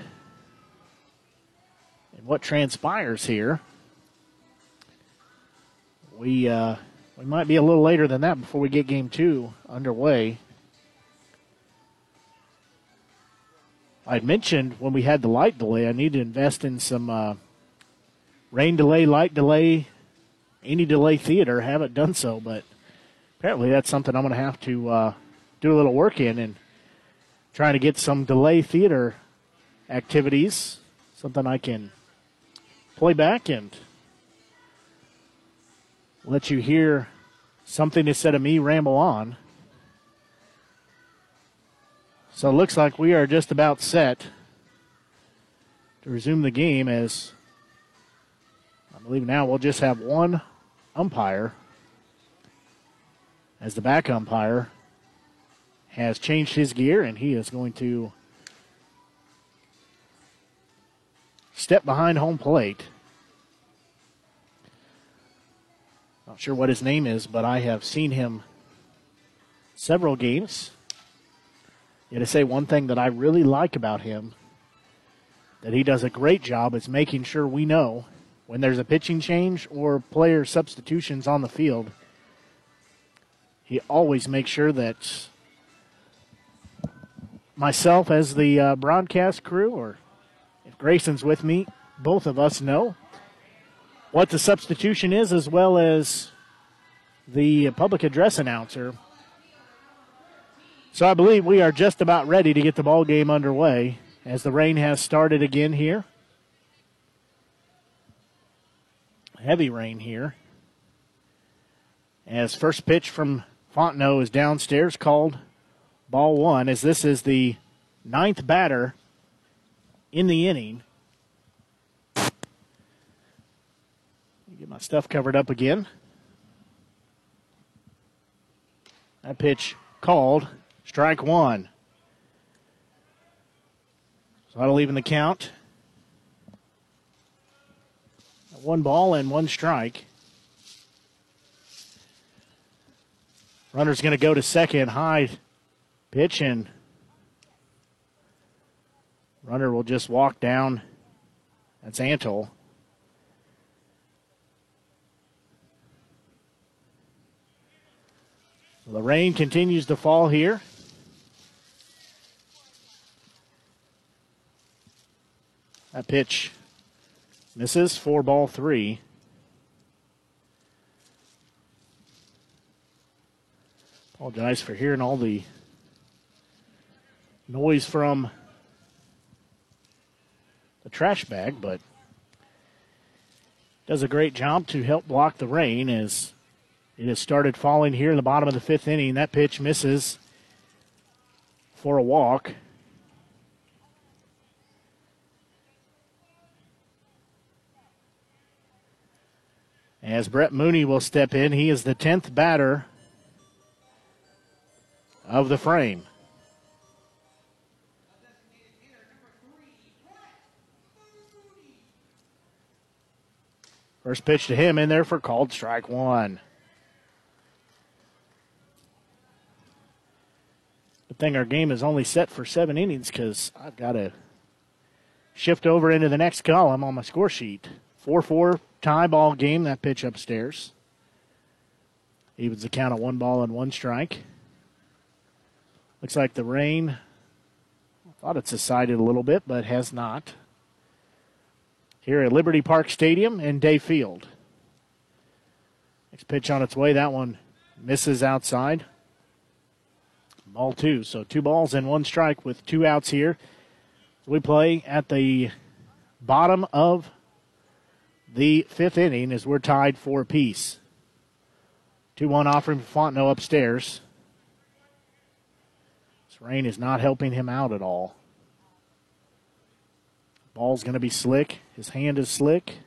what transpires here. We uh, we might be a little later than that before we get game two underway. I'd mentioned when we had the light delay, I need to invest in some uh, rain delay, light delay any delay theater. Haven't done so, but apparently that's something I'm going to have to uh, do a little work in and trying to get some delay theater activities, something I can play back and let you hear something instead of me ramble on. So it looks like we are just about set to resume the game as I believe now we'll just have one umpire, as the back umpire, has changed his gear and he is going to step behind home plate. Not sure what his name is, but I have seen him several games. Yet to say one thing that I really like about him that he does a great job is making sure we know when there's a pitching change or player substitutions on the field, he always makes sure that myself as the uh, broadcast crew or Grayson's with me, both of us know what the substitution is as well as the public address announcer. So I believe we are just about ready to get the ball game underway as the rain has started again here. heavy rain here. As first pitch from Fontenot is downstairs, called ball one, as this is the ninth batter in the inning. Get my stuff covered up again. That pitch called. Strike one. So that'll even the count. One ball and one strike. Runner's going to go to second. High pitch and runner will just walk down. That's Antle. The rain continues to fall here. That pitch misses. Four ball three. Apologize for hearing all the noise from the trash bag, but does a great job to help block the rain as it has started falling here in the bottom of the fifth inning. That pitch misses for a walk. As Brett Mooney will step in, he is the 10th batter of the frame. First pitch to him in there for called strike one. Good thing our game is only set for seven innings because I've got to shift over into the next column on my score sheet. 4 4 tie ball game, that pitch upstairs. Evens the count of one ball and one strike. Looks like the rain, I thought it subsided a little bit, but has not. Here at Liberty Park Stadium in Day Field. Next pitch on its way. That one misses outside. Ball two. So two balls and one strike with two outs here. We play at the bottom of the fifth inning as we're tied for a piece. 2 1 offering for Fontenot upstairs. This rain is not helping him out at all. Ball's going to be slick. His hand is slick.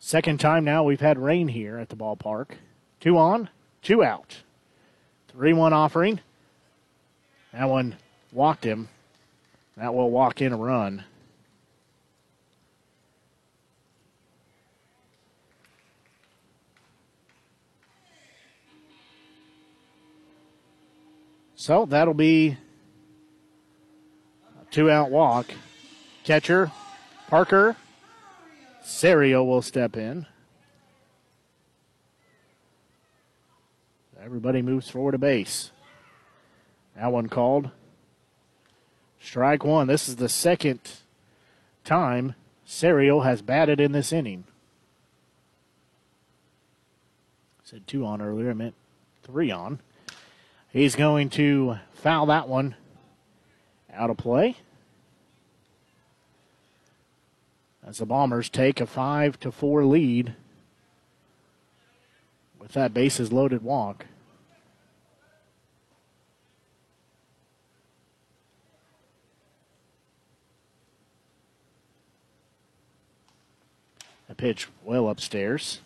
Second time now we've had rain here at the ballpark. Two on, two out. 3 1 offering. That one walked him. That will walk in a run. So that'll be two out walk. Catcher, Parker. Serio will step in. Everybody moves forward to base. That one called. Strike one. This is the second time Serio has batted in this inning. Said two on earlier. I meant three on. He's going to foul that one out of play. As the Bombers take a five to four lead with that bases loaded walk. A pitch well upstairs.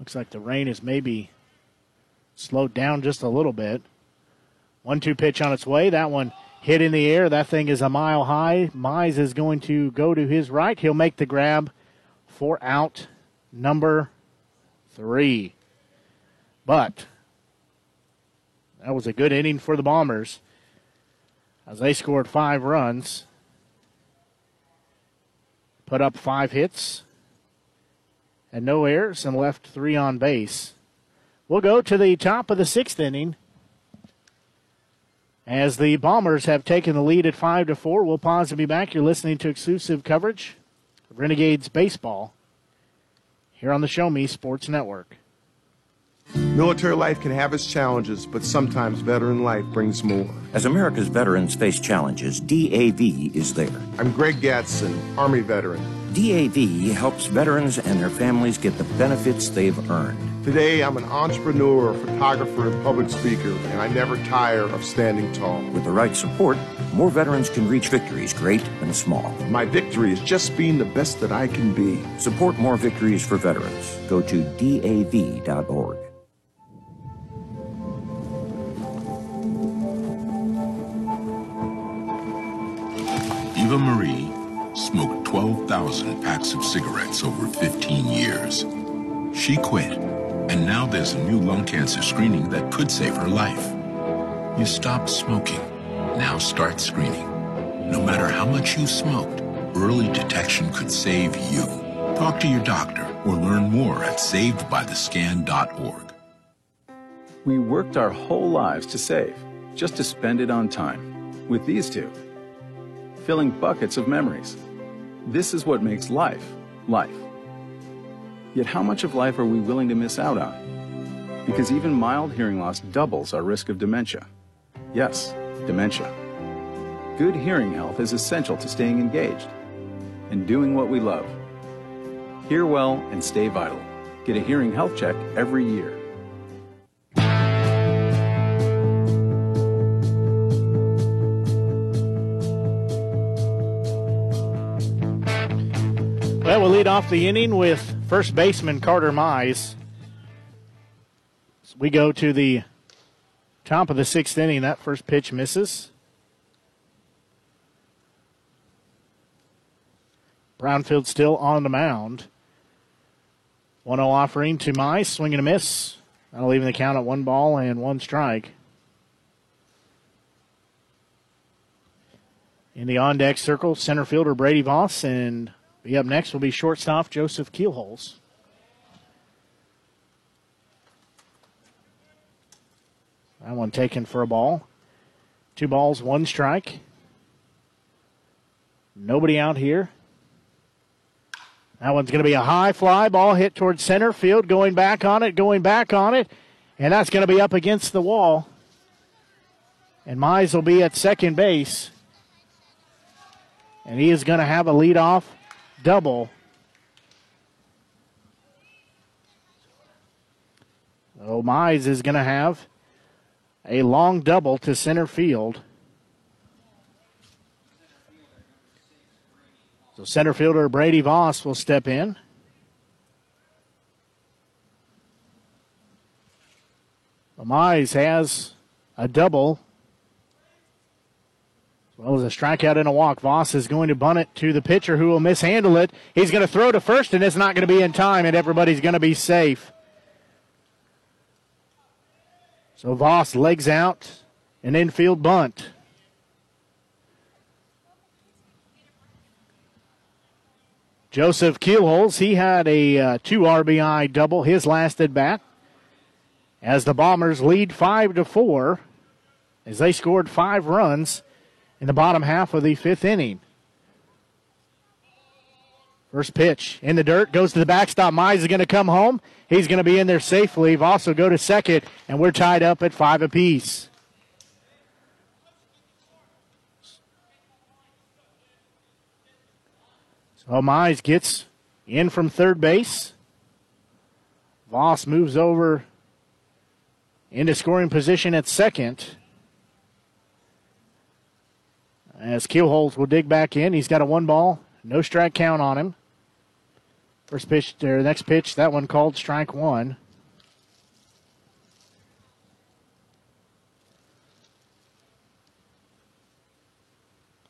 Looks like the rain is maybe slowed down just a little bit. One two pitch on its way. That one hit in the air. That thing is a mile high. Mize is going to go to his right. He'll make the grab for out number three. But that was a good inning for the Bombers as they scored five runs, put up five hits, and no errors and left three on base. We'll go to the top of the sixth inning. As the Bombers have taken the lead at five to four, we'll pause and be back. You're listening to exclusive coverage of Renegades baseball here on the Show Me Sports Network. Military life can have its challenges, but sometimes veteran life brings more. As America's veterans face challenges, DAV is there. I'm Greg Gatson, Army veteran. DAV helps veterans and their families get the benefits they've earned. Today, I'm an entrepreneur, photographer, and public speaker, and I never tire of standing tall. With the right support, more veterans can reach victories, great and small. My victory is just being the best that I can be. Support more victories for veterans. Go to DAV.org. Eva Marie smoked 12,000 packs of cigarettes over 15 years. She quit, and now there's a new lung cancer screening that could save her life. You stopped smoking. Now start screening. No matter how much you smoked, early detection could save you. Talk to your doctor or learn more at savedbythescan.org. We worked our whole lives to save, just to spend it on time. With these two, filling buckets of memories. This is what makes life, life. Yet how much of life are we willing to miss out on? Because even mild hearing loss doubles our risk of dementia. Yes, dementia. Good hearing health is essential to staying engaged and doing what we love. Hear well and stay vital. Get a hearing health check every year. Well, we'll lead off the inning with first baseman Carter Mize. So we go to the top of the sixth inning. That first pitch misses. Brownfield still on the mound. 1 0 offering to Mize. Swing and a miss. That'll leave the count at one ball and one strike. In the on deck circle, center fielder Brady Voss and be up next will be shortstop Joseph Keelholz. That one taken for a ball. Two balls, one strike. Nobody out here. That one's going to be a high fly ball hit towards center field, going back on it, going back on it, and that's going to be up against the wall. And Mize will be at second base. And he is going to have a leadoff double. So Mize is going to have a long double to center field. So center fielder Brady Voss will step in. Mize has a double well as a strikeout and a walk. Voss is going to bunt it to the pitcher who will mishandle it. He's going to throw to first, and it's not going to be in time, and everybody's going to be safe. So Voss legs out, an infield bunt. Joseph Keelholz, he had a uh, two RBI double his last at bat. As the Bombers lead five to four, as they scored five runs in the bottom half of the fifth inning. First pitch in the dirt goes to the backstop. Mize is going to come home. He's going to be in there safely. Voss also go to second, and we're tied up at five apiece. So Mize gets in from third base. Voss moves over into scoring position at second. As Keelholz will dig back in, he's got a one ball, no strike count on him. First pitch, or next pitch, that one called strike one.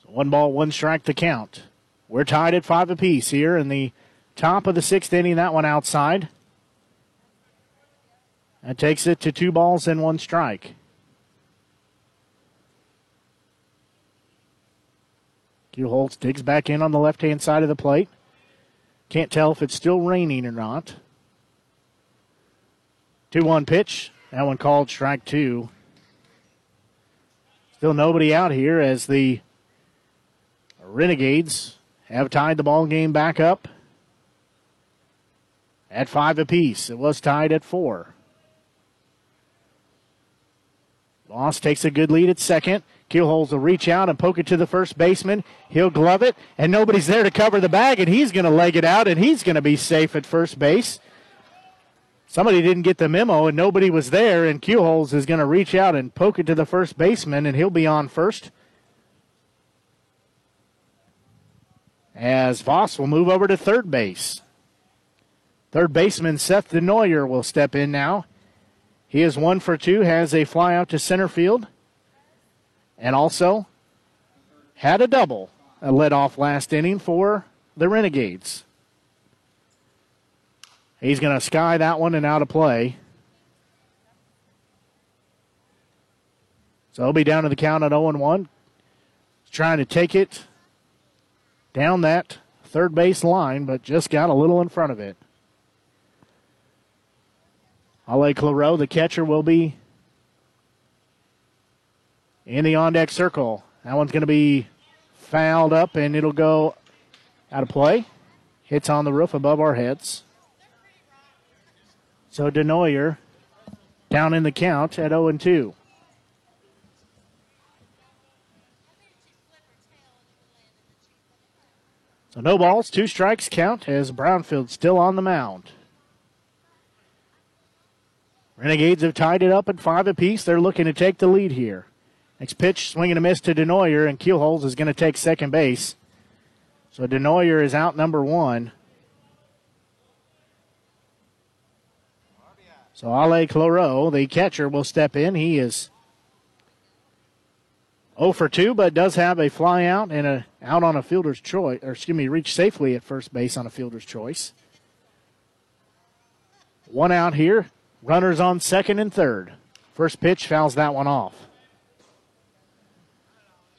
So one ball, one strike to count. We're tied at five apiece here in the top of the sixth inning. That one outside. That takes it to two balls and one strike. Keelholz digs back in on the left hand side of the plate. Can't tell if it's still raining or not. 2 1 pitch. That one called strike two. Still nobody out here as the Renegades have tied the ball game back up at five apiece. It was tied at four. Voss takes a good lead at second. Keelholz will reach out and poke it to the first baseman. He'll glove it, and nobody's there to cover the bag, and he's going to leg it out, and he's going to be safe at first base. Somebody didn't get the memo, and nobody was there, and Keelholz is going to reach out and poke it to the first baseman, and he'll be on first. As Voss will move over to third base. Third baseman Seth DeNoyer will step in now. He is one for two, has a fly out to center field and also had a double a led off last inning for the Renegades. He's going to sky that one and out of play. So he'll be down to the count at 0 1. Trying to take it down that third base line, but just got a little in front of it. Ale Claro, the catcher, will be in the on deck circle. That one's going to be fouled up and it'll go out of play. Hits on the roof above our heads. So DeNoyer down in the count at 0 2. So no balls, two strikes count as Brownfield still on the mound. Renegades have tied it up at five apiece. They're looking to take the lead here. Next pitch, swinging a miss to DeNoyer, and Keelholz is going to take second base. So DeNoyer is out number one. So Ale Claro, the catcher, will step in. He is 0 for 2, but does have a fly out and a out on a fielder's choice, or excuse me, reach safely at first base on a fielder's choice. One out here. Runners on second and third. First pitch fouls that one off.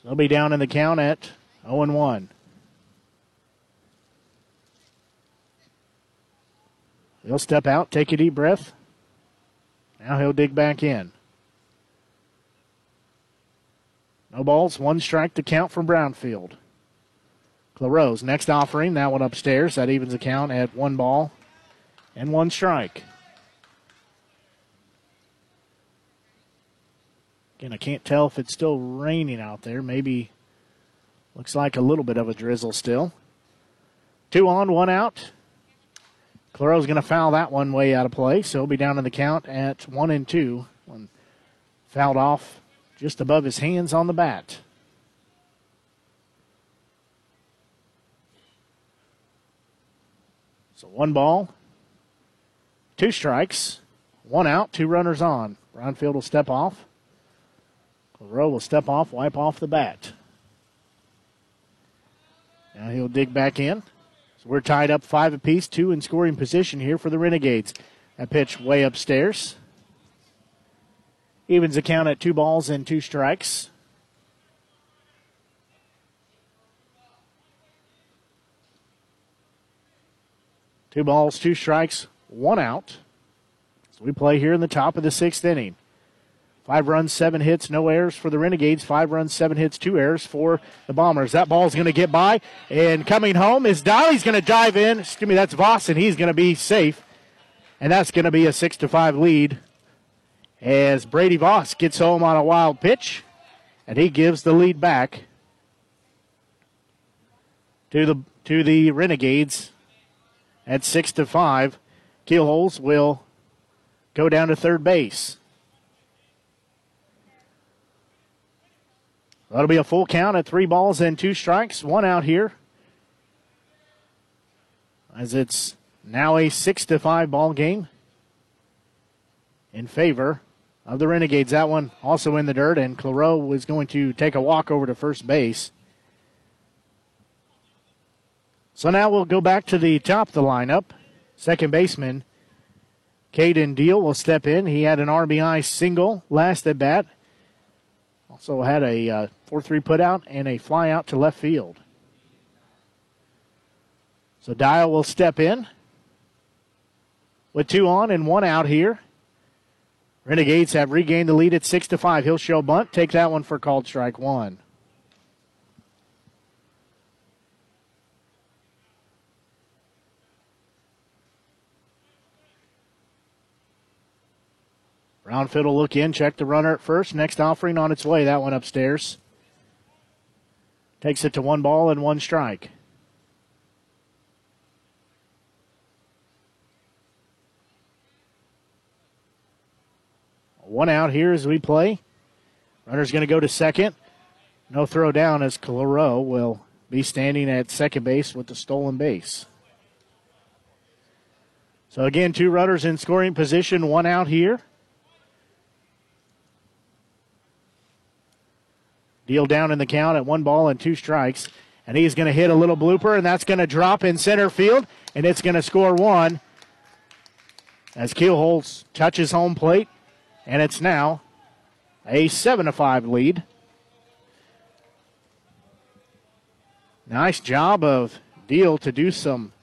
They'll be down in the count at 0 1. He'll step out, take a deep breath. Now he'll dig back in. No balls, one strike to count from Brownfield. Claro's next offering, that one upstairs. That evens the count at one ball and one strike. Again, I can't tell if it's still raining out there. Maybe looks like a little bit of a drizzle still. Two on, one out. Claro's going to foul that one way out of play, so he'll be down in the count at one and two. One fouled off just above his hands on the bat. So one ball, two strikes, one out, two runners on. Brownfield will step off. Rowe will step off, wipe off the bat. Now he'll dig back in. So we're tied up five apiece, two in scoring position here for the Renegades. That pitch way upstairs. Evens the count at two balls and two strikes. Two balls, two strikes, one out. So we play here in the top of the sixth inning. Five runs, seven hits, no errors for the Renegades. Five runs, seven hits, two errors for the Bombers. That ball is going to get by, and coming home is Dolly's going to dive in. Excuse me, that's Voss, and he's going to be safe, and that's going to be a six to five lead as Brady Voss gets home on a wild pitch, and he gives the lead back to the to the Renegades at six to five. Keelholz will go down to third base. That'll be a full count at three balls and two strikes, one out here. As it's now a six to five ball game in favor of the Renegades. That one also in the dirt, and Claro was going to take a walk over to first base. So now we'll go back to the top of the lineup. Second baseman Caden Deal will step in. He had an RBI single last at bat. Also had a uh, 4 3 put out and a fly out to left field. So Deal will step in with two on and one out here. Renegades have regained the lead at 6 to 5. He'll show bunt, take that one for called strike one. Brownfield will look in, check the runner at first. Next offering on its way. That one upstairs. Takes it to one ball and one strike. One out here as we play. Runner's going to go to second. No throw down as Claro will be standing at second base with the stolen base. So again, two runners in scoring position, one out here. Deal down in the count at one ball and two strikes. And he's going to hit a little blooper, and that's going to drop in center field, and it's going to score one. As Keelholz touches home plate, and it's now a 7 to 5 lead. Nice job of Deal to do some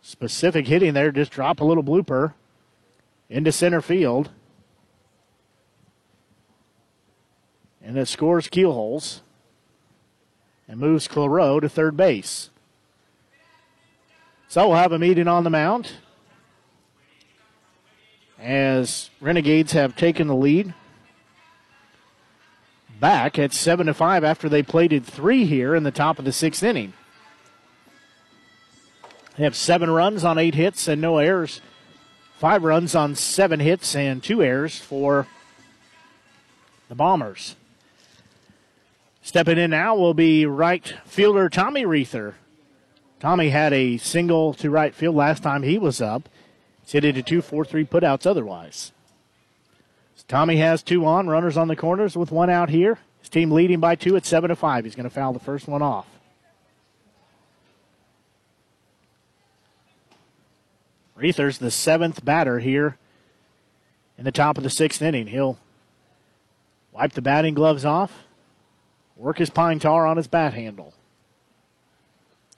specific hitting there. Just drop a little blooper into center field. And it scores Keelholz and moves Claro to third base. So we'll have a meeting on the mound as Renegades have taken the lead back at 7 to 5 after they plated three here in the top of the sixth inning. They have seven runs on eight hits and no errors. Five runs on seven hits and two errors for the Bombers. Stepping in now will be right fielder Tommy Reuther. Tommy had a single to right field last time he was up. He's hit into two, four, three putouts otherwise. So Tommy has two on, runners on the corners with one out here. His team leading by two at seven to five. He's going to foul the first one off. Reuther's the seventh batter here in the top of the sixth inning. He'll wipe the batting gloves off, work his pine tar on his bat handle.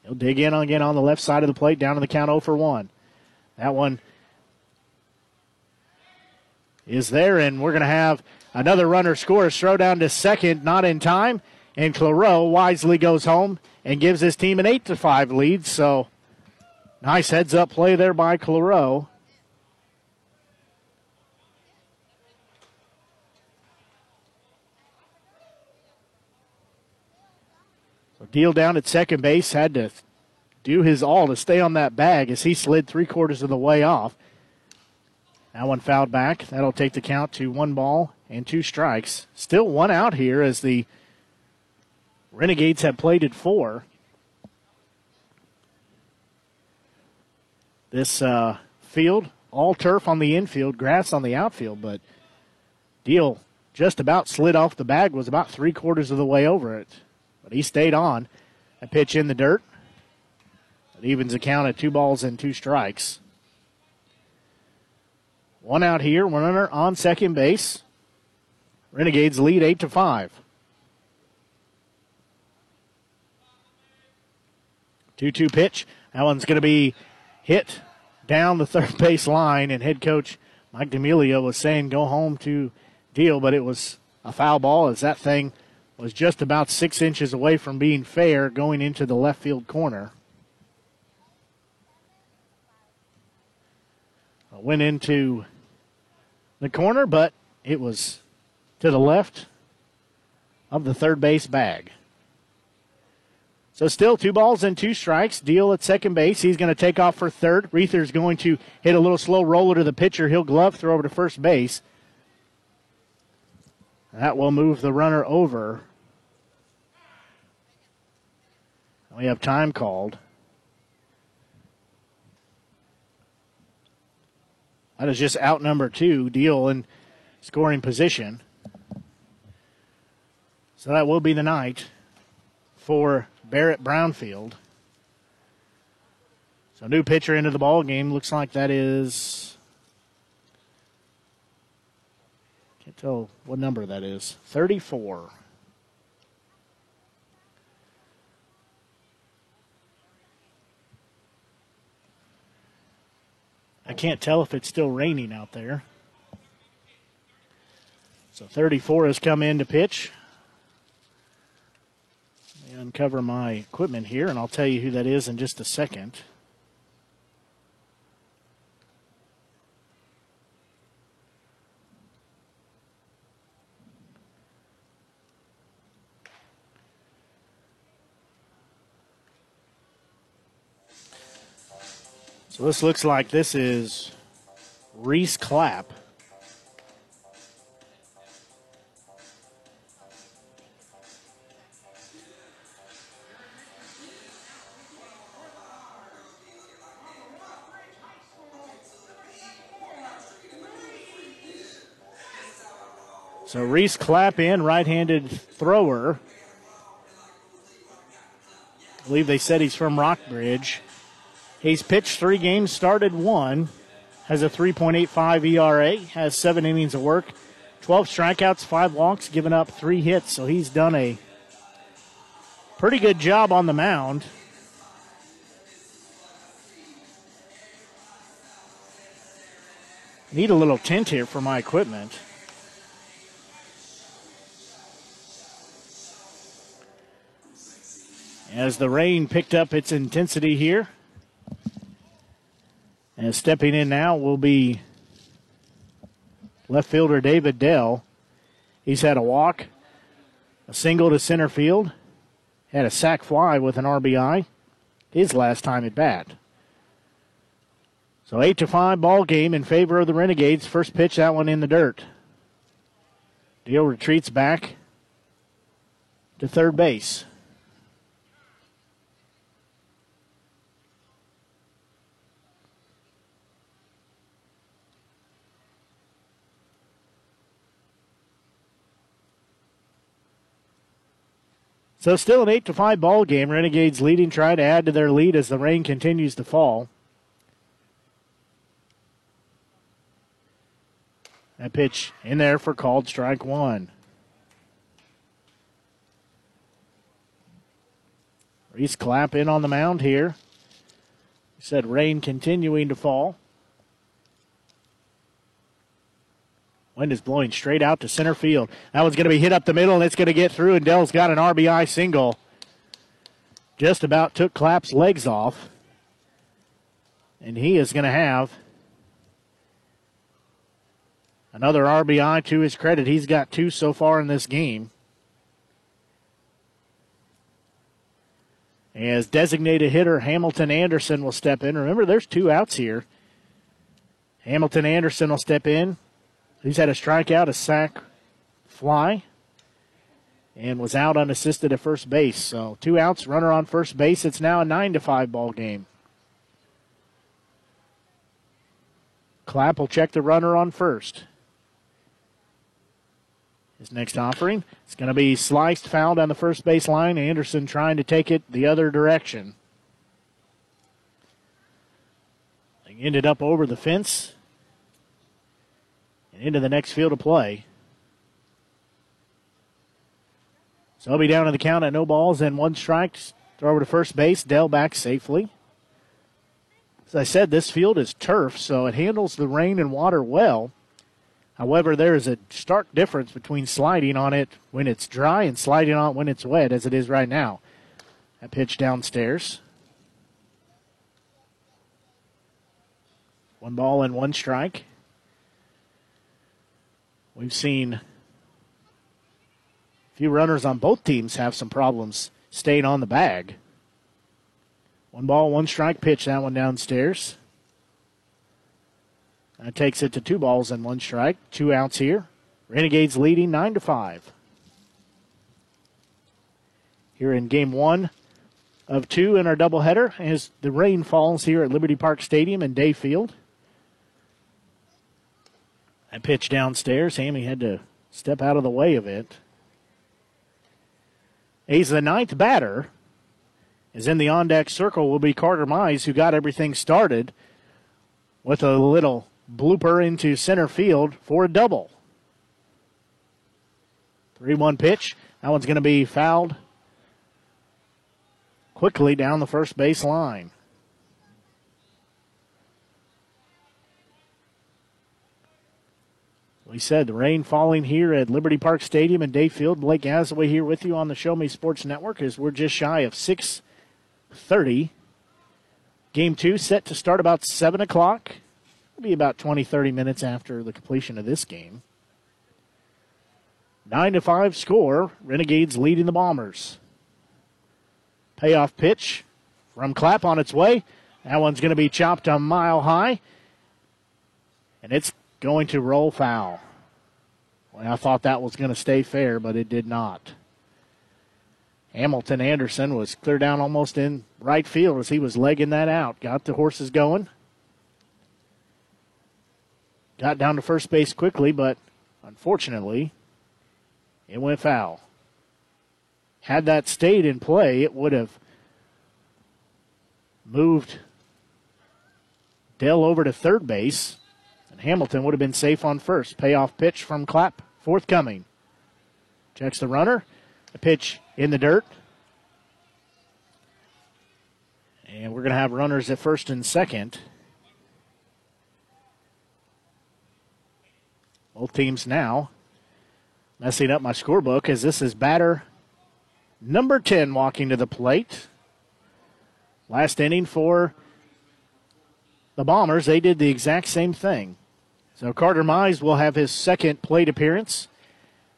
He'll dig in again on the left side of the plate, down to the count 0 for 1. That one is there, and we're going to have another runner score. Throw down to second, not in time, and Claro wisely goes home and gives his team an 8 to 5 lead. So Nice heads up play there by Claro. Deal down at second base had to do his all to stay on that bag as he slid three quarters of the way off. That one fouled back. That'll take the count to one ball and two strikes. Still one out here as the Renegades have played plated four. this uh, field. All turf on the infield, grass on the outfield, but Deal just about slid off the bag, was about three quarters of the way over it. But he stayed on. A pitch in the dirt. It evens the count at two balls and two strikes. One out here, one runner on second base. Renegades lead eight to five. Two-two pitch. That one's going to be hit down the third base line, and head coach Mike D'Amelio was saying go home to deal, but it was a foul ball as that thing was just about six inches away from being fair going into the left field corner. Uh, went into the corner, but it was to the left of the third base bag. So still two balls and two strikes. Deal at second base. He's going to take off for third. Reuther's going to hit a little slow roller to the pitcher. He'll glove throw over to first base. That will move the runner over. We have time called. That is just out number two. Deal in scoring position. So that will be the night for Barrett Brownfield. So new pitcher into the ball game. Looks like that is tell what number that is. 34. I can't tell if it's still raining out there. So 34 has come in to pitch uncover my equipment here, and I'll tell you who that is in just a second. So this looks like this is Reese Clapp. So Reese Clapp in, right-handed thrower. I believe they said he's from Rockbridge. He's pitched three games, started one, has a 3.85 ERA, has seven innings of work, 12 strikeouts, five walks, given up three hits. So he's done a pretty good job on the mound. Need a little tint here for my equipment. As the rain picked up its intensity here. And stepping in now will be left fielder David Dell. He's had a walk, a single to center field, had a sac fly with an RBI his last time at bat. So 8 to 5 ball game in favor of the Renegades. First pitch, that one in the dirt. Deal retreats back to third base. So still an eight to five ball game. Renegades leading, try to add to their lead as the rain continues to fall. That pitch in there for called strike one. Reese Clapp in on the mound here. He said rain continuing to fall. Wind is blowing straight out to center field. That one's going to be hit up the middle, and it's going to get through, and Dell's got an RBI single. Just about took Clapp's legs off. And he is going to have another RBI to his credit. He's got two so far in this game. As designated hitter Hamilton Anderson will step in. Remember, there's two outs here. Hamilton Anderson will step in. He's had a strikeout, a sac, fly, and was out unassisted at first base. So two outs, runner on first base. It's now a nine to five ball game. Clapp will check the runner on first. His next offering is going to be sliced foul down the first base line. Anderson trying to take it the other direction. They ended up over the fence and into the next field of play. So he'll be down to the count at no balls and one strike. Throw over to first base. Dell back safely. As I said, this field is turf, so it handles the rain and water well. However, there is a stark difference between sliding on it when it's dry and sliding on it when it's wet, as it is right now. That pitch downstairs. One ball and one strike. We've seen a few runners on both teams have some problems staying on the bag. One ball, one strike pitch, that one downstairs. That takes it to two balls and one strike. Two outs here. Renegades leading nine to five. Here in game one of two in our doubleheader as the rain falls here at Liberty Park Stadium in Day Field. That pitch downstairs, Hammy had to step out of the way of it. He's the ninth batter. Is in the on deck circle will be Carter Mize, who got everything started with a little blooper into center field for a double. 3 1 pitch. That one's going to be fouled quickly down the first base line. We said the rain falling here at Liberty Park Stadium in Dayfield. Blake Gazaway here with you on the Show Me Sports Network as we're just shy of 6.30. Game two set to start about 7 o'clock. It'll be about 20, 30 minutes after the completion of this game. 9 to 5 score. Renegades leading the Bombers. Payoff pitch from Clapp on its way. That one's going to be chopped a mile high, and it's going to roll foul. Well, I thought that was going to stay fair, but it did not. Hamilton Anderson was clear down almost in right field as he was legging that out. Got the horses going. Got down to first base quickly, but unfortunately, it went foul. Had that stayed in play, it would have moved Dell over to third base, and Hamilton would have been safe on first. Payoff pitch from Clapp, forthcoming. Checks the runner. A pitch in the dirt. And we're going to have runners at first and second. Both teams now messing up my scorebook as this is batter number 10 walking to the plate. Last inning for the Bombers, they did the exact same thing. So Carter Mize will have his second plate appearance.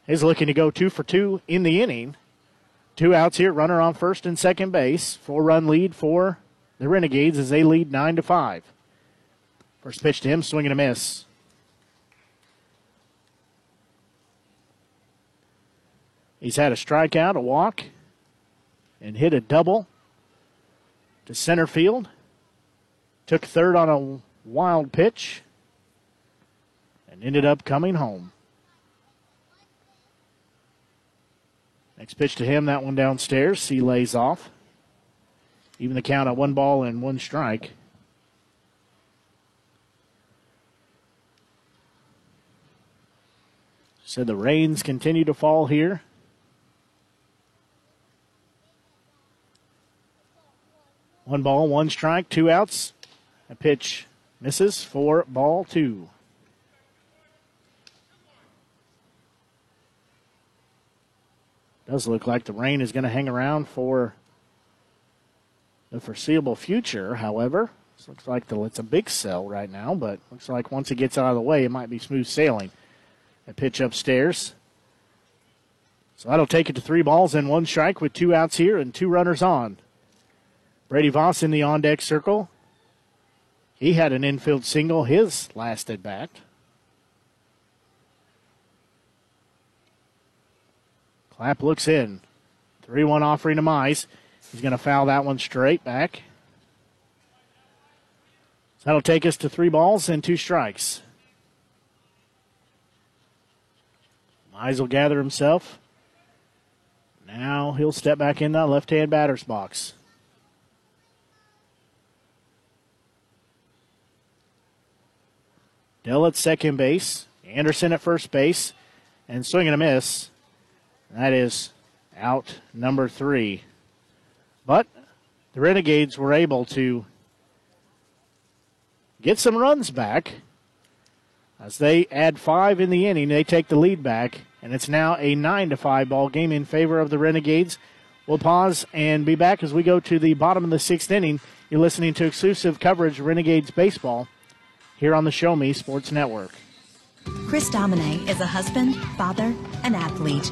He's looking to go two for two in the inning. Two outs here, runner on first and second base. Four run lead for the Renegades as they lead nine to five. First pitch to him, swinging a miss. He's had a strikeout, a walk, and hit a double to center field. Took third on a wild pitch and ended up coming home. Next pitch to him, that one downstairs. He lays off. Even the count at one ball and one strike. So the rains continue to fall here. One ball, one strike, two outs. A pitch misses for ball two. Does look like the rain is going to hang around for the foreseeable future. However, this looks like the, it's a big cell right now, but looks like once it gets out of the way, it might be smooth sailing. A pitch upstairs. So that'll take it to three balls and one strike with two outs here and two runners on. Brady Voss in the on deck circle. He had an infield single his last at bat. Clapp looks in. 3 1 offering to Mize. He's going to foul that one straight back. That'll take us to three balls and two strikes. Mize will gather himself. Now he'll step back in the left hand batter's box. Dell at second base, Anderson at first base, and swinging a miss. That is out number three. But the Renegades were able to get some runs back. As they add five in the inning, they take the lead back, and it's now a nine to five ball game in favor of the Renegades. We'll pause and be back as we go to the bottom of the sixth inning. You're listening to exclusive coverage Renegades baseball here on the Show Me Sports Network. Chris Domine is a husband, father, an athlete,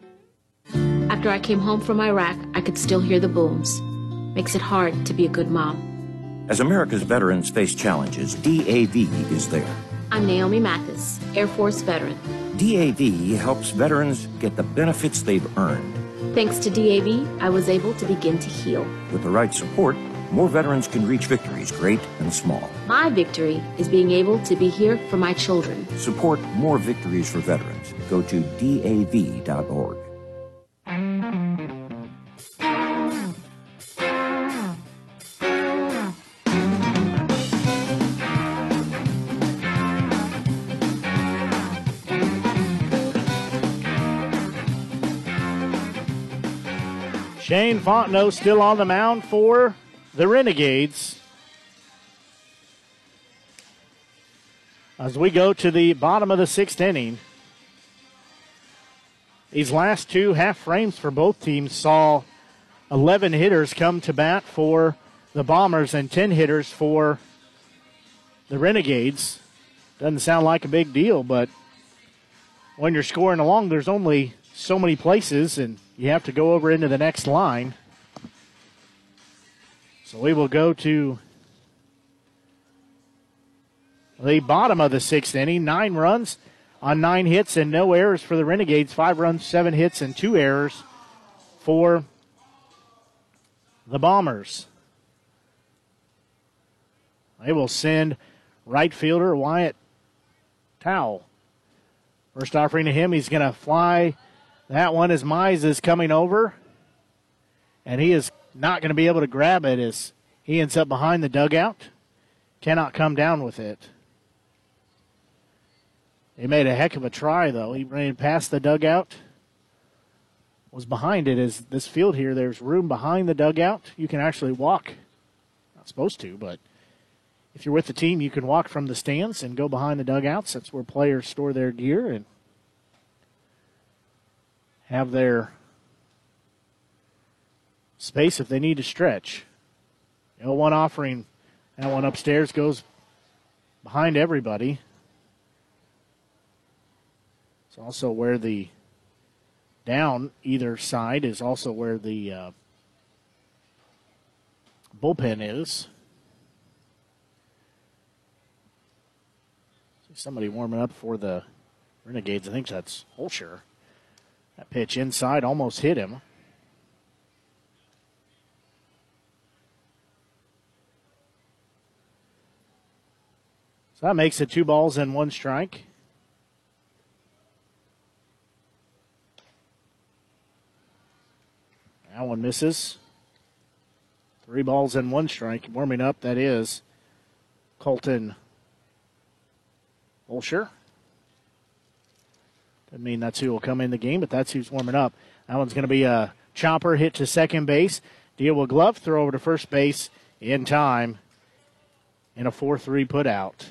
After I came home from Iraq, I could still hear the booms. Makes it hard to be a good mom. As America's veterans face challenges, DAV is there. I'm Naomi Mathis, Air Force veteran. DAV helps veterans get the benefits they've earned. Thanks to DAV, I was able to begin to heal. With the right support, more veterans can reach victories, great and small. My victory is being able to be here for my children. Support more victories for veterans. Go to DAV.org. Shane Fontenot still on the mound for the Renegades. As we go to the bottom of the sixth inning, these last two half frames for both teams saw 11 hitters come to bat for the Bombers and 10 hitters for the Renegades. Doesn't sound like a big deal, but when you're scoring along, there's only so many places, and you have to go over into the next line. So we will go to the bottom of the sixth inning. Nine runs on nine hits and no errors for the Renegades. Five runs, seven hits, and two errors for the Bombers. They will send right fielder Wyatt Towel. First offering to him, he's going to fly that one as Mize is coming over. And he is not going to be able to grab it as he ends up behind the dugout. Cannot come down with it. He made a heck of a try, though. He ran past the dugout. Was behind it. As this field here, there's room behind the dugout. You can actually walk. Not supposed to, but if you're with the team, you can walk from the stands and go behind the dugouts. That's where players store their gear and have their space if they need to stretch. You know, one offering, that one upstairs goes behind everybody. It's also where the down either side is also where the uh, bullpen is. See Somebody warming up for the Renegades. I think that's Holscher. That pitch inside almost hit him. So that makes it two balls and one strike. That one misses. Three balls and one strike. Warming up, that is Colton Holscher. Doesn't mean that's who will come in the game, but that's who's warming up. That one's going to be a chopper hit to second base. Deal with glove, throw over to first base in time. And a 4 3 put out.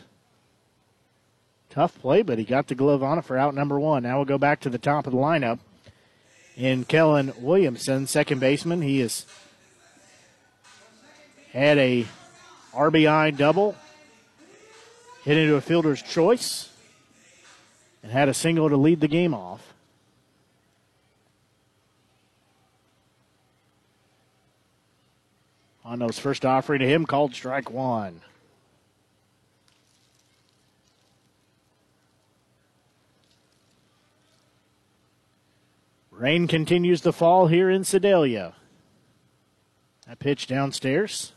Tough play, but he got the glove on it for out number one. Now we'll go back to the top of the lineup. In Kellen Williamson, second baseman, he has had a RBI double, hit into a fielder's choice, and had a single to lead the game off. Honno's first offering to him called strike one. Rain continues to fall here in Sedalia. That pitch downstairs.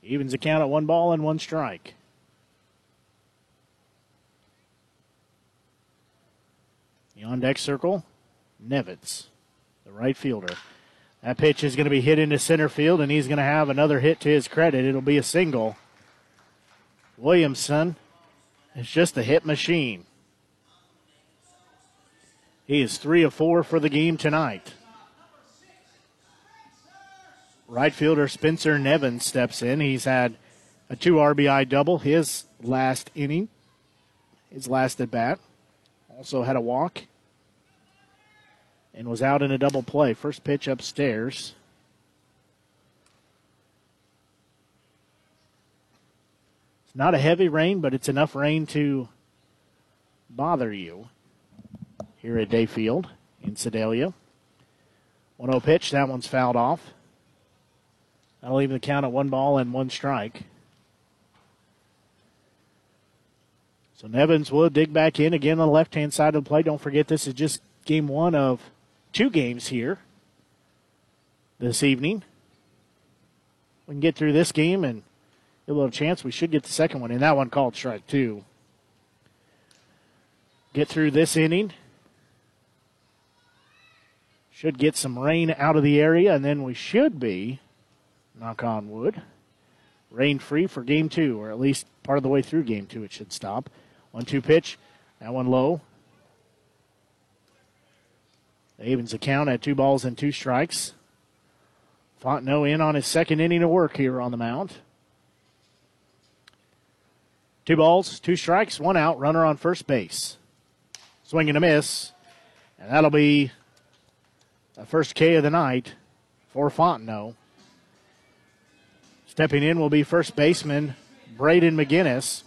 Evens the count at one ball and one strike. The on deck circle, Nevitz, the right fielder. That pitch is going to be hit into center field, and he's going to have another hit to his credit. It'll be a single. Williamson is just a hit machine. He is three of four for the game tonight. Right fielder Spencer Nevin steps in. He's had a two RBI double his last inning, his last at bat. Also had a walk and was out in a double play. First pitch upstairs. It's not a heavy rain, but it's enough rain to bother you here at Dayfield in Sedalia. 1 0 pitch. That one's fouled off. That'll leave the count at one ball and one strike. So Nevins will dig back in again on the left hand side of the play. Don't forget, this is just game one of two games here this evening. We can get through this game and a little chance we should get the second one. And that one called strike two. Get through this inning should get some rain out of the area, and then we should be, knock on wood, rain free for game two, or at least part of the way through game two. It should stop. One two pitch, that one low. The evens the count at two balls and two strikes. Fontenot in on his second inning of work here on the mound. Two balls, two strikes, one out, runner on first base. Swing and a miss, and that'll be the first K of the night for Fontenot. Stepping in will be first baseman Braden McGinnis.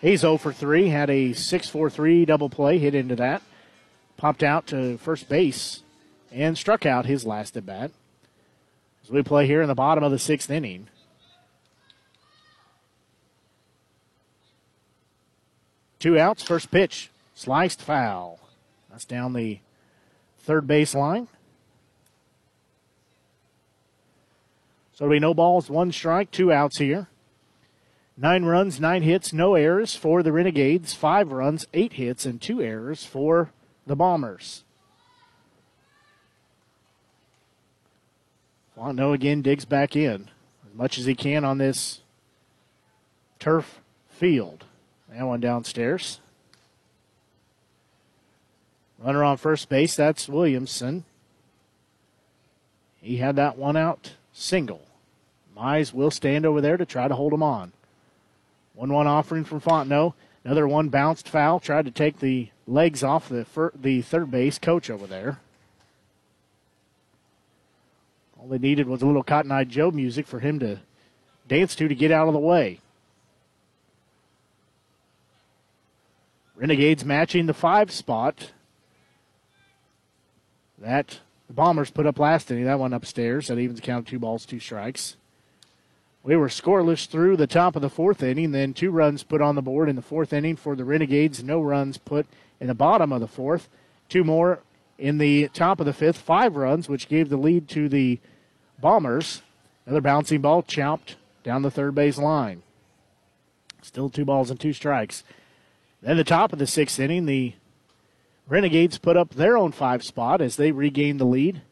He's 0 for 3, had a 6 4 3 double play, hit into that. Popped out to first base and struck out his last at bat. As we play here in the bottom of the sixth inning. Two outs, first pitch, sliced foul. That's down the third base line. So it'll be no balls, one strike, two outs here. Nine runs, nine hits, no errors for the Renegades. Five runs, eight hits, and two errors for the Bombers. Fontenot again digs back in as much as he can on this turf field. That one downstairs. Runner on first base, that's Williamson. He had that one out single. Mize will stand over there to try to hold him on. 1 1 offering from Fontenot. Another one bounced foul. Tried to take the legs off the, fir- the third base coach over there. All they needed was a little Cotton Eye Joe music for him to dance to to get out of the way. Renegades matching the five spot that the Bombers put up last inning. That one upstairs. That evens count two balls, two strikes. We were scoreless through the top of the fourth inning, then two runs put on the board in the fourth inning for the Renegades, no runs put in the bottom of the fourth. Two more in the top of the fifth, five runs, which gave the lead to the Bombers. Another bouncing ball chopped down the third base line. Still two balls and two strikes. Then the top of the sixth inning, the Renegades put up their own five spot as they regain the lead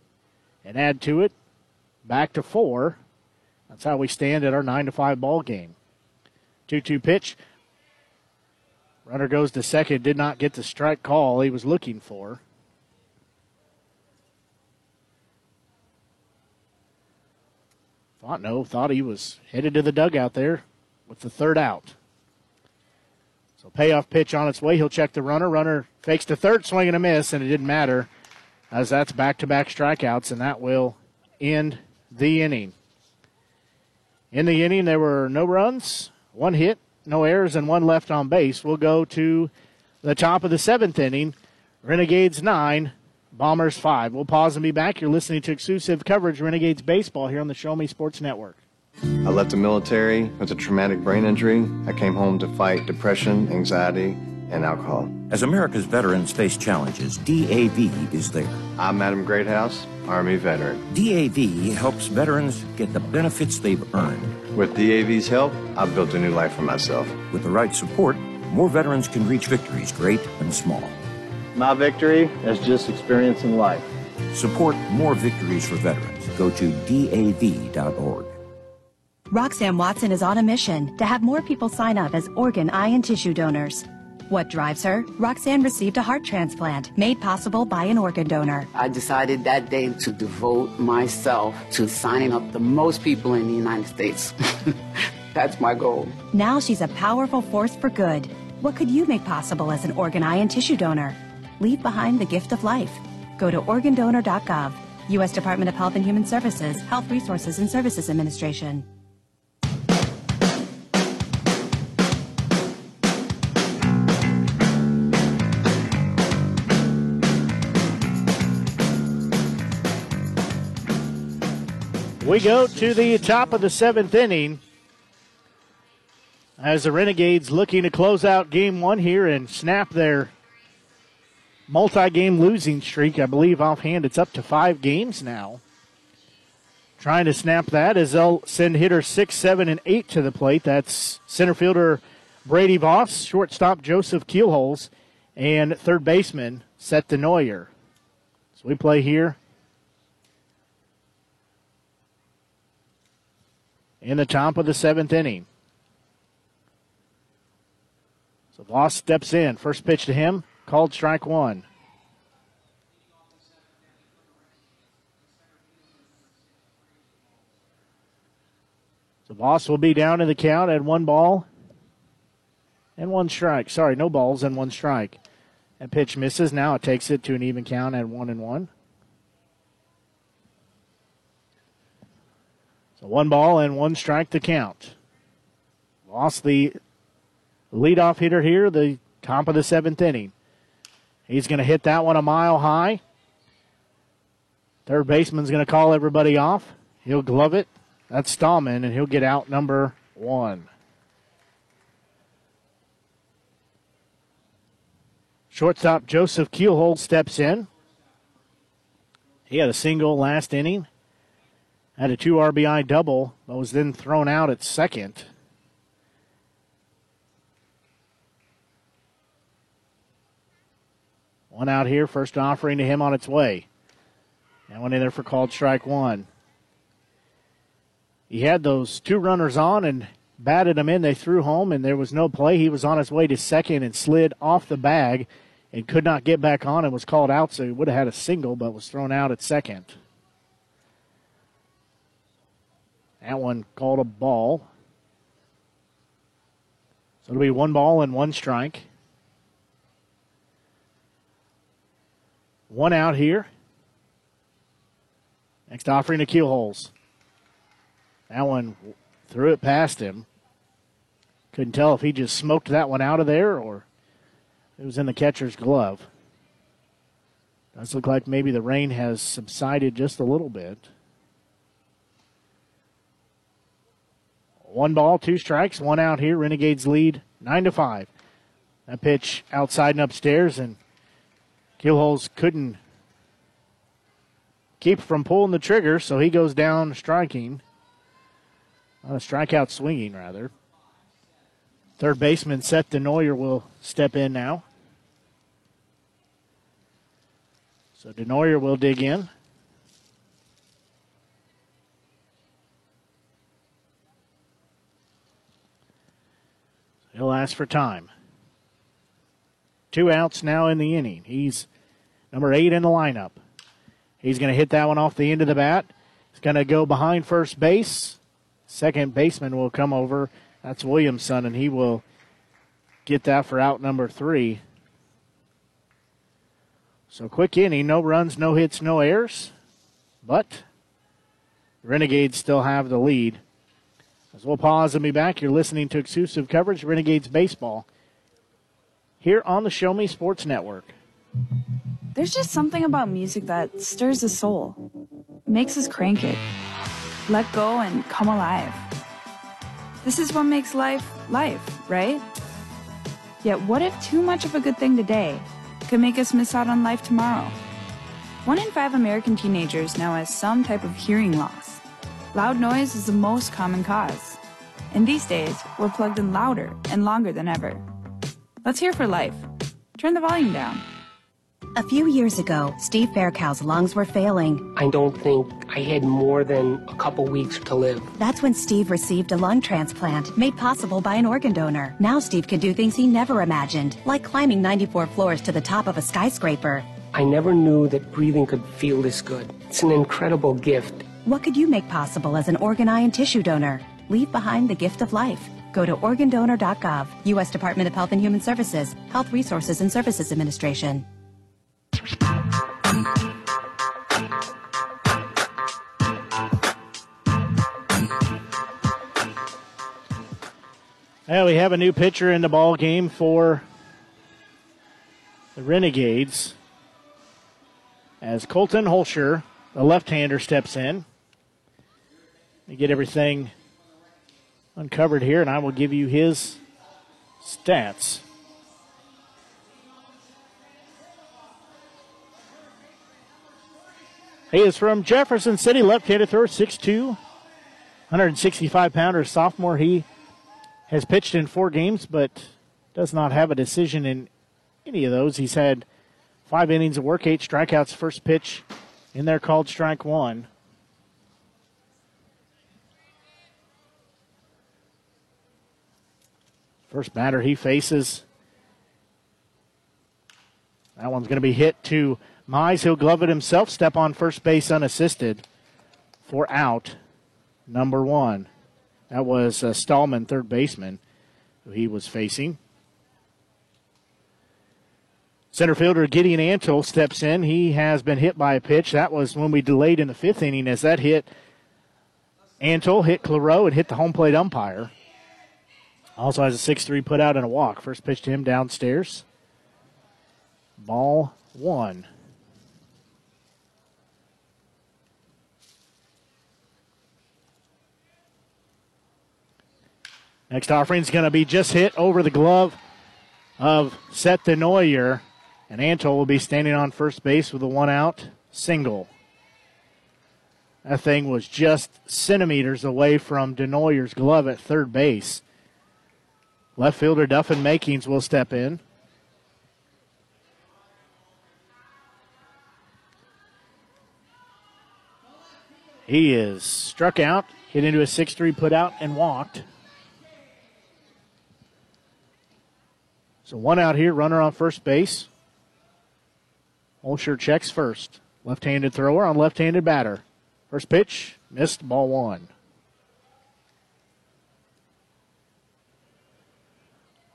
and add to it back to four. That's how we stand at our nine to five ball game. Two two pitch. Runner goes to second. Did not get the strike call he was looking for. Fontenot thought he was headed to the dugout there with the third out. So payoff pitch on its way. He'll check the runner. Runner fakes to third, swing and a miss, and it didn't matter as that's back to back strikeouts, and that will end the inning. In the inning, there were no runs, one hit, no errors, and one left on base. We'll go to the top of the seventh inning. Renegades nine, Bombers five. We'll pause and be back. You're listening to exclusive coverage Renegades baseball here on the Show Me Sports Network. I left the military with a traumatic brain injury. I came home to fight depression, anxiety, and alcohol. As America's veterans face challenges, DAV is there. I'm Adam Greathouse, Army veteran. DAV helps veterans get the benefits they've earned. With DAV's help, I've built a new life for myself. With the right support, more veterans can reach victories, great and small. My victory is just experiencing life. Support more victories for veterans. Go to DAV.org. Roxanne Watson is on a mission to have more people sign up as organ, eye, and tissue donors. What drives her? Roxanne received a heart transplant made possible by an organ donor. I decided that day to devote myself to signing up the most people in the United States. That's my goal. Now she's a powerful force for good. What could you make possible as an organ, eye, and tissue donor? Leave behind the gift of life. Go to organdonor.gov, U.S. Department of Health and Human Services, Health Resources and Services Administration. We go to the top of the seventh inning as the Renegades looking to close out game one here and snap their multi game losing streak. I believe offhand it's up to five games now. Trying to snap that as they'll send hitter six, seven, and eight to the plate. That's center fielder Brady Voss, shortstop Joseph Keelholz, and third baseman Seth DeNoyer. So we play here in the top of the seventh inning. So Voss steps in. First pitch to him, called strike one. So Voss will be down in the count at one ball and one strike. Sorry, no balls and one strike. That pitch misses. Now it takes it to an even count at one and one. So one ball and one strike to count. Lost the leadoff hitter here, the top of the seventh inning. He's going to hit that one a mile high. Third baseman's going to call everybody off. He'll glove it. That's Stallman, and he'll get out number one. Shortstop Joseph Keelholz steps in. He had a single last inning, had a two RBI double, but was then thrown out at second. One out here, first offering to him on its way. That one in there for called strike one. He had those two runners on and batted them in. They threw home, and there was no play. He was on his way to second and slid off the bag and could not get back on and was called out, so he would have had a single, but was thrown out at second. That one called a ball. So it'll be one ball and one strike. One out here. Next offering to Keelholz. That one threw it past him. Couldn't tell if he just smoked that one out of there or it was in the catcher's glove. Does look like maybe the rain has subsided just a little bit. One ball, two strikes, one out here. Renegades lead nine to five. That pitch outside and upstairs, and Keelholz couldn't keep from pulling the trigger, so he goes down striking. Uh, strikeout swinging, rather. Third baseman Seth Denoyer will step in now. So Denoyer will dig in. He'll ask for time. Two outs now in the inning. He's number eight in the lineup. He's going to hit that one off the end of the bat. He's going to go behind first base. Second baseman will come over. That's Williamson, and he will get that for out number three. So quick inning, no runs, no hits, no errors. But Renegades still have the lead. As we'll pause and be back, you're listening to exclusive coverage of Renegades Baseball here on the Show Me Sports Network. There's just something about music that stirs the soul, makes us crank it, let go and come alive. This is what makes life life, right? Yet what if too much of a good thing today could make us miss out on life tomorrow? One in five American teenagers now has some type of hearing loss. Loud noise is the most common cause. And these days, we're plugged in louder and longer than ever. Let's hear for life. Turn the volume down. A few years ago, Steve Faircow's lungs were failing. I don't think I had more than a couple weeks to live. That's when Steve received a lung transplant made possible by an organ donor. Now Steve can do things he never imagined, like climbing 94 floors to the top of a skyscraper. I never knew that breathing could feel this good. It's an incredible gift. What could you make possible as an organ, eye, and tissue donor? Leave behind the gift of life. Go to organdonor.gov, U.S. Department of Health and Human Services, Health Resources and Services Administration. Well, we have a new pitcher in the ball game for the Renegades as Colton Holscher, the left-hander, steps in. We get everything uncovered here, and I will give you his stats. He is from Jefferson City, left-handed thrower, 6'2", 165 pounder sophomore. He has pitched in four games, but does not have a decision in any of those. He's had five innings of work, eight strikeouts. First pitch in there called strike one. First batter he faces. That one's going to be hit to Mize. He'll glove it himself, step on first base unassisted for out number one. That was uh, Stallman, third baseman, who he was facing. Center fielder Gideon Antle steps in. He has been hit by a pitch. That was when we delayed in the fifth inning as that hit Antle, hit Claro, and hit the home plate umpire. Also has a 6 3 put out and a walk. First pitch to him downstairs. Ball one. Next offering is going to be just hit over the glove of Seth Denoyer. And Antle will be standing on first base with a one out single. That thing was just centimeters away from Denoyer's glove at third base. Left fielder Duffin Makings will step in. He is struck out, hit into a 6 3 put out, and walked. So one out here, runner on first base. Holscher checks first. Left handed thrower on left handed batter. First pitch, missed, ball one.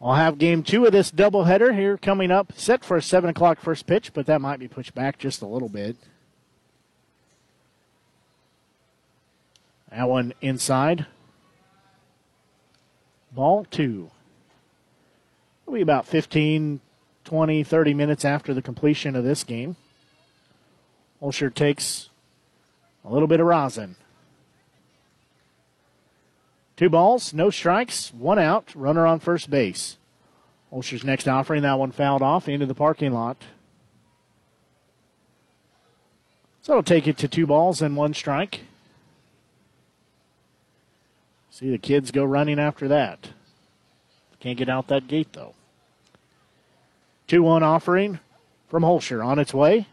I'll have game two of this doubleheader here coming up, set for a 7 o'clock first pitch, but that might be pushed back just a little bit. That one inside. Ball two. It'll be about 15, 20, 30 minutes after the completion of this game. Holscher takes a little bit of rosin. Two balls, no strikes, one out, runner on first base. Holscher's next offering, that one fouled off into the parking lot. So it'll take it to two balls and one strike. See the kids go running after that. Can't get out that gate though. 2 1 offering from Holscher on its way.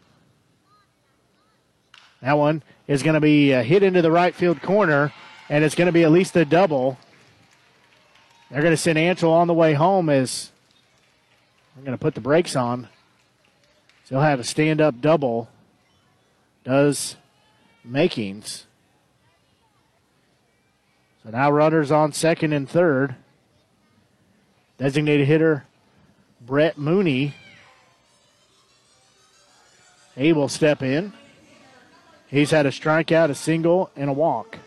That one is going to be uh, hit into the right field corner, and it's going to be at least a double. They're going to send Antle on the way home as I'm going to put the brakes on. So he'll have a stand up double. Does Makings. So now runners on second and third. Designated hitter Brett Mooney. He will step in. He's had a strikeout, a single, and a walk.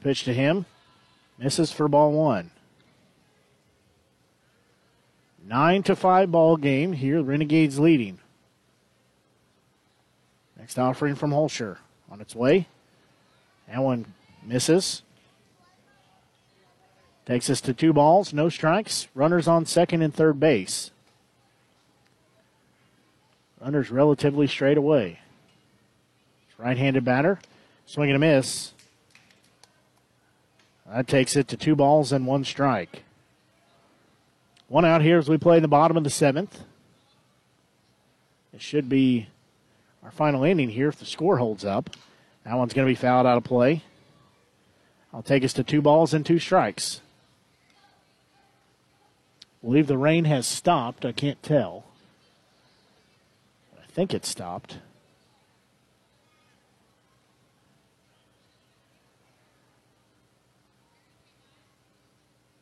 Pitch to him. Misses for ball one. Nine to five ball game here. Renegades leading. Next offering from Holscher on its way. That one misses. Takes us to two balls, no strikes. Runners on second and third base. Runners relatively straight away. Right handed batter. Swing and a miss. That takes it to two balls and one strike. One out here as we play in the bottom of the seventh. It should be our final inning here if the score holds up. That one's going to be fouled out of play. I'll take us to two balls and two strikes. I believe the rain has stopped. I can't tell. I think it stopped.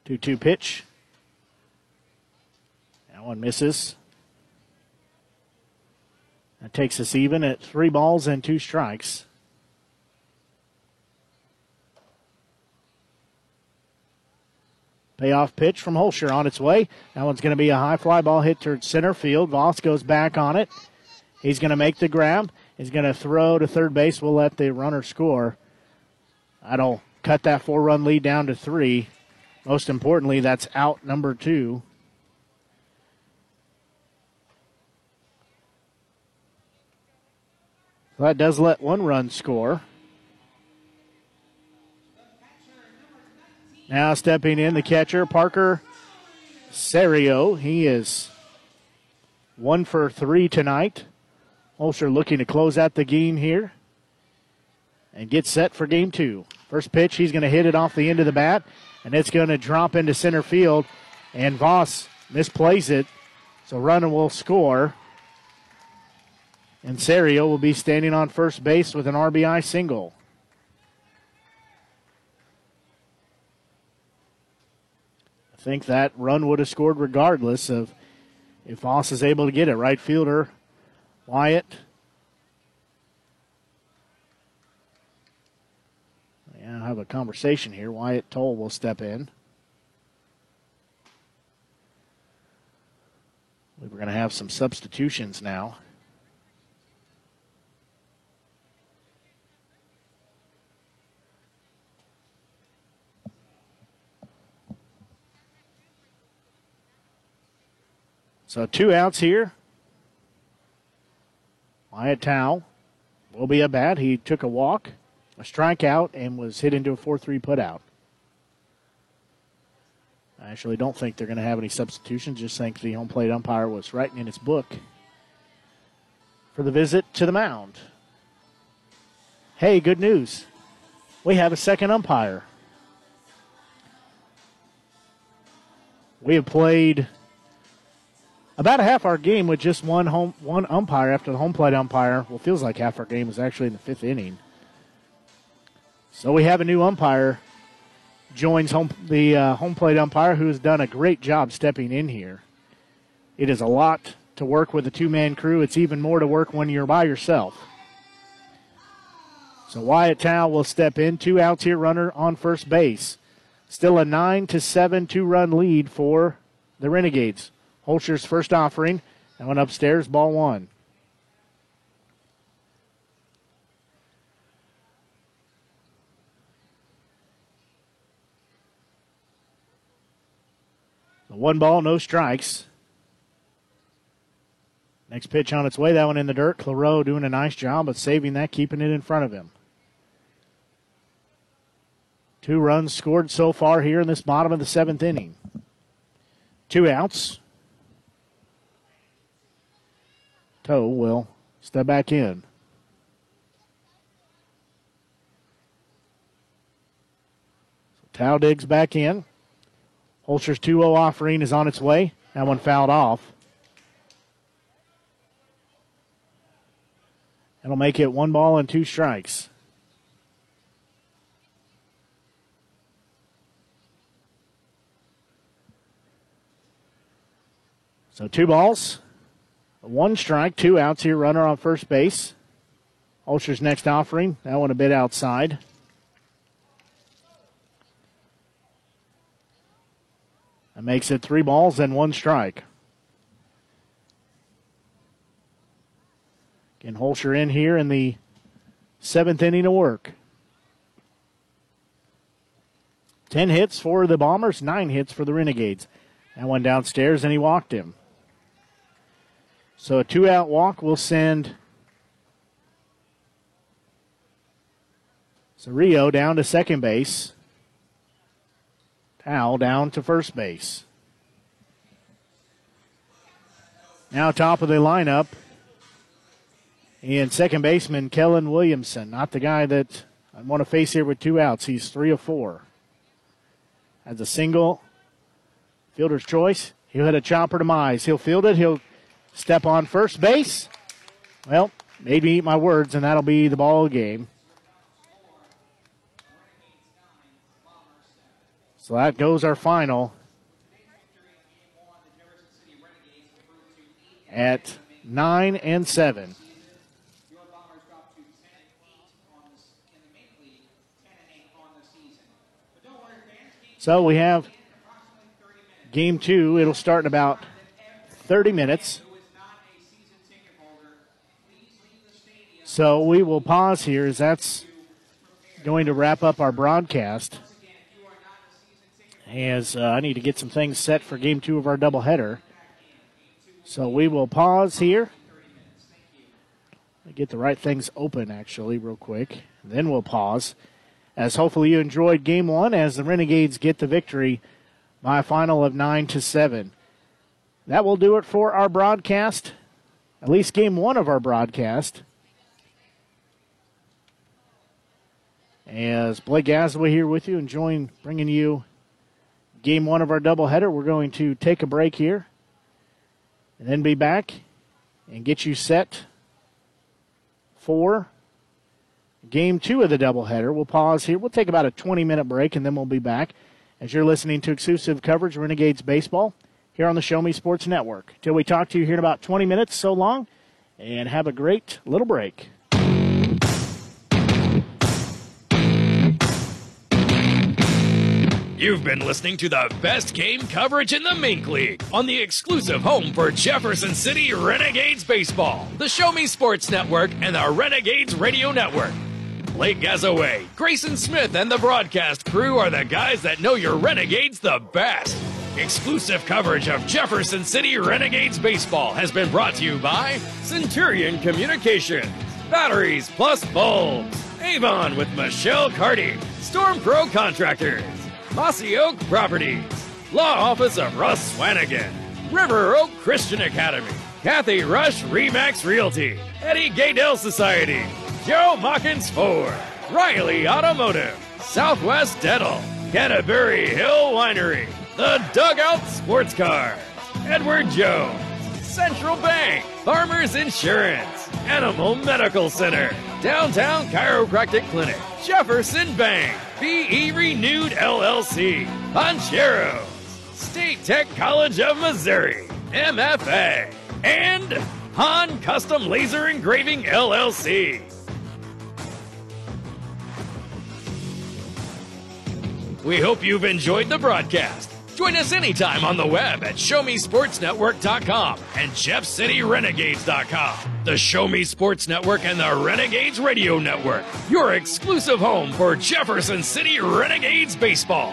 Two two pitch. That one misses. That takes us even at three balls and two strikes. Payoff pitch from Holscher on its way. That one's going to be a high fly ball hit towards center field. Voss goes back on it. He's going to make the grab. He's going to throw to third base. We'll let the runner score. That'll cut that four run lead down to three. Most importantly, that's out number two. So that does let one run score. Now stepping in the catcher, Parker Serio. He is one for three tonight. Holscher looking to close out the game here and get set for game two. First pitch, he's going to hit it off the end of the bat, and it's going to drop into center field. And Voss misplays it, so Runner will score. And Serio will be standing on first base with an RBI single. I think that run would have scored regardless of if Voss is able to get it. Right fielder Wyatt I have a conversation here. Wyatt Towle will step in. We're going to have some substitutions now. So two outs here. Wyatt Towle will be a bat. He took a walk, a strikeout, and was hit into a 4 3 putout. I actually don't think they're going to have any substitutions. Just think the home plate umpire was writing in his book for the visit to the mound. Hey, good news. We have a second umpire. We have played about a half our game with just one home one umpire after the home plate umpire. Well, feels like half our game was actually in the fifth inning. So we have a new umpire joins home the uh, home plate umpire who has done a great job stepping in here. It is a lot to work with a two man crew. It's even more to work when you're by yourself. So Wyatt Towle will step in. Two outs here, runner on first base. Still a nine to seven two run lead for the Renegades. Holscher's first offering. That went upstairs, ball one. The one ball, no strikes. Next pitch on its way. That one in the dirt. Claro doing a nice job of saving that, keeping it in front of him. Two runs scored so far here in this bottom of the seventh inning. Two outs. Toe will step back in. Towle digs back in. Holscher's 2 0 offering is on its way. That one fouled off. It'll make it one ball and two strikes. So two balls, one strike, two outs here. Runner on first base. Holscher's next offering. That one a bit outside. That makes it three balls and one strike. Again, Holscher in here in the seventh inning of work. Ten hits for the Bombers, nine hits for the Renegades. That one downstairs, and he walked him. So a two out walk will send Rio down to second base. Towle down to first base. Now top of the lineup. And second baseman Kellen Williamson, not the guy that I want to face here with two outs. He's three of four. Has a single. Fielder's choice. He'll hit a chopper to Mize. He'll field it. He'll step on first base. Well, maybe eat my words, and that'll be the ball game. So that goes our final at nine and seven. So we have game two. It'll start in about 30 minutes. So we will pause here as that's going to wrap up our broadcast. As uh, I need to get some things set for game two of our doubleheader. So we will pause here. Get the right things open, actually, real quick. Then we'll pause. As hopefully you enjoyed game one as the Renegades get the victory by a final of 9 to 7. That will do it for our broadcast, at least game one of our broadcast. As Blake Gazaway here with you, enjoying bringing you game one of our doubleheader. We're going to take a break here and then be back and get you set for game two of the doubleheader. We'll pause here. We'll take about a 20 minute break and then we'll be back as you're listening to exclusive coverage Renegades Baseball here on the Show Me Sports Network. Till we talk to you here in about 20 minutes, so long, and have a great little break. You've been listening to the best game coverage in the MINK League on the exclusive home for Jefferson City Renegades Baseball, the Show Me Sports Network, and the Renegades Radio Network. Blake Gazaway, Grayson Smith, and the broadcast crew are the guys that know your Renegades the best. Exclusive coverage of Jefferson City Renegades Baseball has been brought to you by Centurion Communications, Batteries Plus Bulbs, Avon with Michelle Carty, Storm Pro Contractors, Mossy Oak Properties, Law Office of Russ Swanigan, River Oak Christian Academy, Kathy Rush Remax Realty, Eddie Gaedel Society, Joe Machens Ford, Riley Automotive, Southwest Dental, Canterbury Hill Winery, The Dugout Sports Car, Edward Jones, Central Bank, Farmers Insurance, Animal Medical Center, Downtown Chiropractic Clinic, Jefferson Bank, BE Renewed LLC, Poncheros, State Tech College of Missouri, MFA, and Han Custom Laser Engraving LLC. We hope you've enjoyed the broadcast. Join us anytime on the web at ShowMeSportsNetwork.com and JeffCityRenegades.com. The Show Me Sports Network and the Renegades Radio Network, your exclusive home for Jefferson City Renegades Baseball.